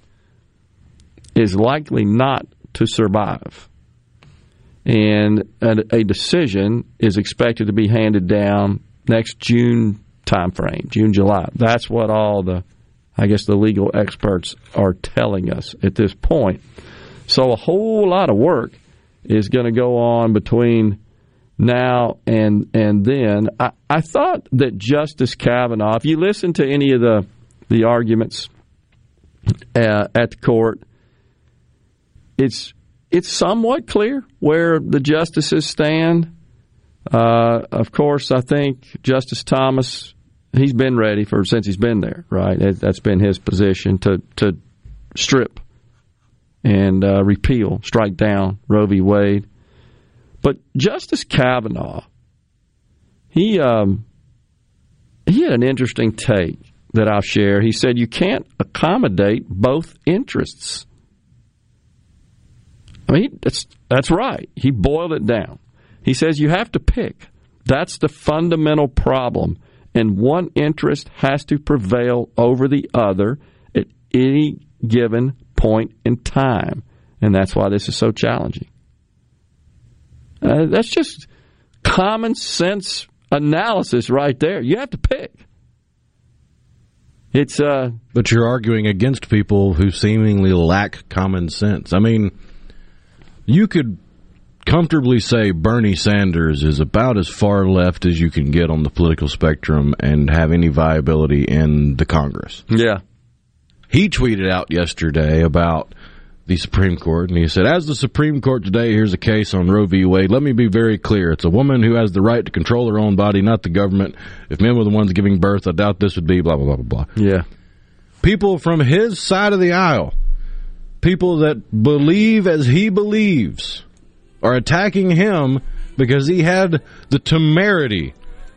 is likely not to survive. And a, a decision is expected to be handed down next June timeframe, June, July. That's what all the, I guess, the legal experts are telling us at this point. So a whole lot of work is going to go on between now and and then. I, I thought that Justice Kavanaugh, if you listen to any of the the arguments uh, at the court. It's it's somewhat clear where the justices stand. Uh, of course, I think Justice Thomas he's been ready for since he's been there. Right, that's been his position to to strip and uh, repeal, strike down Roe v. Wade. But Justice Kavanaugh, he um, he had an interesting take that I'll share. He said you can't accommodate both interests. I mean, that's that's right. He boiled it down. He says you have to pick. That's the fundamental problem, and one interest has to prevail over the other at any given point in time, and that's why this is so challenging. Uh, that's just common sense analysis right there. You have to pick. It's uh, but you're arguing against people who seemingly lack common sense. I mean, you could comfortably say Bernie Sanders is about as far left as you can get on the political spectrum and have any viability in the Congress. Yeah. He tweeted out yesterday about the Supreme Court, and he said, As the Supreme Court today hears a case on Roe v. Wade, let me be very clear. It's a woman who has the right to control her own body, not the government. If men were the ones giving birth, I doubt this would be blah, blah, blah, blah, blah. Yeah. People from his side of the aisle, people that believe as he believes, are attacking him because he had the temerity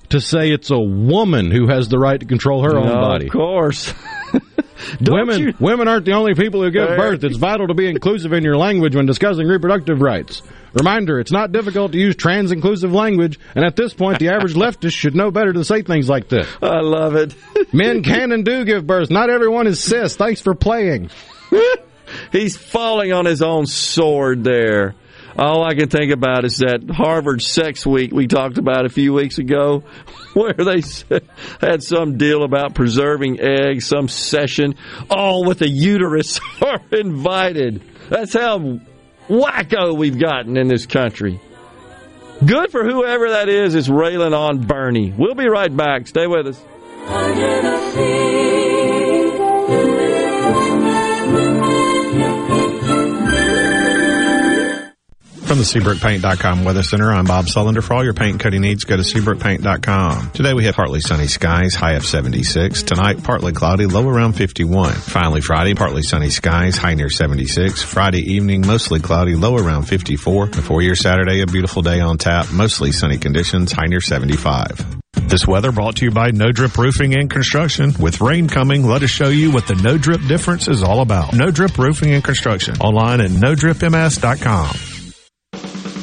to say it's a woman who has the right to control her no, own body. Of course. women you? women aren't the only people who give birth. It's vital to be inclusive in your language when discussing reproductive rights. Reminder, it's not difficult to use trans inclusive language, and at this point, the average leftist should know better to say things like this. I love it. Men can and do give birth. Not everyone is cis. Thanks for playing. He's falling on his own sword there. All I can think about is that Harvard Sex Week we talked about a few weeks ago, where they had some deal about preserving eggs, some session, all with a uterus are invited. That's how wacko we've gotten in this country. Good for whoever that is is railing on Bernie. We'll be right back. Stay with us. From the SeabrookPaint.com Weather Center, I'm Bob Sullender. For all your paint and needs, go to SeabrookPaint.com. Today we have partly sunny skies, high of 76. Tonight, partly cloudy, low around 51. Finally, Friday, partly sunny skies, high near 76. Friday evening, mostly cloudy, low around 54. Before your Saturday, a beautiful day on tap, mostly sunny conditions, high near 75. This weather brought to you by No Drip Roofing and Construction. With rain coming, let us show you what the No Drip difference is all about. No Drip Roofing and Construction. Online at NoDripMS.com.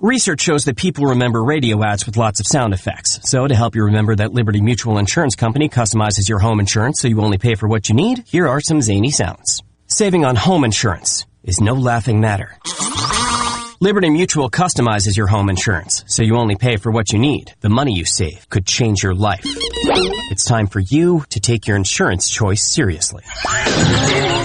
Research shows that people remember radio ads with lots of sound effects. So to help you remember that Liberty Mutual Insurance Company customizes your home insurance so you only pay for what you need, here are some zany sounds. Saving on home insurance is no laughing matter. Liberty Mutual customizes your home insurance so you only pay for what you need. The money you save could change your life. It's time for you to take your insurance choice seriously.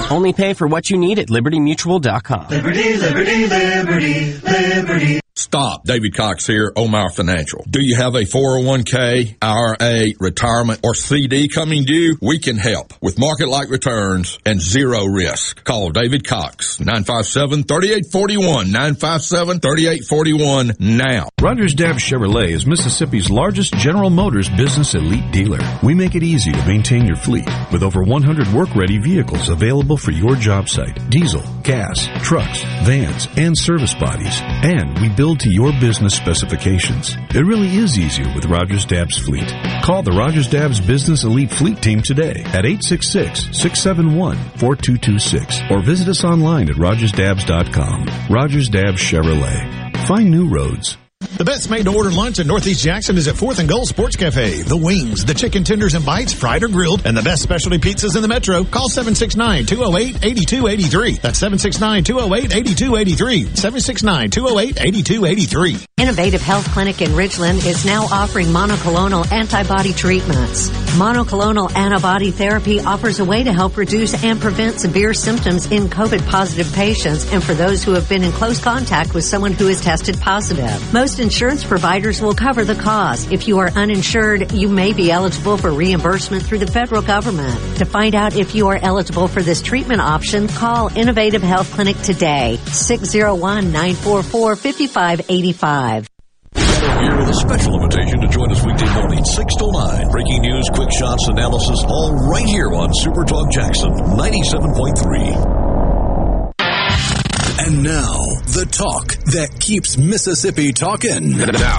Only pay for what you need at libertymutual.com. Liberty, liberty, liberty, liberty. Stop. David Cox here, Omar Financial. Do you have a 401k, IRA, retirement, or CD coming due? We can help with market-like returns and zero risk. Call David Cox, 957-3841, 957-3841 now. Rogers Dabbs Chevrolet is Mississippi's largest General Motors business elite dealer. We make it easy to maintain your fleet with over 100 work-ready vehicles available for your job site. Diesel, gas, trucks, vans, and service bodies. And we build to your business specifications. It really is easier with Rogers Dabbs Fleet. Call the Rogers Dabbs Business Elite Fleet Team today at 866-671-4226 or visit us online at rogersdabbs.com. Rogers Dabbs Chevrolet. Find new roads. The best made to order lunch in Northeast Jackson is at 4th and Goal Sports Cafe. The wings, the chicken tenders and bites, fried or grilled, and the best specialty pizzas in the metro. Call 769-208-8283. That's 769-208-8283. 769-208-8283. Innovative Health Clinic in Ridgeland is now offering monoclonal antibody treatments. Monoclonal antibody therapy offers a way to help reduce and prevent severe symptoms in COVID positive patients and for those who have been in close contact with someone who is tested positive. Most insurance providers will cover the cost. If you are uninsured, you may be eligible for reimbursement through the federal government. To find out if you are eligible for this treatment option, call Innovative Health Clinic today, 601-944-5585. Here with a special invitation to join us weekday morning, 6 to 9. Breaking news, quick shots, analysis, all right here on Super Talk Jackson 97.3. And now, the talk that keeps Mississippi talking. Now, now,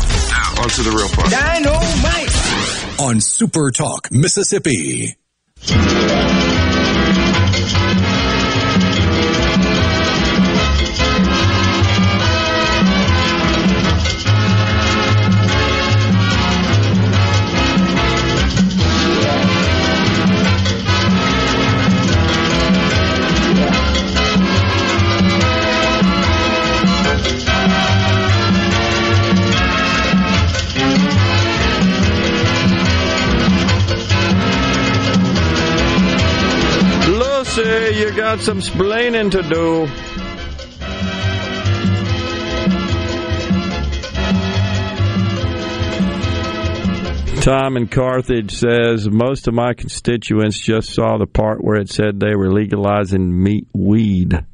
on to the real part. Dynamite! On Super Talk, Mississippi. Got some splaining to do. Tom in Carthage says most of my constituents just saw the part where it said they were legalizing meat weed.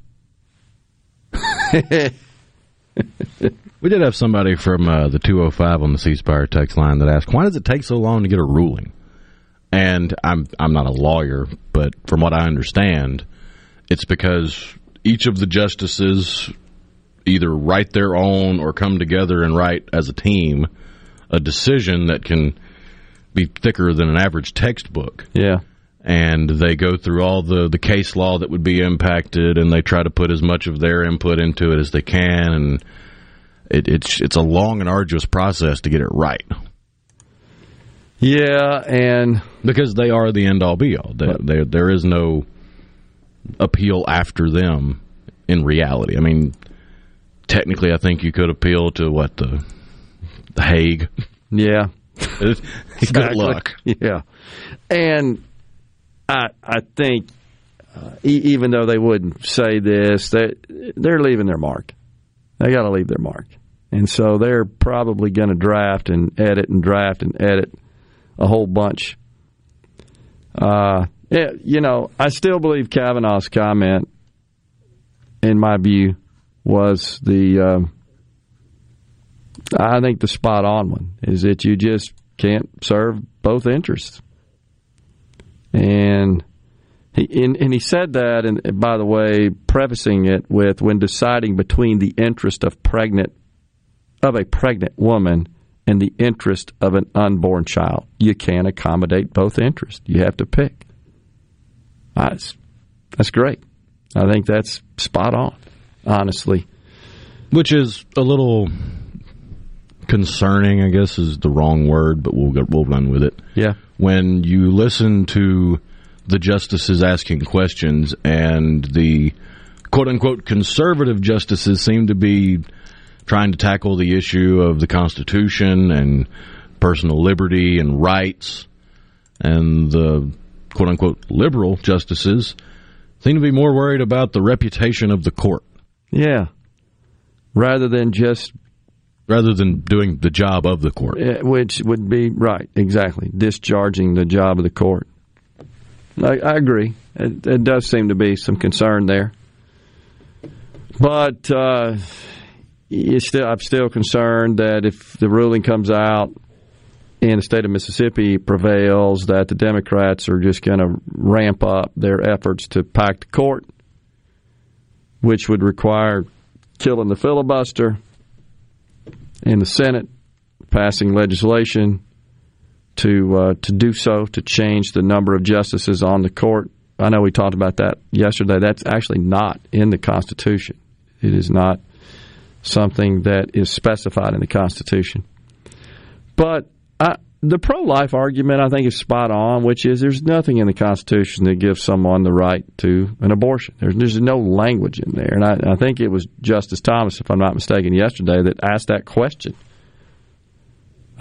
We did have somebody from uh, the 205 on the C Spire text line that asked, "Why does it take so long to get a ruling?" And I'm I'm not a lawyer, but from what I understand, it's because each of the justices either write their own or come together and write as a team a decision that can be thicker than an average textbook. Yeah. And they go through all the, the case law that would be impacted and they try to put as much of their input into it as they can and it, it's it's a long and arduous process to get it right. Yeah, and because they are the end all be all, there there there is no appeal after them in reality. I mean, technically, I think you could appeal to what the the Hague. Yeah, good luck. Yeah, and I I think uh, e- even though they wouldn't say this, they they're leaving their mark. They got to leave their mark, and so they're probably going to draft and edit and draft and edit a whole bunch. Uh, yeah, you know, I still believe Kavanaugh's comment, in my view, was the. Um, I think the spot on one is that you just can't serve both interests. And he and, and he said that, and by the way, prefacing it with when deciding between the interest of pregnant of a pregnant woman and the interest of an unborn child, you can't accommodate both interests. You have to pick. That's that's great. I think that's spot on. Honestly, which is a little concerning. I guess is the wrong word, but we'll go, we'll run with it. Yeah. When you listen to the justices asking questions and the quote unquote conservative justices seem to be trying to tackle the issue of the Constitution and personal liberty and rights, and the quote unquote liberal justices seem to be more worried about the reputation of the court. Yeah. Rather than just rather than doing the job of the court, which would be right, exactly, discharging the job of the court. I, I agree. It, it, does seem to be some concern there, but uh, still, I'm still concerned that if the ruling comes out in the state of Mississippi prevails, that the Democrats are just going to ramp up their efforts to pack the court, which would require killing the filibuster in the Senate, passing legislation to uh, to do so to change the number of justices on the court. I know we talked about that yesterday. That's actually not in the Constitution. It is not something that is specified in the Constitution. But The pro life argument, I think, is spot on, which is there's nothing in the Constitution that gives someone the right to an abortion. There's, there's no language in there. And I, I think it was Justice Thomas, if I'm not mistaken, yesterday that asked that question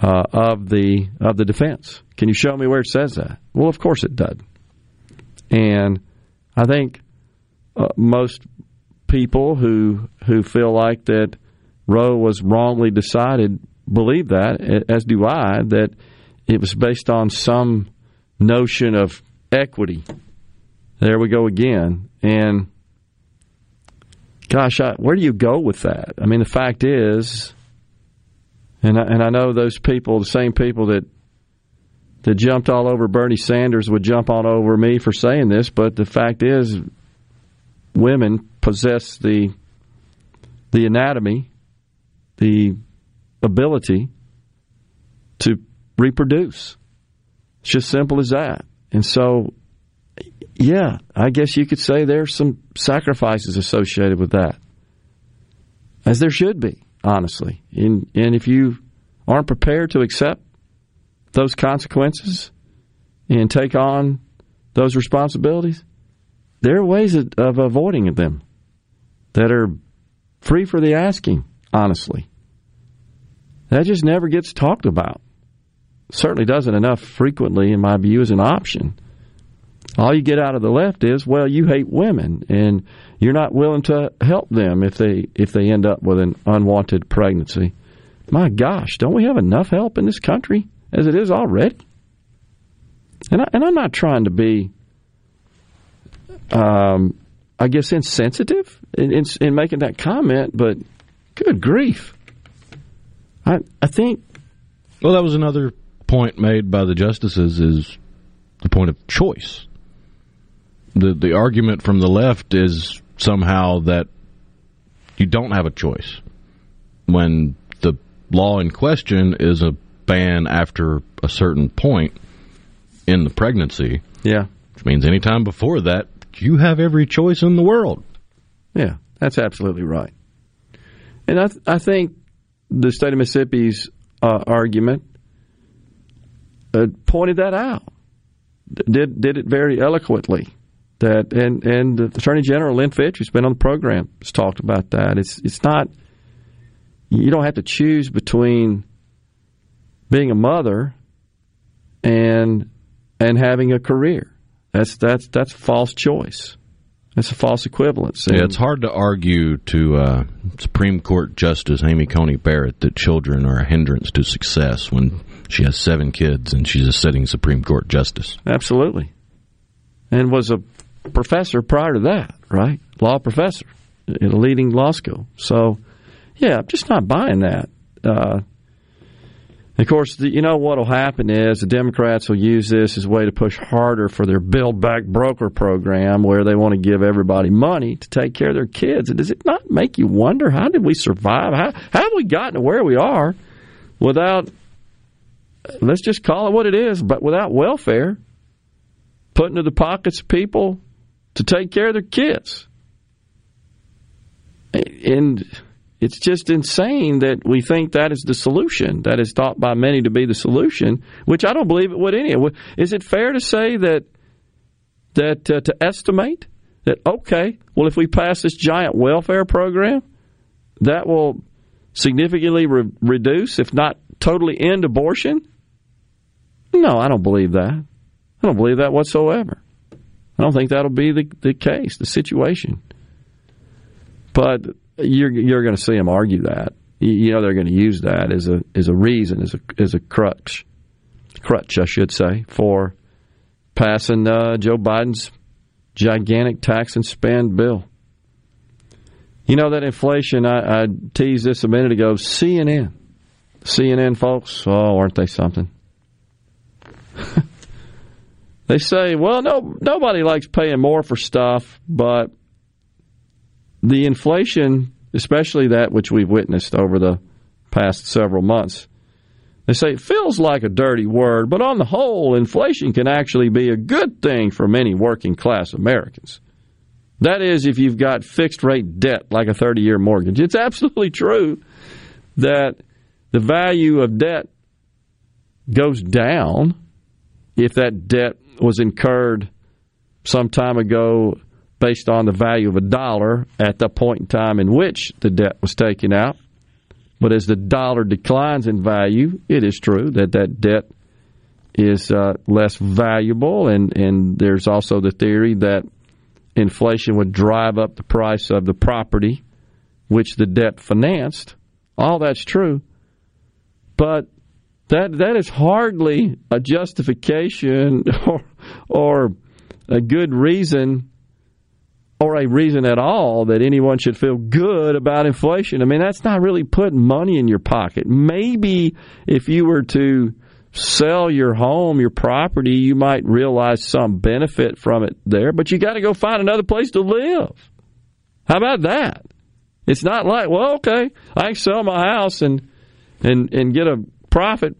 uh, of the of the defense. Can you show me where it says that? Well, of course it does. And I think uh, most people who who feel like that Roe was wrongly decided believe that, eh, as do I, that it was based on some notion of equity. There we go again. And gosh, I, where do you go with that? I mean, the fact is, and I, and I know those people, the same people that that jumped all over Bernie Sanders would jump all over me for saying this, but the fact is, women possess the the anatomy, the ability to reproduce. It's just simple as that. And so, yeah, I guess you could say there's some sacrifices associated with that, as there should be, honestly. And, and if you aren't prepared to accept those consequences and take on those responsibilities, there are ways of, of avoiding them that are free for the asking, honestly. That just never gets talked about. Certainly doesn't enough frequently, in my view, as an option. All you get out of the left is, well, you hate women and you're not willing to help them if they if they end up with an unwanted pregnancy. My gosh, don't we have enough help in this country as it is already? And I, and I'm not trying to be, um, I guess, insensitive in, in, in making that comment, but good grief. I, I think. Well, that was another point made by the justices is the point of choice. The the argument from the left is somehow that you don't have a choice when the law in question is a ban after a certain point in the pregnancy. Yeah. Which means anytime before that, you have every choice in the world. Yeah, that's absolutely right. And I, th- I think the state of Mississippi's uh, argument uh, pointed that out. Did did it very eloquently. That and and the Attorney General Lynn Fitch, who's been on the program, has talked about that. It's it's not you don't have to choose between being a mother and and having a career. That's that's that's false choice. It's a false equivalence. Yeah, it's hard to argue to uh, Supreme Court Justice Amy Coney Barrett that children are a hindrance to success when she has seven kids and she's a sitting Supreme Court justice. Absolutely, and was a professor prior to that, right? Law professor at a leading law school. So, yeah, I'm just not buying that. Uh, of course, the, you know what will happen is the Democrats will use this as a way to push harder for their Build Back Broker program, where they want to give everybody money to take care of their kids. And does it not make you wonder how did we survive? How, how have we gotten to where we are without, let's just call it what it is, but without welfare put into the pockets of people to take care of their kids? And it's just insane that we think that is the solution. That is thought by many to be the solution, which I don't believe it would any. Is it fair to say that that uh, to estimate that okay, well, if we pass this giant welfare program, that will significantly re- reduce, if not totally end abortion? No, I don't believe that. I don't believe that whatsoever. I don't think that'll be the, the case, the situation. But you're you're going to see them argue that. You know they're going to use that as a as a reason, as a as a crutch, crutch I should say, for passing uh, Joe Biden's gigantic tax and spend bill. You know that inflation. I, I teased this a minute ago. CNN, CNN folks. Oh, aren't they something? they say, well, no, nobody likes paying more for stuff, but the inflation, especially that which we've witnessed over the past several months, they say it feels like a dirty word, but on the whole, inflation can actually be a good thing for many working class Americans. That is, if you've got fixed rate debt like a 30 year mortgage. It's absolutely true that the value of debt goes down if that debt was incurred some time ago based on the value of a dollar at the point in time in which the debt was taken out. But as the dollar declines in value, it is true that that debt is uh, less valuable, and, and there's also the theory that inflation would drive up the price of the property which the debt financed. All that's true. But that that is hardly a justification or, or a good reason or a reason at all that anyone should feel good about inflation. I mean, that's not really putting money in your pocket. Maybe if you were to sell your home, your property, you might realize some benefit from it there, but you got to go find another place to live. How about that? It's not like, well, okay, I can sell my house and and and get a profit,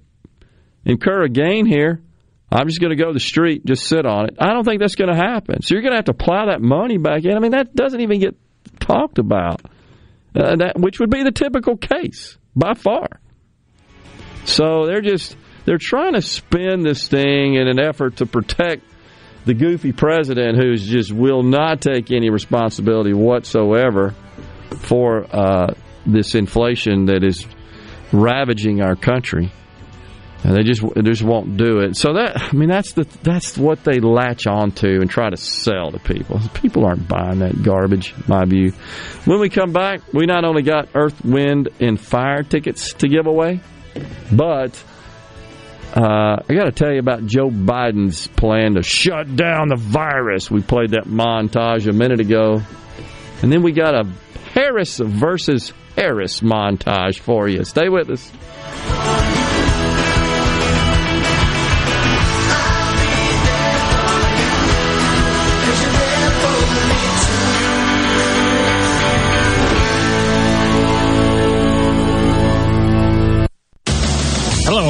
incur a gain here. I'm just going to go to the street, just sit on it. I don't think that's going to happen. So you're going to have to plow that money back in. I mean, that doesn't even get talked about, uh, that which would be the typical case by far. So they're just they're trying to spin this thing in an effort to protect the goofy president who just will not take any responsibility whatsoever for uh, this inflation that is ravaging our country. And they just they just won't do it. So that I mean that's the that's what they latch onto and try to sell to people. People aren't buying that garbage, my view. When we come back, we not only got Earth, Wind, and Fire tickets to give away, but uh, I got to tell you about Joe Biden's plan to shut down the virus. We played that montage a minute ago, and then we got a Harris versus Harris montage for you. Stay with us.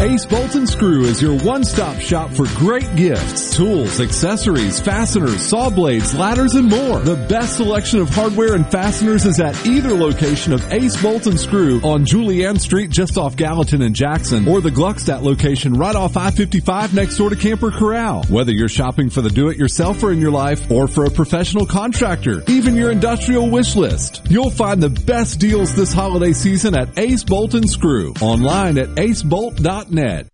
Ace Bolt and Screw is your one-stop shop for great gifts, tools, accessories, fasteners, saw blades, ladders, and more. The best selection of hardware and fasteners is at either location of Ace Bolt and Screw on Julianne Street just off Gallatin and Jackson or the Gluckstadt location right off I-55 next door to Camper Corral. Whether you're shopping for the do-it-yourselfer in your life or for a professional contractor, even your industrial wish list, you'll find the best deals this holiday season at Ace Bolt and Screw. Online at acebolt.net.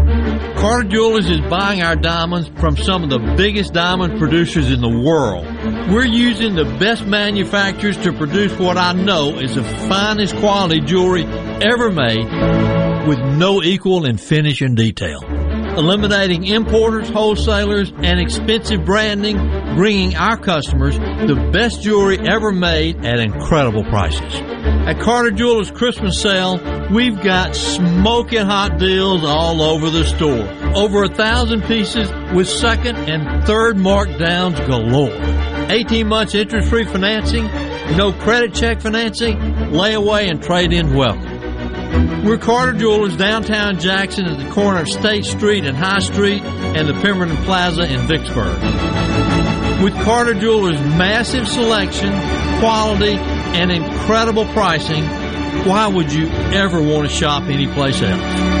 Carter Jewelers is buying our diamonds from some of the biggest diamond producers in the world. We're using the best manufacturers to produce what I know is the finest quality jewelry ever made with no equal in finish and detail. Eliminating importers, wholesalers, and expensive branding, bringing our customers the best jewelry ever made at incredible prices. At Carter Jewelers Christmas sale, we've got smoking hot deals all over the store. Over a thousand pieces with second and third markdowns galore. 18 months interest free financing, no credit check financing, layaway and trade in welcome. We're Carter Jewelers downtown Jackson at the corner of State Street and High Street and the Pemberton Plaza in Vicksburg. With Carter Jewelers' massive selection, quality, and incredible pricing, why would you ever want to shop anyplace else?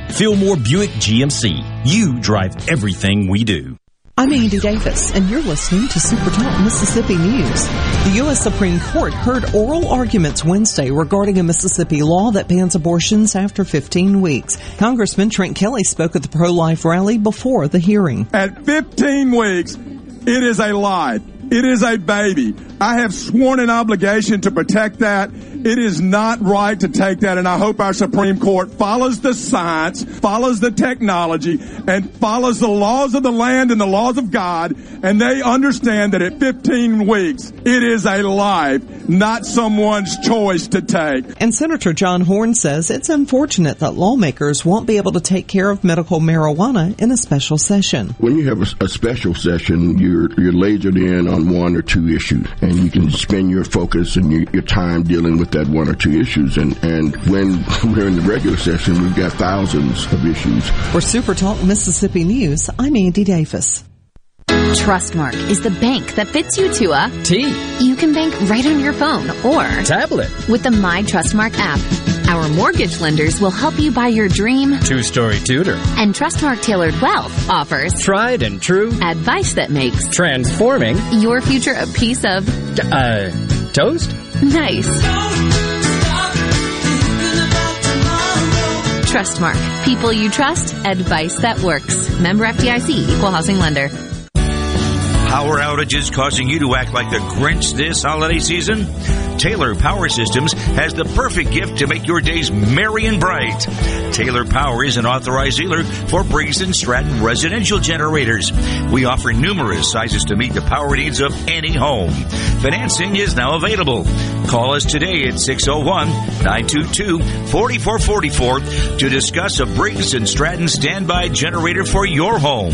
Fillmore Buick GMC. You drive everything we do. I'm Andy Davis, and you're listening to Super Talk Mississippi News. The U.S. Supreme Court heard oral arguments Wednesday regarding a Mississippi law that bans abortions after 15 weeks. Congressman Trent Kelly spoke at the pro-life rally before the hearing. At 15 weeks, it is a lie. It is a baby. I have sworn an obligation to protect that. It is not right to take that, and I hope our Supreme Court follows the science, follows the technology, and follows the laws of the land and the laws of God, and they understand that at 15 weeks, it is a life, not someone's choice to take. And Senator John Horhn says it's unfortunate that lawmakers won't be able to take care of medical marijuana in a special session. When you have a, a special session, you're, you're lasered in on one or two issues, and you can spend your focus and your, your time dealing with that one or two issues. And, and when we're in the regular session, we've got thousands of issues. For Super Talk Mississippi News, I'm Andy Davis. Trustmark is the bank that fits you to a T. You can bank right on your phone or tablet with the My Trustmark app. Our mortgage lenders will help you buy your dream two story Tudor. And Trustmark Tailored Wealth offers tried and true advice that makes transforming your future a piece of uh, toast. Nice. Trustmark. People you trust. Advice that works. Member FDIC. Equal housing lender. Power outages causing you to act like the Grinch this holiday season? Taylor Power Systems has the perfect gift to make your days merry and bright. Taylor Power is an authorized dealer for Briggs & Stratton residential generators. We offer numerous sizes to meet the power needs of any home. Financing is now available. Call us today at 601-922-4444 to discuss a Briggs & Stratton standby generator for your home.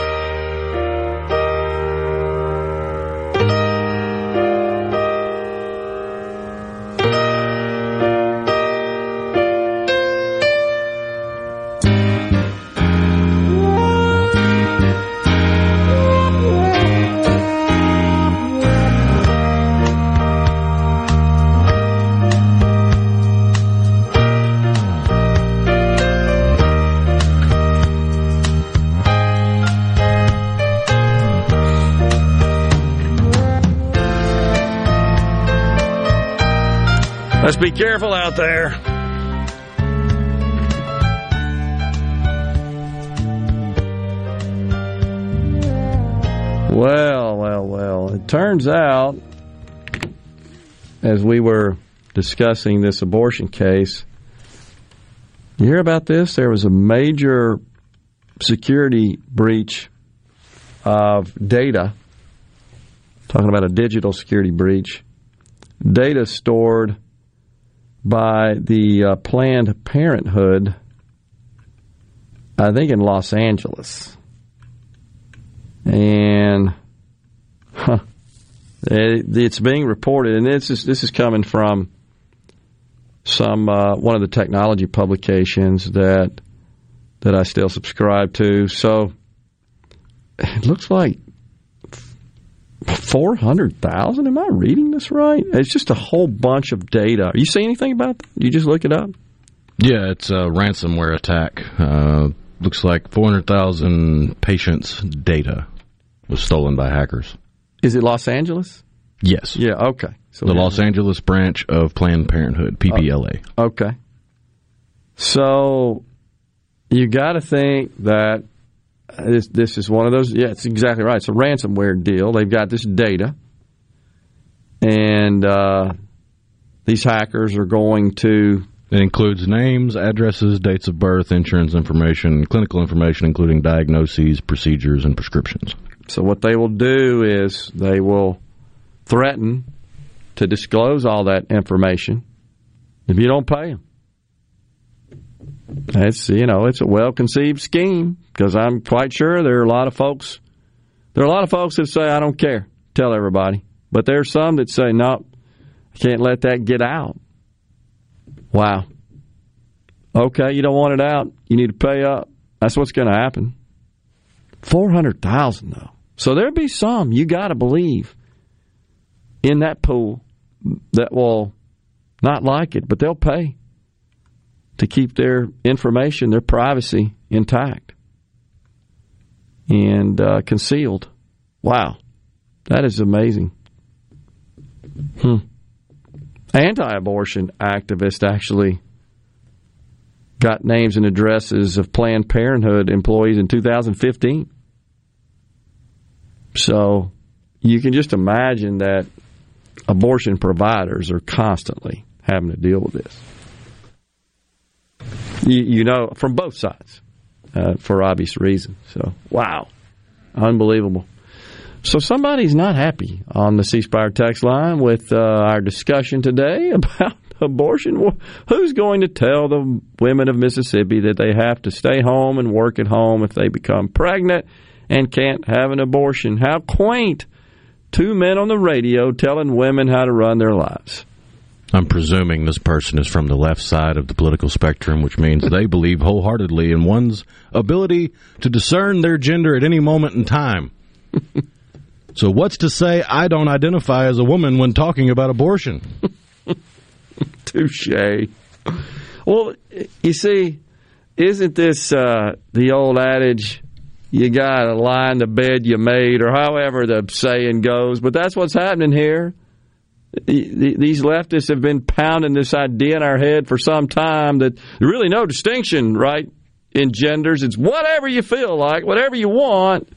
Let's be careful out there. Well, well, well. It turns out, as we were discussing this abortion case, you hear about this? There was a major security breach of data. Talking about a digital security breach. Data stored by the uh, Planned Parenthood, I think in Los Angeles. And huh, it, it's being reported, and this is this is coming from some uh, one of the technology publications that that I still subscribe to. So it looks like four hundred thousand. Am I reading this right? It's just a whole bunch of data. You see anything about that? You just look it up. Yeah, it's a ransomware attack. Uh, looks like 400,000 patients' data was stolen by hackers. Is it Los Angeles? Yes. Yeah, okay. So the Los Angeles branch of Planned Parenthood, PPLA. Okay. So you got to think that this this is one of those. Yeah, it's exactly right. It's a ransomware deal. They've got this data, and uh, these hackers are going to. It includes names, addresses, dates of birth, insurance information, clinical information, including diagnoses, procedures, and prescriptions. So what they will do is they will threaten to disclose all that information if you don't pay them. It's you know it's a well conceived scheme because I'm quite sure there are a lot of folks. There are a lot of folks that say I don't care. Tell everybody, but there's some that say no, I can't let that get out. Wow. Okay, you don't want it out. You need to pay up. That's what's going to happen. Four hundred thousand though. So there'll be some you got to believe in that pool that will not like it, but they'll pay to keep their information, their privacy intact and uh, concealed. Wow, that is amazing. Hmm. Anti-abortion activist actually got names and addresses of Planned Parenthood employees in 2015. So you can just imagine that abortion providers are constantly having to deal with this. You, you know, from both sides, uh, for obvious reasons. So, wow, unbelievable. So somebody's not happy on the C Spire text line with uh, our discussion today about abortion. Wh- Who's going to tell the women of Mississippi that they have to stay home and work at home if they become pregnant and can't have an abortion? How quaint! Two men on the radio telling women how to run their lives. I'm presuming this person is from the left side of the political spectrum, which means they believe wholeheartedly in one's ability to discern their gender at any moment in time. so, what's to say I don't identify as a woman when talking about abortion? Touche. Well, you see, isn't this uh, the old adage? You got to lie in the bed you made, or however the saying goes. But that's what's happening here. The- These leftists have been pounding this idea in our head for some time that there's really no distinction, right, in genders. It's whatever you feel like, whatever you want.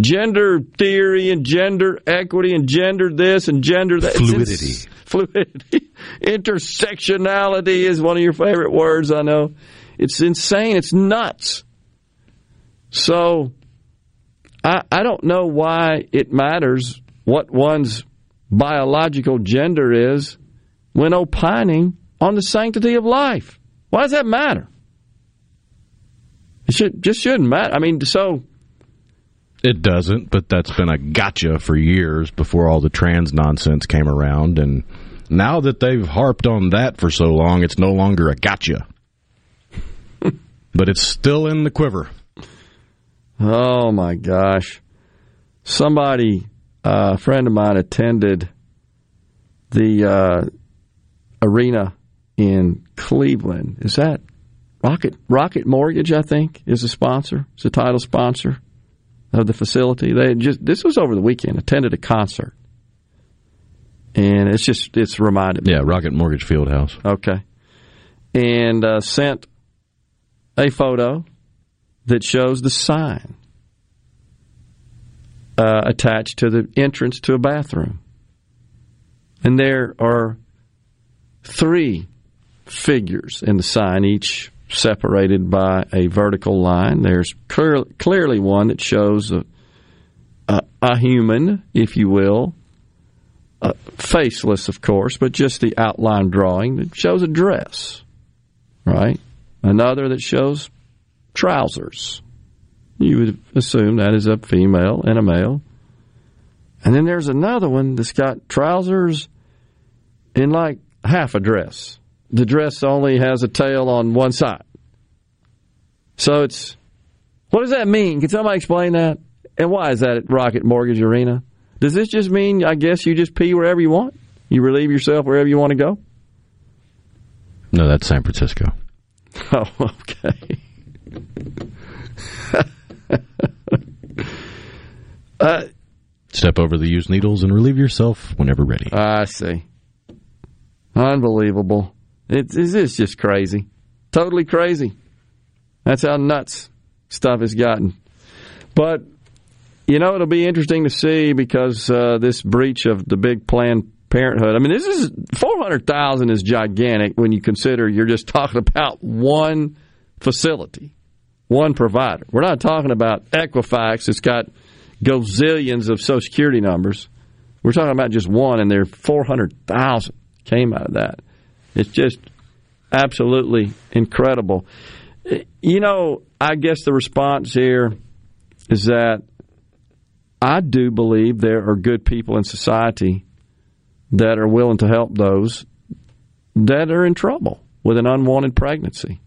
Gender theory and gender equity and gender this and gender that. Fluidity. fluidity. Intersectionality is one of your favorite words, I know. It's insane. It's nuts. So, I, I don't know why it matters what one's biological gender is when opining on the sanctity of life. Why does that matter? It should just shouldn't matter. I mean, so It doesn't, but that's been a gotcha for years before all the trans nonsense came around. And now that they've harped on that for so long, it's no longer a gotcha. but it's still in the quiver. Oh my gosh. Somebody, uh, a friend of mine attended the uh, arena in Cleveland. Is that Rocket Rocket Mortgage, I think, is a sponsor, is a title sponsor of the facility. They just this was over the weekend, attended a concert. And it's just it's reminded me. Yeah, Rocket Mortgage Field House. Okay. And uh, sent a photo that shows the sign uh, attached to the entrance to a bathroom. And there are three figures in the sign, each separated by a vertical line. There's clear, clearly one that shows a, a, a human, if you will, uh, faceless, of course, but just the outline drawing that shows a dress, right? Another that shows trousers. You would assume that is a female and a male. And then there's another one that's got trousers in like half a dress. The dress only has a tail on one side. So it's what does that mean? Can somebody explain that? And why is that at Rocket Mortgage Arena? Does this just mean I guess you just pee wherever you want? You relieve yourself wherever you want to go? No, that's San Francisco. Oh, okay. Uh, Step over the used needles and relieve yourself whenever ready. I see. Unbelievable. It's, it's just crazy. Totally crazy. That's how nuts stuff has gotten. But, you know, it'll be interesting to see because uh, this breach of the big Planned Parenthood. I mean, this is 400,000 is gigantic when you consider you're just talking about one facility, one provider. We're not talking about Equifax. It's got gazillions of Social Security numbers. We're talking about just one, and there 400,000 came out of that. It's just absolutely incredible. You know, I guess the response here is that I do believe there are good people in society that are willing to help those that are in trouble with an unwanted pregnancy.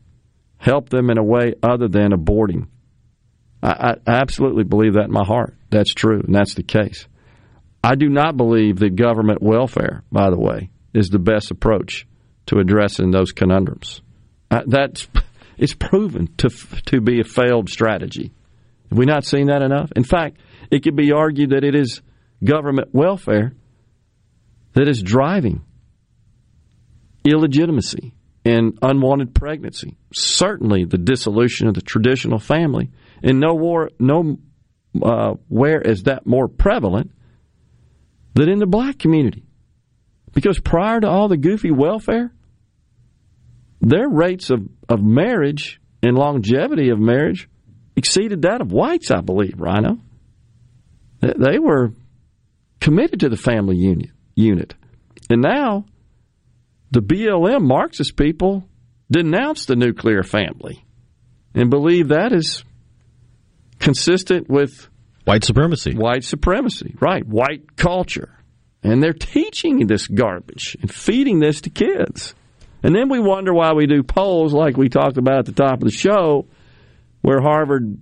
Help them in a way other than aborting. I, I absolutely believe that in my heart. That's true, and that's the case. I do not believe that government welfare, by the way, is the best approach to addressing those conundrums. That's it's proven to to be a failed strategy. Have we not seen that enough? In fact, it could be argued that it is government welfare that is driving illegitimacy and unwanted pregnancy. Certainly, the dissolution of the traditional family, and no war, no uh, where is that more prevalent than in the black community? Because prior to all the goofy welfare, their rates of, of marriage and longevity of marriage exceeded that of whites, I believe, Rhino. They were committed to the family union, unit. And now the BLM Marxist people denounce the nuclear family and believe that is consistent with white supremacy. White supremacy, right. White culture. And they're teaching this garbage and feeding this to kids. And then we wonder why we do polls like we talked about at the top of the show, where Harvard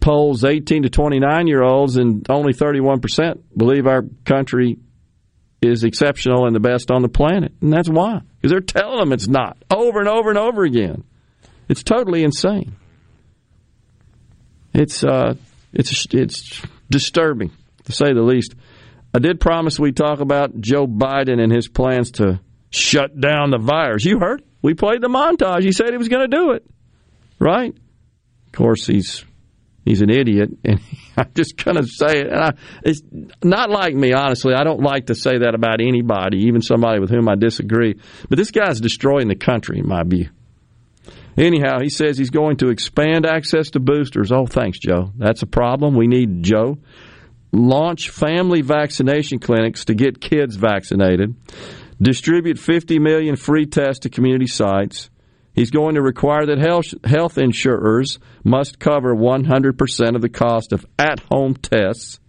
polls 18 to 29 year olds and only 31% believe our country is exceptional and the best on the planet. And that's why. Because they're telling them it's not over and over and over again. It's totally insane. It's uh, it's it's disturbing to say the least. I did promise we'd talk about Joe Biden and his plans to shut down the virus. You heard? We played the montage. He said he was going to do it. Right? Of course, he's he's an idiot, and I'm just going to say it. And I, it's not like me, honestly. I don't like to say that about anybody, even somebody with whom I disagree. But this guy's destroying the country, in my view. Anyhow, he says he's going to expand access to boosters. Oh, thanks, Joe. That's a problem. We need Joe. Launch family vaccination clinics to get kids vaccinated. Distribute 50 million free tests to community sites. He's going to require that health, health insurers must cover 100% of the cost of at home tests.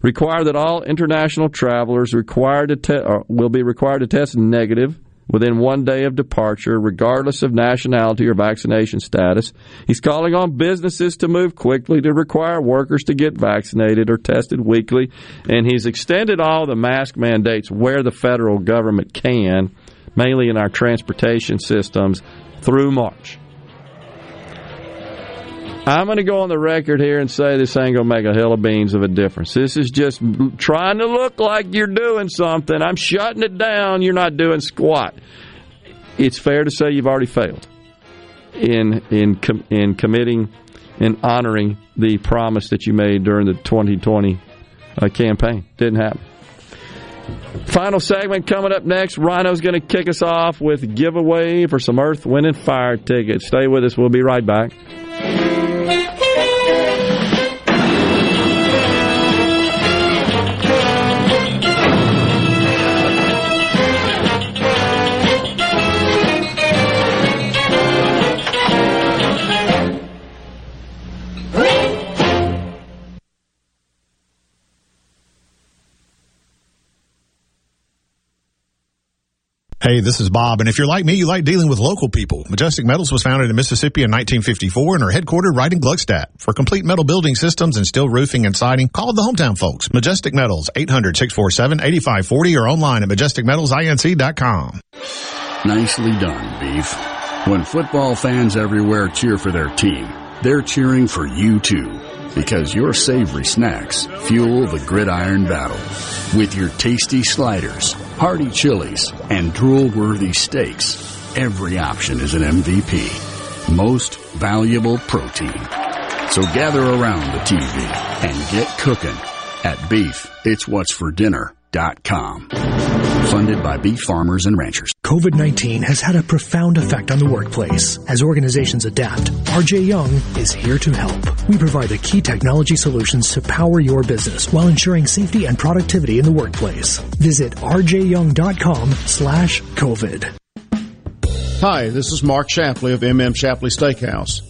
Require that all international travelers required to te- uh, will be required to test negative within one day of departure, regardless of nationality or vaccination status. He's calling on businesses to move quickly to require workers to get vaccinated or tested weekly. And he's extended all the mask mandates where the federal government can, mainly in our transportation systems, through March. I'm going to go on the record here and say this ain't going to make a hill of beans of a difference. This is just trying to look like you're doing something. I'm shutting it down. You're not doing squat. It's fair to say you've already failed in in com- in committing and honoring the promise that you made during the 2020 uh, campaign. Didn't happen. Final segment coming up next. Rhino's going to kick us off with giveaway for some Earth, Wind, and Fire tickets. Stay with us. We'll be right back. Hey, this is Bob, and if you're like me, you like dealing with local people. Majestic Metals was founded in Mississippi in 1954 and are headquartered right in Gluckstadt. For complete metal building systems and steel roofing and siding, call the hometown folks. Majestic Metals, 800-647-8540 or online at majesticmetalsinc.com. Nicely done, Beef. When football fans everywhere cheer for their team, they're cheering for you too. Because your savory snacks fuel the gridiron battle. With your tasty sliders, hearty chilies, and drool-worthy steaks, every option is an MVP. Most valuable protein. So gather around the TV and get cooking at Beef It's What's for Dinner.com. Funded by beef farmers and ranchers. COVID 19 has had a profound effect on the workplace. As organizations adapt, RJ Young is here to help. We provide the key technology solutions to power your business while ensuring safety and productivity in the workplace. Visit rjyoung.com slash COVID. Hi, this is Mark Shapley of MM Shapley Steakhouse.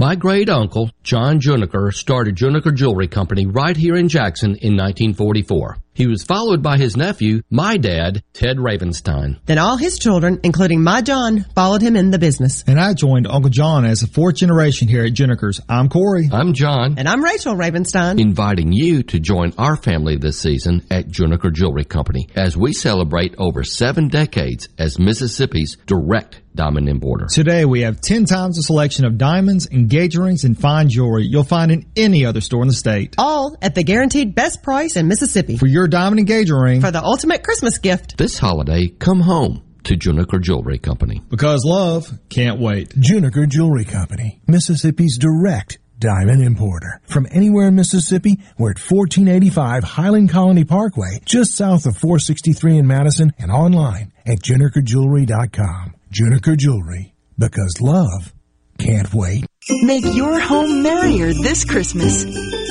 My great uncle, John Juniker, started Juniker Jewelry Company right here in Jackson in 1944. He was followed by his nephew, my dad, Ted Ravenstein. Then all his children, including my John, followed him in the business. And I joined Uncle John as the fourth generation here at Junikers. I'm Corey. I'm John. And I'm Rachel Ravenstein. Inviting you to join our family this season at Juniker Jewelry Company as we celebrate over seven decades as Mississippi's direct diamond importer. Today we have 10 times the selection of diamonds, engagement rings, and fine jewelry you'll find in any other store in the state. All at the guaranteed best price in Mississippi. For your diamond engagement ring. For the ultimate Christmas gift. This holiday, come home to Juniker Jewelry Company. Because love can't wait. Juniker Jewelry Company, Mississippi's direct diamond importer. From anywhere in Mississippi, we're at 1485 Highland Colony Parkway, just south of 463 in Madison, and online at junikerjewelry.com. Juniker Jewelry, because love can't wait. Make your home merrier this Christmas.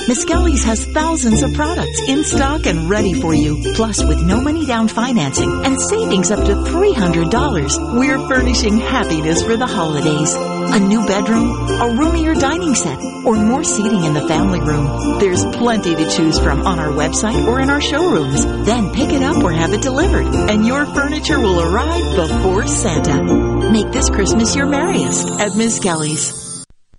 Miss Kelly's has thousands of products in stock and ready for you. Plus, with no money down financing and savings up to $300, we're furnishing happiness for the holidays. A new bedroom, a roomier dining set, or more seating in the family room. There's plenty to choose from on our website or in our showrooms. Then pick it up or have it delivered, and your furniture will arrive before Santa. Make this Christmas your merriest at Miss Kelly's.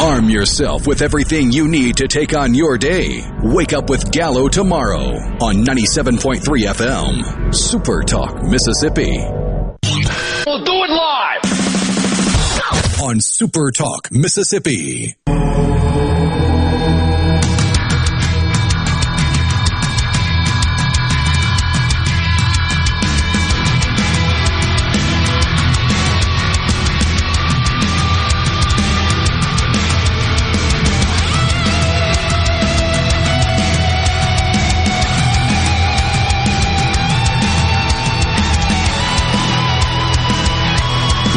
Arm yourself with everything you need to take on your day. Wake up with Gallo tomorrow on 97.3 FM. Super Talk, Mississippi. We'll do it live. On Super Talk, Mississippi.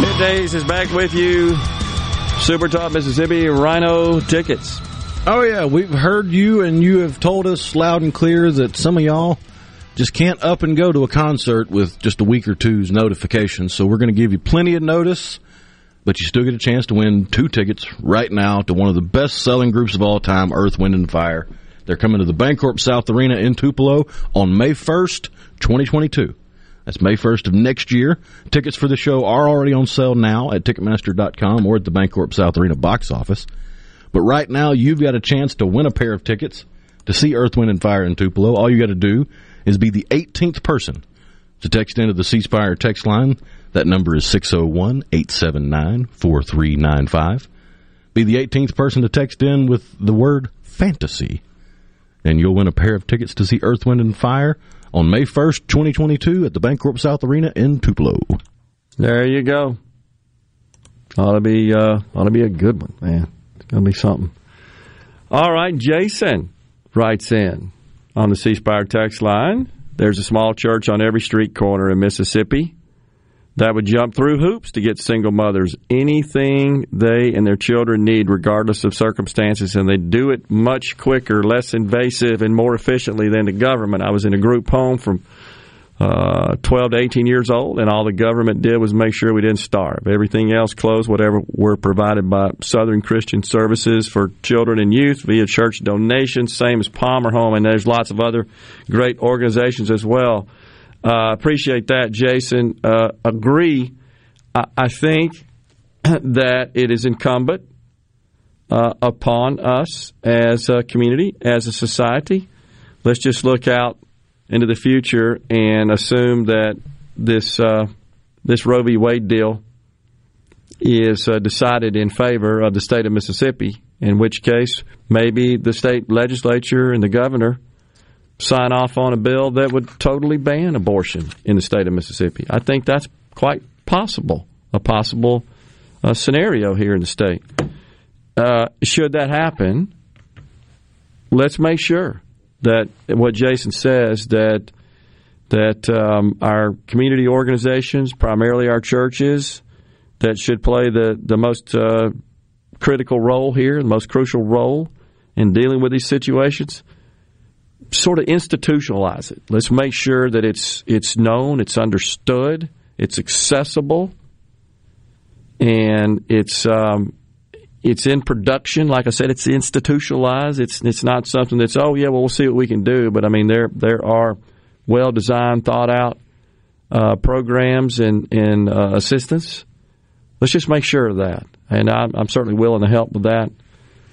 Middays is back with you. Super Talk Mississippi Rhino tickets. Oh yeah, we've heard you, and you have told us loud and clear that some of y'all just can't up and go to a concert with just a week or two's notification. So we're going to give you plenty of notice, but you still get a chance to win two tickets right now to one of the best selling groups of all time, Earth, Wind, and Fire. They're coming to the Bancorp South Arena in Tupelo on May 1st, 2022. That's May 1st of next year. Tickets for the show are already on sale now at Ticketmaster.com or at the Bancorp South Arena box office. But right now, you've got a chance to win a pair of tickets to see Earth, Wind, and Fire in Tupelo. All you got to do is be the 18th person to text into the C Spire text line. That number is 601 879 4395. Be the 18th person to text in with the word fantasy, and you'll win a pair of tickets to see Earth, Wind, and Fire on May 1st, 2022 at the Bancorp South Arena in Tupelo. There you go. Ought to be uh, ought to be a good one, man. It's gonna be something. All right, Jason writes in on the C Spire text line. There's a small church on every street corner in Mississippi that would jump through hoops to get single mothers anything they and their children need, regardless of circumstances, and they do it much quicker, less invasive, and more efficiently than the government. I was in a group home from uh, 12 to 18 years old, and all the government did was make sure we didn't starve. Everything else closed, whatever were provided by Southern Christian Services for children and youth via church donations, same as Palmer Home, and there's lots of other great organizations as well. Uh, appreciate that, Jason. Uh, agree. I, I, think that it is incumbent uh, upon us as a community, as a society. Let's just look out into the future and assume that this uh, this Roe v. Wade deal is uh, decided in favor of the state of Mississippi. In which case, maybe the state legislature and the governor sign off on a bill that would totally ban abortion in the state of Mississippi. I think that's quite possible, a possible uh, scenario here in the state. Uh, should that happen, let's make sure that what Jason says that that um, our community organizations, primarily our churches, that should play the the most uh, critical role here, the most crucial role in dealing with these situations sort of institutionalize it. Let's make sure that it's it's known, it's understood, it's accessible, and it's um, it's in production. Like I said, it's institutionalized. It's it's not something that's oh yeah, well we'll see what we can do. But I mean there there are well designed, thought out uh, programs and and uh, assistance. Let's just make sure of that, and I'm, I'm certainly willing to help with that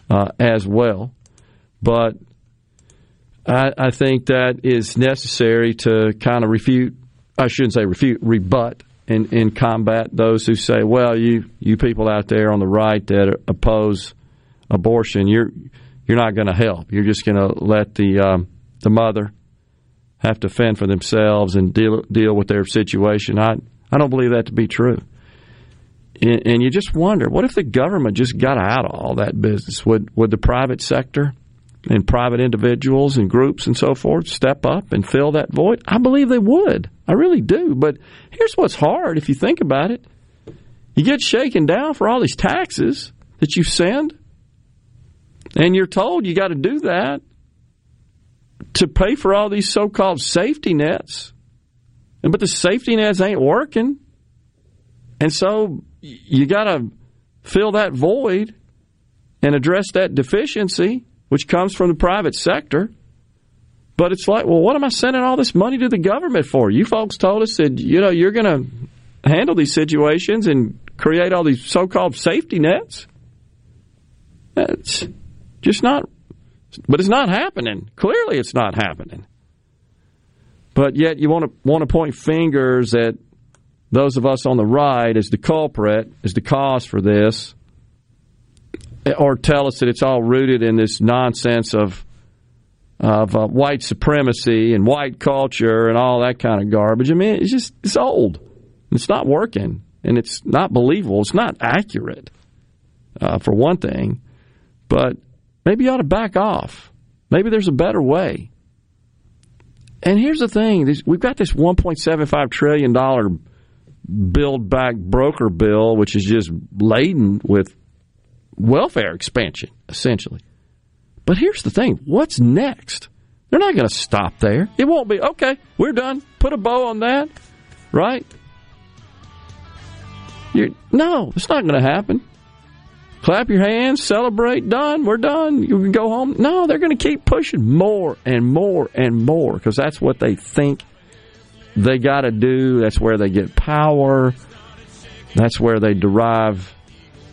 uh, as well. But I, I think that is necessary to kind of refute. I shouldn't say refute, rebut and, and combat those who say, "Well, you you people out there on the right that oppose abortion, you're you're not going to help. You're just going to let the um, the mother have to fend for themselves and deal deal with their situation." I I don't believe that to be true. And, and you just wonder, what if the government just got out of all that business? Would would the private sector and private individuals and groups and so forth step up and fill that void? I believe they would. I really do. But here's what's hard if you think about it. You get shaken down for all these taxes that you send, and you're told you got to do that to pay for all these so called safety nets. But the safety nets ain't working. And so you got to fill that void and address that deficiency which comes from the private sector. But it's like, well, what am I sending all this money to the government for? You folks told us that you know you're going to handle these situations and create all these so-called safety nets. It's just not, but it's not happening. Clearly, it's not happening. But yet, you want to want to point fingers at those of us on the right as the culprit, as the cause for this or tell us that it's all rooted in this nonsense of of uh, white supremacy and white culture and all that kind of garbage. I mean, it's just it's old. It's not working, and it's not believable. It's not accurate, uh, for one thing. But maybe you ought to back off. Maybe there's a better way. And here's the thing: we've got this 1.75 trillion dollar build back broker bill, which is just laden with welfare expansion, essentially. But here's the thing what's next? They're not going to stop there. It won't be, okay, we're done. Put a bow on that, right? You're, no, it's not going to happen. Clap your hands, celebrate, done, we're done. You can go home. No, they're going to keep pushing more and more and more because that's what they think they got to do. That's where they get power. That's where they derive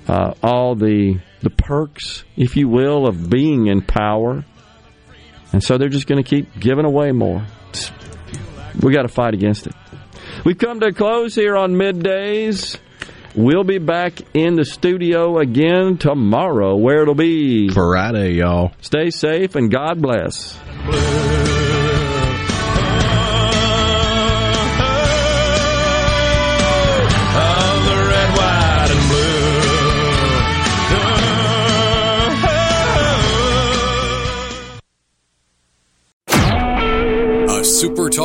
uh, all the the perks, if you will, of being in power. And so they're just going to keep giving away more. We got to fight against it. We've come to a close here on middays. We'll be back in the studio again tomorrow, where it'll be Friday, y'all. Stay safe and God bless.